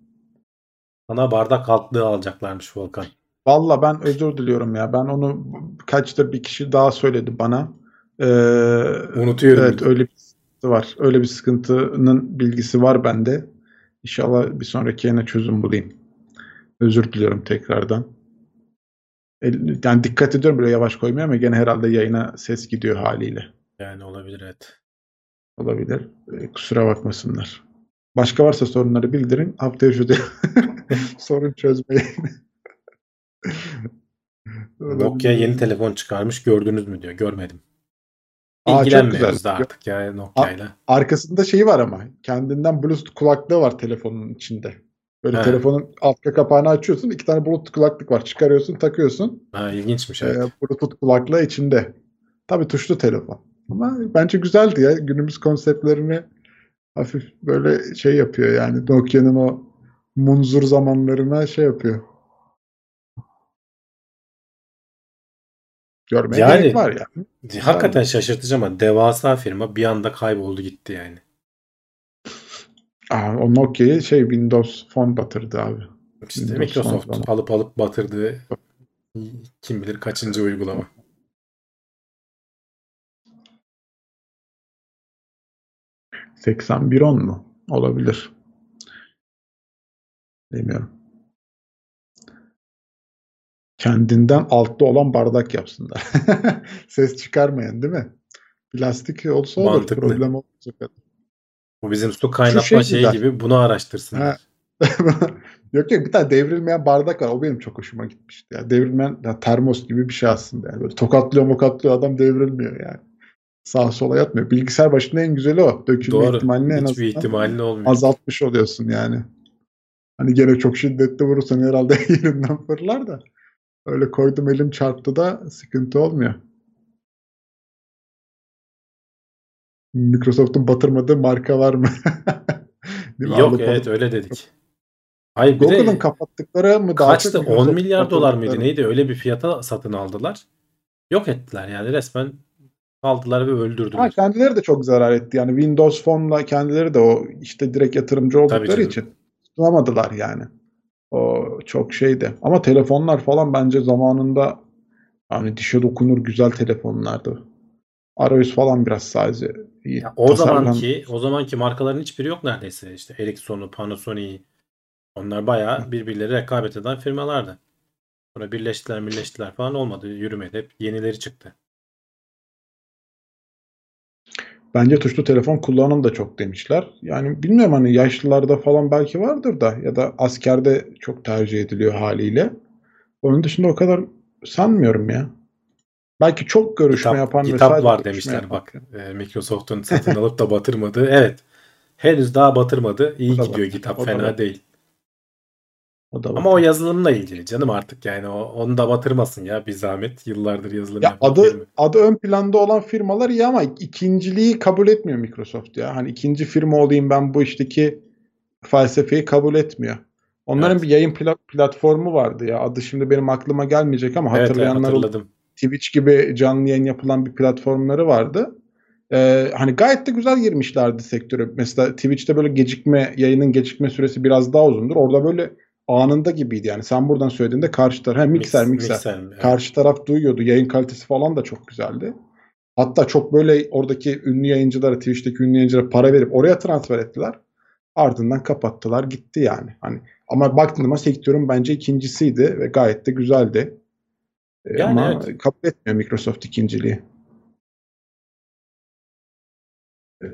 Sana bardak altlığı alacaklarmış Volkan. Valla ben özür diliyorum ya. Ben onu kaçtır bir kişi daha söyledi bana. Ee, Unutuyorum. evet öyle bir sıkıntı var. Öyle bir sıkıntının bilgisi var bende. İnşallah bir sonraki yine çözüm bulayım. Özür diliyorum tekrardan. Yani dikkat ediyorum böyle yavaş koymaya ama gene herhalde yayına ses gidiyor haliyle. Yani olabilir evet. Olabilir. Ee, kusura bakmasınlar. Başka varsa sorunları bildirin. Haftaya çözelim. (laughs) Sorun çözmeyi. (laughs) Nokia yeni telefon çıkarmış gördünüz mü diyor. Görmedim. İlgilenmiyoruz güzel. da artık yani Nokia'yla. Arkasında şeyi var ama. Kendinden Bluetooth kulaklığı var telefonun içinde. Böyle He. telefonun arka kapağını açıyorsun. iki tane Bluetooth kulaklık var. Çıkarıyorsun, takıyorsun. Ha, ilginçmiş Ee, evet. Bluetooth kulaklığı içinde. Tabii tuşlu telefon. Ama bence güzeldi ya. Günümüz konseptlerini hafif böyle şey yapıyor yani. Nokia'nın o munzur zamanlarına şey yapıyor. Görmeye Yani- gerek var ya. Hakikaten şaşırtıcı ama devasa firma bir anda kayboldu gitti yani. Aa, o Nokia'yı şey Windows Phone batırdı abi. İşte Windows Microsoft alıp alıp batırdığı kim bilir kaçıncı uygulama. 8110 mu? Olabilir. Bilmiyorum. Kendinden altta olan bardak yapsınlar. (laughs) Ses çıkarmayan değil mi? Plastik olsa olur. Mantıklı. Problem olmayacak. Bu bizim su kaynatma şey şeyi gibi bunu araştırsınlar. (laughs) Yok yok bir tane devrilmeyen bardak var. O benim çok hoşuma gitmişti. Ya. Devrilmeyen ya, termos gibi bir şey aslında. Yani. Böyle tokatlıyor mokatlıyor adam devrilmiyor yani. Sağa sola yatmıyor. Bilgisayar başında en güzeli o. Dökülme Doğru. ihtimalini en azından ihtimalin olmuyor. azaltmış oluyorsun yani. Hani gene çok şiddetli vurursan herhalde (laughs) yerinden fırlar da. Öyle koydum elim çarptı da sıkıntı olmuyor. Microsoft'un batırmadığı marka var mı? (laughs) Yok Avrupa'da- evet öyle dedik. Hayır Google'ın de kapattıkları mı kaçtı? çok 10 Microsoft'un milyar dolar mıydı neydi? Öyle bir fiyata satın aldılar. Yok ettiler yani resmen aldılar ve öldürdüler. Ha, kendileri de çok zarar etti. Yani Windows Phone'la kendileri de o işte direkt yatırımcı oldukları için tutunamadılar yani. O çok şeydi. Ama telefonlar falan bence zamanında hani dişe dokunur güzel telefonlardı. Arayüz falan biraz sadece iyi Ya o tasarlan- zamanki o zamanki markaların hiçbiri yok neredeyse. İşte Ericsson'u, Panasonic'i onlar bayağı birbirleri rekabet eden firmalardı. Sonra birleştiler, birleştiler falan olmadı. Yürümedi. Hep yenileri çıktı. Bence tuşlu telefon kullanım da çok demişler. Yani bilmiyorum hani yaşlılarda falan belki vardır da ya da askerde çok tercih ediliyor haliyle. Onun dışında o kadar sanmıyorum ya. Belki çok görüşme Kitap, yapan kitap var demişler yapan. bak. E, Microsoft'un satın alıp da batırmadığı. Evet. Henüz daha batırmadı. İyi O da gidiyor kitap. O da Fena var. değil. O da. Ama o yazılımla ilgili canım artık yani o, onu da batırmasın ya bir zahmet. Yıllardır yazılım Ya adı firma. adı ön planda olan firmalar iyi ama ikinciliği kabul etmiyor Microsoft ya. Hani ikinci firma olayım ben bu işteki felsefeyi kabul etmiyor. Onların Evet. bir yayın pla- platformu vardı ya. Adı şimdi benim aklıma gelmeyecek ama Evet, hatırlayanlar hatırladım. Twitch gibi canlı yayın yapılan bir platformları vardı. Ee, hani gayet de güzel girmişlerdi sektöre. Mesela Twitch'te böyle gecikme, yayının gecikme süresi biraz daha uzundur. Orada böyle anında gibiydi yani. Sen buradan söylediğinde karşı taraf, hem mikser Mix- mikser. mikser, evet. Karşı taraf duyuyordu. Yayın kalitesi falan da çok güzeldi. Hatta çok böyle oradaki ünlü yayıncılara, Twitch'teki ünlü yayıncılara para verip oraya transfer ettiler. Ardından kapattılar gitti yani. Hani ama baktığımda sektörün bence ikincisiydi ve gayet de güzeldi. Ee, Yani ama evet. kabul etmiyor Microsoft ikinciliği. Ee,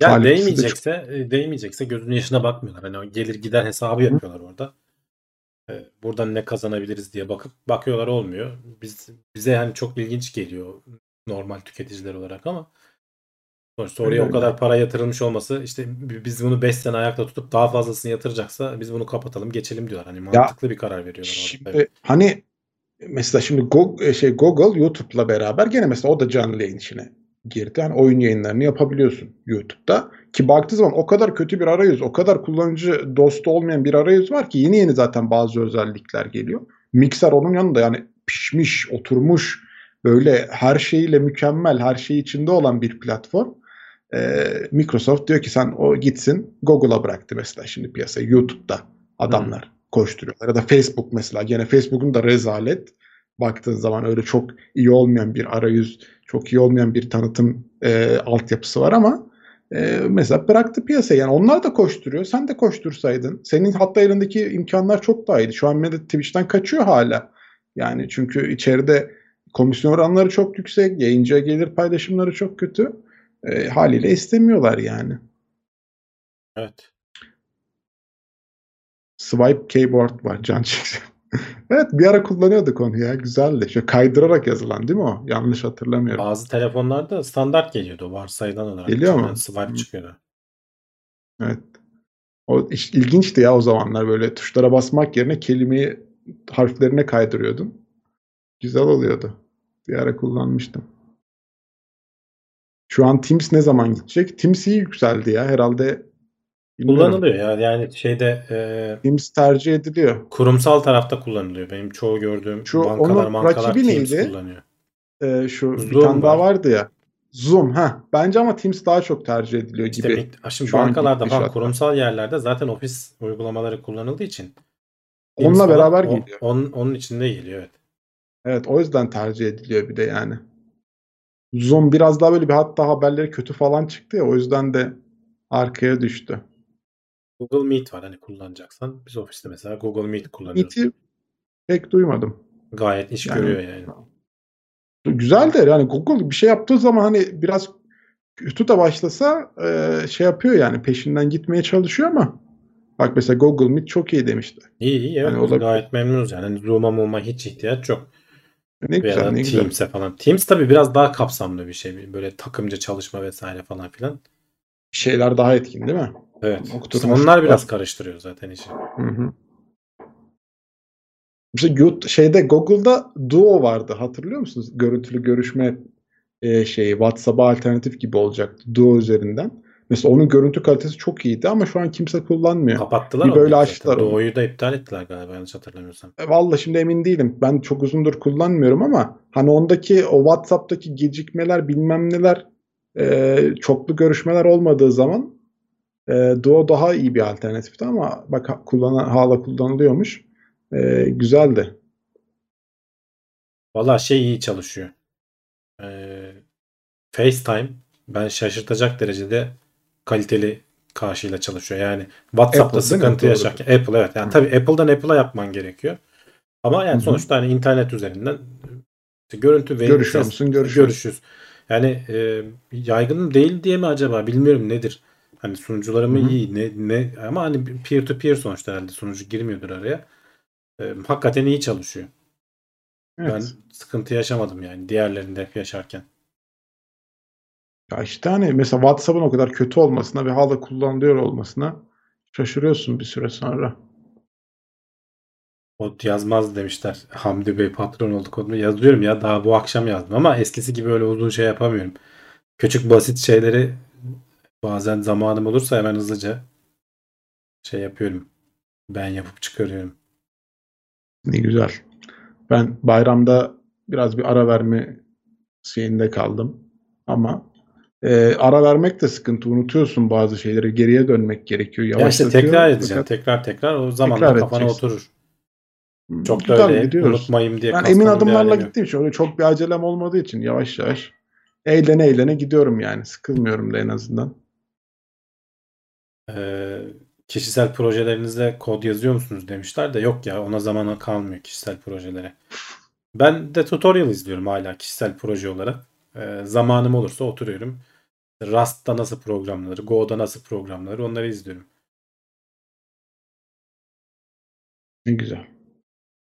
Ya talipsiz de çok- değmeyecekse, e, değmeyecekse gözünün yaşına bakmıyorlar. Hani gelir gider hesabı yapıyorlar orada. E, Buradan ne kazanabiliriz diye bakıp bakıyorlar olmuyor. Biz bize hani çok ilginç geliyor normal tüketiciler olarak ama sonuçta oraya o kadar para yatırılmış olması işte biz bunu 5 sene ayakta tutup daha fazlasını yatıracaksa biz bunu kapatalım geçelim diyorlar. Hani mantıklı bir karar veriyorlar orada. Şimdi tabii. hani mesela şimdi Google, şey Google YouTube'la beraber gene mesela o da canlı yayın işine girdi. Hani oyun yayınlarını yapabiliyorsun YouTube'da. Ki baktığı zaman o kadar kötü bir arayüz, o kadar kullanıcı dostu olmayan bir arayüz var ki yeni yeni zaten bazı özellikler geliyor. Mixer onun yanında yani pişmiş, oturmuş böyle her şeyiyle mükemmel, her şey içinde olan bir platform. Ee, Microsoft diyor ki sen o gitsin Google'a bıraktı mesela şimdi piyasayı YouTube'da adamlar koşturuyorlar. Ya da Facebook mesela gene Facebook'un da rezalet. Baktığın zaman öyle çok iyi olmayan bir arayüz, çok iyi olmayan bir tanıtım e, altyapısı var ama e, mesela bıraktı piyasayı. Yani onlar da koşturuyor. Sen de koştursaydın. Senin hatta elindeki imkanlar çok daha iyiydi. Şu an Meta Twitch'ten kaçıyor hala. Yani çünkü içeride komisyon oranları çok yüksek. Yayıncıya gelir paylaşımları çok kötü. E, haliyle istemiyorlar yani. Evet. Swipe keyboard var can çekti. (laughs) evet bir ara kullanıyorduk onu ya güzeldi. Şöyle kaydırarak yazılan değil mi o? Yanlış hatırlamıyorum. Bazı telefonlarda standart geliyordu varsayılan olarak. Geliyor mu? Swipe çıkıyordu. Evet. O iş- ilginçti ya o zamanlar böyle tuşlara basmak yerine kelimeyi harflerine kaydırıyordun. Güzel oluyordu. Bir ara kullanmıştım. Şu an Teams ne zaman gidecek? Teams iyi yükseldi ya herhalde. Bilmiyorum. Kullanılıyor ya. Yani şeyde e, Teams tercih ediliyor. kurumsal tarafta kullanılıyor. Benim çoğu gördüğüm Şu bankalar onun bankalar rakibi Teams neydi? kullanıyor. Ee, şu bir Zoom tane daha var. vardı ya. Zoom ha. Bence ama Teams daha çok tercih ediliyor İşte gibi. mik- şimdi Şu an bankalarda falan hatta. kurumsal yerlerde zaten ofis uygulamaları kullanıldığı için Onunla Teams falan beraber o- geliyor. onun, onun içinde geliyor evet. Evet o yüzden tercih ediliyor bir de yani. Zoom biraz daha böyle bir hatta haberleri kötü falan çıktı ya o yüzden de arkaya düştü. Google Meet var hani kullanacaksan. Biz ofiste mesela Google Meet kullanıyoruz. Meet'i pek duymadım. Gayet iş Yani- görüyor yani. Güzel de yani Google bir şey yaptığı zaman hani biraz kötü de başlasa e, şey yapıyor yani peşinden gitmeye çalışıyor ama bak mesela Google Meet çok iyi demişti. İyi iyi evet biz olabilir. gayet memnunuz yani. Hani Zoom'a muma hiç ihtiyaç yok. Ne Veya güzel ne güzel. Teams'e falan. Teams tabii biraz daha kapsamlı bir şey. Böyle takımca çalışma vesaire falan filan. Şeyler daha etkin değil mi? Evet. İşte Oturmuş. onlar biraz karıştırıyor zaten işi. Hı hı. İşte şeyde Google'da Duo vardı hatırlıyor musunuz? Görüntülü görüşme e, şeyi WhatsApp'a alternatif gibi olacaktı Duo üzerinden. Mesela onun görüntü kalitesi çok iyiydi ama şu an kimse kullanmıyor. Kapattılar Bir böyle zaten. açtılar. Doğu'yu da iptal ettiler galiba yanlış hatırlamıyorsam. E, Vallahi şimdi emin değilim. Ben çok uzundur kullanmıyorum ama hani ondaki o WhatsApp'taki gecikmeler bilmem neler e, çoklu görüşmeler olmadığı zaman e, Duo daha iyi bir alternatifti ama bak kullanan, hala kullanılıyormuş. E, güzeldi. Valla şey iyi çalışıyor. Ee, FaceTime ben şaşırtacak derecede kaliteli karşıyla çalışıyor. Yani WhatsApp'ta Apple değil mi? sıkıntı yaşarken Apple evet. Yani Hı. tabii Apple'dan Apple'a yapman gerekiyor. Ama yani Hı hı. sonuçta hani internet üzerinden işte görüntü ve Görüşüyor musun? Görüşüyoruz. görüşürüz. Yani e, yaygın değil diye mi acaba bilmiyorum nedir. Hani sunucuları mı Hı hı. iyi ne ne ama hani peer to peer sonuçta herhalde sunucu girmiyordur araya. E, hakikaten iyi çalışıyor. Evet. Ben sıkıntı yaşamadım yani diğerlerinde yaşarken. Ya işte hani mesela WhatsApp'ın o kadar kötü olmasına ve hala kullanılıyor olmasına şaşırıyorsun bir süre sonra. Kod yazmaz demişler. Hamdi Bey patron oldu kodunu. Yazıyorum ya daha bu akşam yazdım ama eskisi gibi öyle uzun şey yapamıyorum. Küçük basit şeyleri bazen zamanım olursa hemen hızlıca şey yapıyorum. Ben yapıp çıkarıyorum. Ne güzel. Ben bayramda biraz bir ara verme şeyinde kaldım. Ama e, ara vermek de sıkıntı. Unutuyorsun bazı şeyleri. Geriye dönmek gerekiyor. Ya işte tekrar edeceğim. Fakat Tekrar tekrar o zaman Tekrar da kafana edeceksin. oturur. hmm, Çok da öyle gidiyoruz. unutmayayım diye Ben emin adımlarla gittiğim için öyle çok bir acelem olmadığı için yavaş yavaş eğlene eğlene gidiyorum yani. Sıkılmıyorum da en azından. Ee, kişisel projelerinizde kod yazıyor musunuz demişler de yok ya ona zamana kalmıyor kişisel projelere. Ben de tutorial izliyorum hala kişisel proje olarak. Ee, zamanım olursa oturuyorum. Rust'ta nasıl programlanır, Go'da nasıl programlanır onları izliyorum. Ne güzel.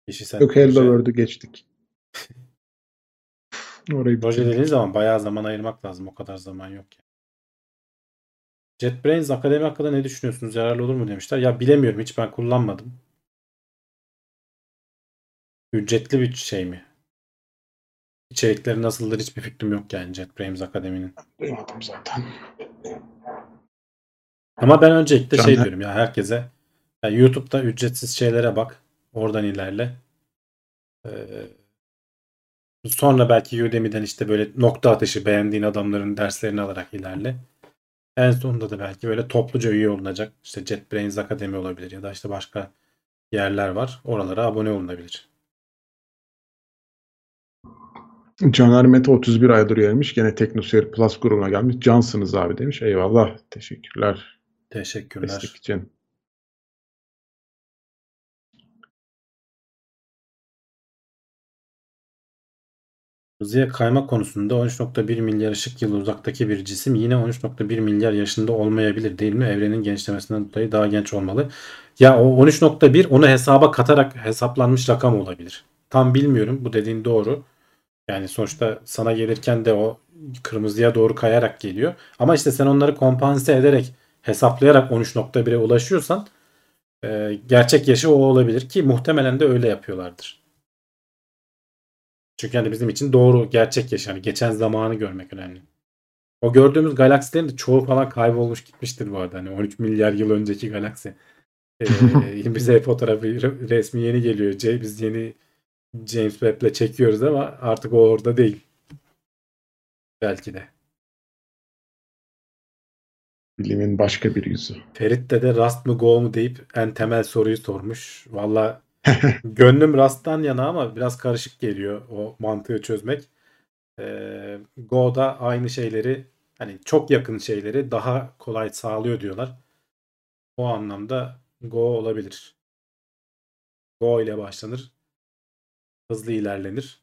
Kişisel Yok Hello proje, World'u geçtik. (laughs) Orayı proje bitirdik. dediğiniz zaman bayağı zaman ayırmak lazım. O kadar zaman yok ya. JetBrains Akademi hakkında ne düşünüyorsunuz? Yararlı olur mu demişler. Ya bilemiyorum. Hiç ben kullanmadım. Ücretli bir şey mi? İçerikleri nasıldır hiçbir fikrim yok yani JetBrains Akademi'nin. Duymadım zaten. Ama ben öncelikle şey Caner- diyorum ya herkese ya YouTube'da ücretsiz şeylere bak. Oradan ilerle. Ee, sonra belki Udemy'den işte böyle nokta atışı beğendiğin adamların derslerini alarak ilerle. En sonunda da belki böyle topluca üye olunacak. İşte JetBrains Akademi olabilir ya da işte başka yerler var. Oralara abone olunabilir. Caner Mete 31 aydır üyemiş. Gene Teknoseyir Plus grubuna gelmiş. Cansınız abi demiş. Eyvallah. Teşekkürler. Teşekkürler. Destek için. Hızlıya kayma konusunda 13.1 milyar ışık yılı uzaktaki bir cisim yine 13.1 milyar yaşında olmayabilir değil mi? Evrenin genişlemesinden dolayı daha genç olmalı. Ya o 13.1 onu hesaba katarak hesaplanmış rakam olabilir. Tam bilmiyorum. Bu dediğin doğru. Yani sonuçta sana gelirken de o kırmızıya doğru kayarak geliyor. Ama işte sen onları kompanse ederek hesaplayarak 13.1'e ulaşıyorsan e, gerçek yaşı o olabilir ki muhtemelen de öyle yapıyorlardır. Çünkü hani bizim için doğru gerçek yaş yani geçen zamanı görmek önemli. O gördüğümüz galaksilerin de çoğu falan kaybolmuş gitmiştir bu arada. Hani 13 milyar yıl önceki galaksi. (laughs) Ee, bize fotoğrafı re- resmi yeni geliyor. C- Biz yeni James Webb'le çekiyoruz ama artık o orada değil. Belki de. Bilimin başka bir yüzü. Ferit de de Rust mı Go mu deyip en temel soruyu sormuş. Valla (laughs) gönlüm Rust'tan yana ama biraz karışık geliyor o mantığı çözmek. Ee, Go'da aynı şeyleri hani çok yakın şeyleri daha kolay sağlıyor diyorlar. O anlamda Go olabilir. Go ile başlanır. Hızlı ilerlenir.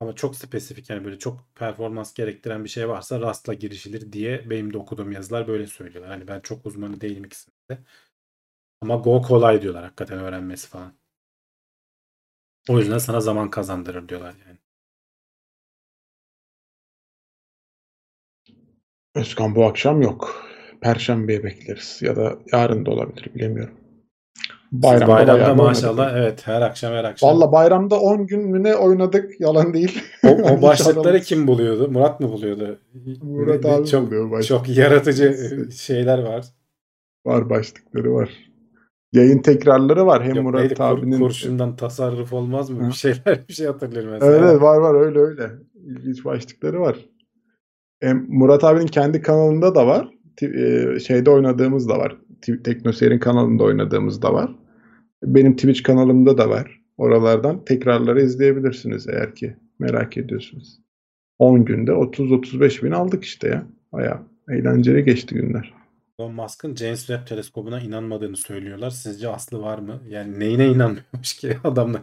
Ama çok spesifik yani böyle çok performans gerektiren bir şey varsa Rust'la girişilir diye benim de okuduğum yazılar böyle söylüyorlar. Hani ben çok uzmanı değilim ikisinde de. Ama Go kolay diyorlar hakikaten öğrenmesi falan. O yüzden sana zaman kazandırır diyorlar yani. Özkan bu akşam yok. Perşembeye bekleriz. Ya da yarın da olabilir. Bilemiyorum. Siz Bayramda, bayramda maşallah oynadık. evet her akşam her akşam. Valla bayramda 10 gün mü ne oynadık? Yalan değil. o, o (laughs) başlıkları kim buluyordu? Murat mı buluyordu? Murat abi çok, buluyor baş- çok yaratıcı şeyler var. Var başlıkları var. Yayın tekrarları var. Hem Yok, Murat neydi? Abinin... kurşundan tasarruf olmaz mı? Hı. Bir şeyler bir şey hatırlıyorum mesela. Evet evet, var var öyle öyle. İlginç başlıkları var. Hem Murat abinin kendi kanalında da var. E, Şeyde oynadığımız da var. Teknoseyir'in kanalında oynadığımız da var. Benim Twitch kanalımda da var. Oralardan tekrarları izleyebilirsiniz eğer ki merak ediyorsunuz. 10 günde 30-35 bin aldık işte ya. Baya eğlenceli geçti günler. Elon Musk'ın James Webb teleskobuna inanmadığını söylüyorlar. Sizce aslı var mı? Yani neyine inanmıyormuş ki (laughs) adamlar?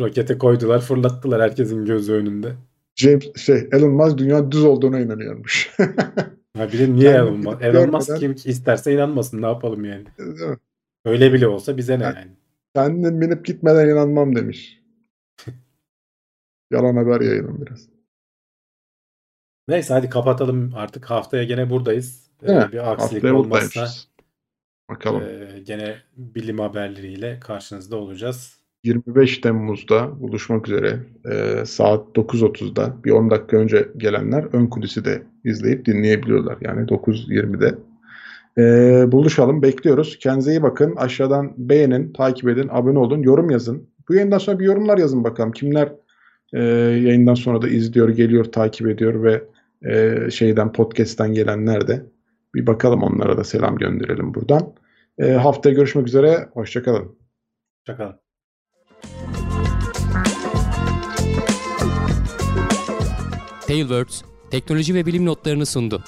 Rokete koydular, fırlattılar herkesin gözü önünde. James şey Elon Musk dünya düz olduğuna inanıyormuş. (laughs) Ha bir de niye Kendim Elon Musk? Elon Musk kim isterse inanmasın. Ne yapalım yani? Öyle bile olsa bize ne Ha. yani? Kendim binip gitmeden inanmam demiş. (laughs) Yalan haber yayalım biraz. Neyse hadi kapatalım artık. Haftaya gene buradayız. Ee, bir aksilik Haftaya olmazsa. Bakalım. e, gene bilim haberleriyle karşınızda olacağız. 25 Temmuz'da buluşmak üzere Ee, saat 9.30'da bir 10 dakika önce gelenler ön kulisi de izleyip dinleyebiliyorlar. Yani 9.20'de. Ee, buluşalım bekliyoruz. Kendinize iyi bakın. Aşağıdan beğenin, takip edin, abone olun, yorum yazın. Bu yayından sonra bir yorumlar yazın bakalım. Kimler e, yayından sonra da izliyor, geliyor, takip ediyor ve e, şeyden podcast'ten gelenler de bir bakalım onlara da selam gönderelim buradan. E, haftaya görüşmek üzere. Hoşçakalın. Hoşçakalın. Tailwords teknoloji ve bilim notlarını sundu.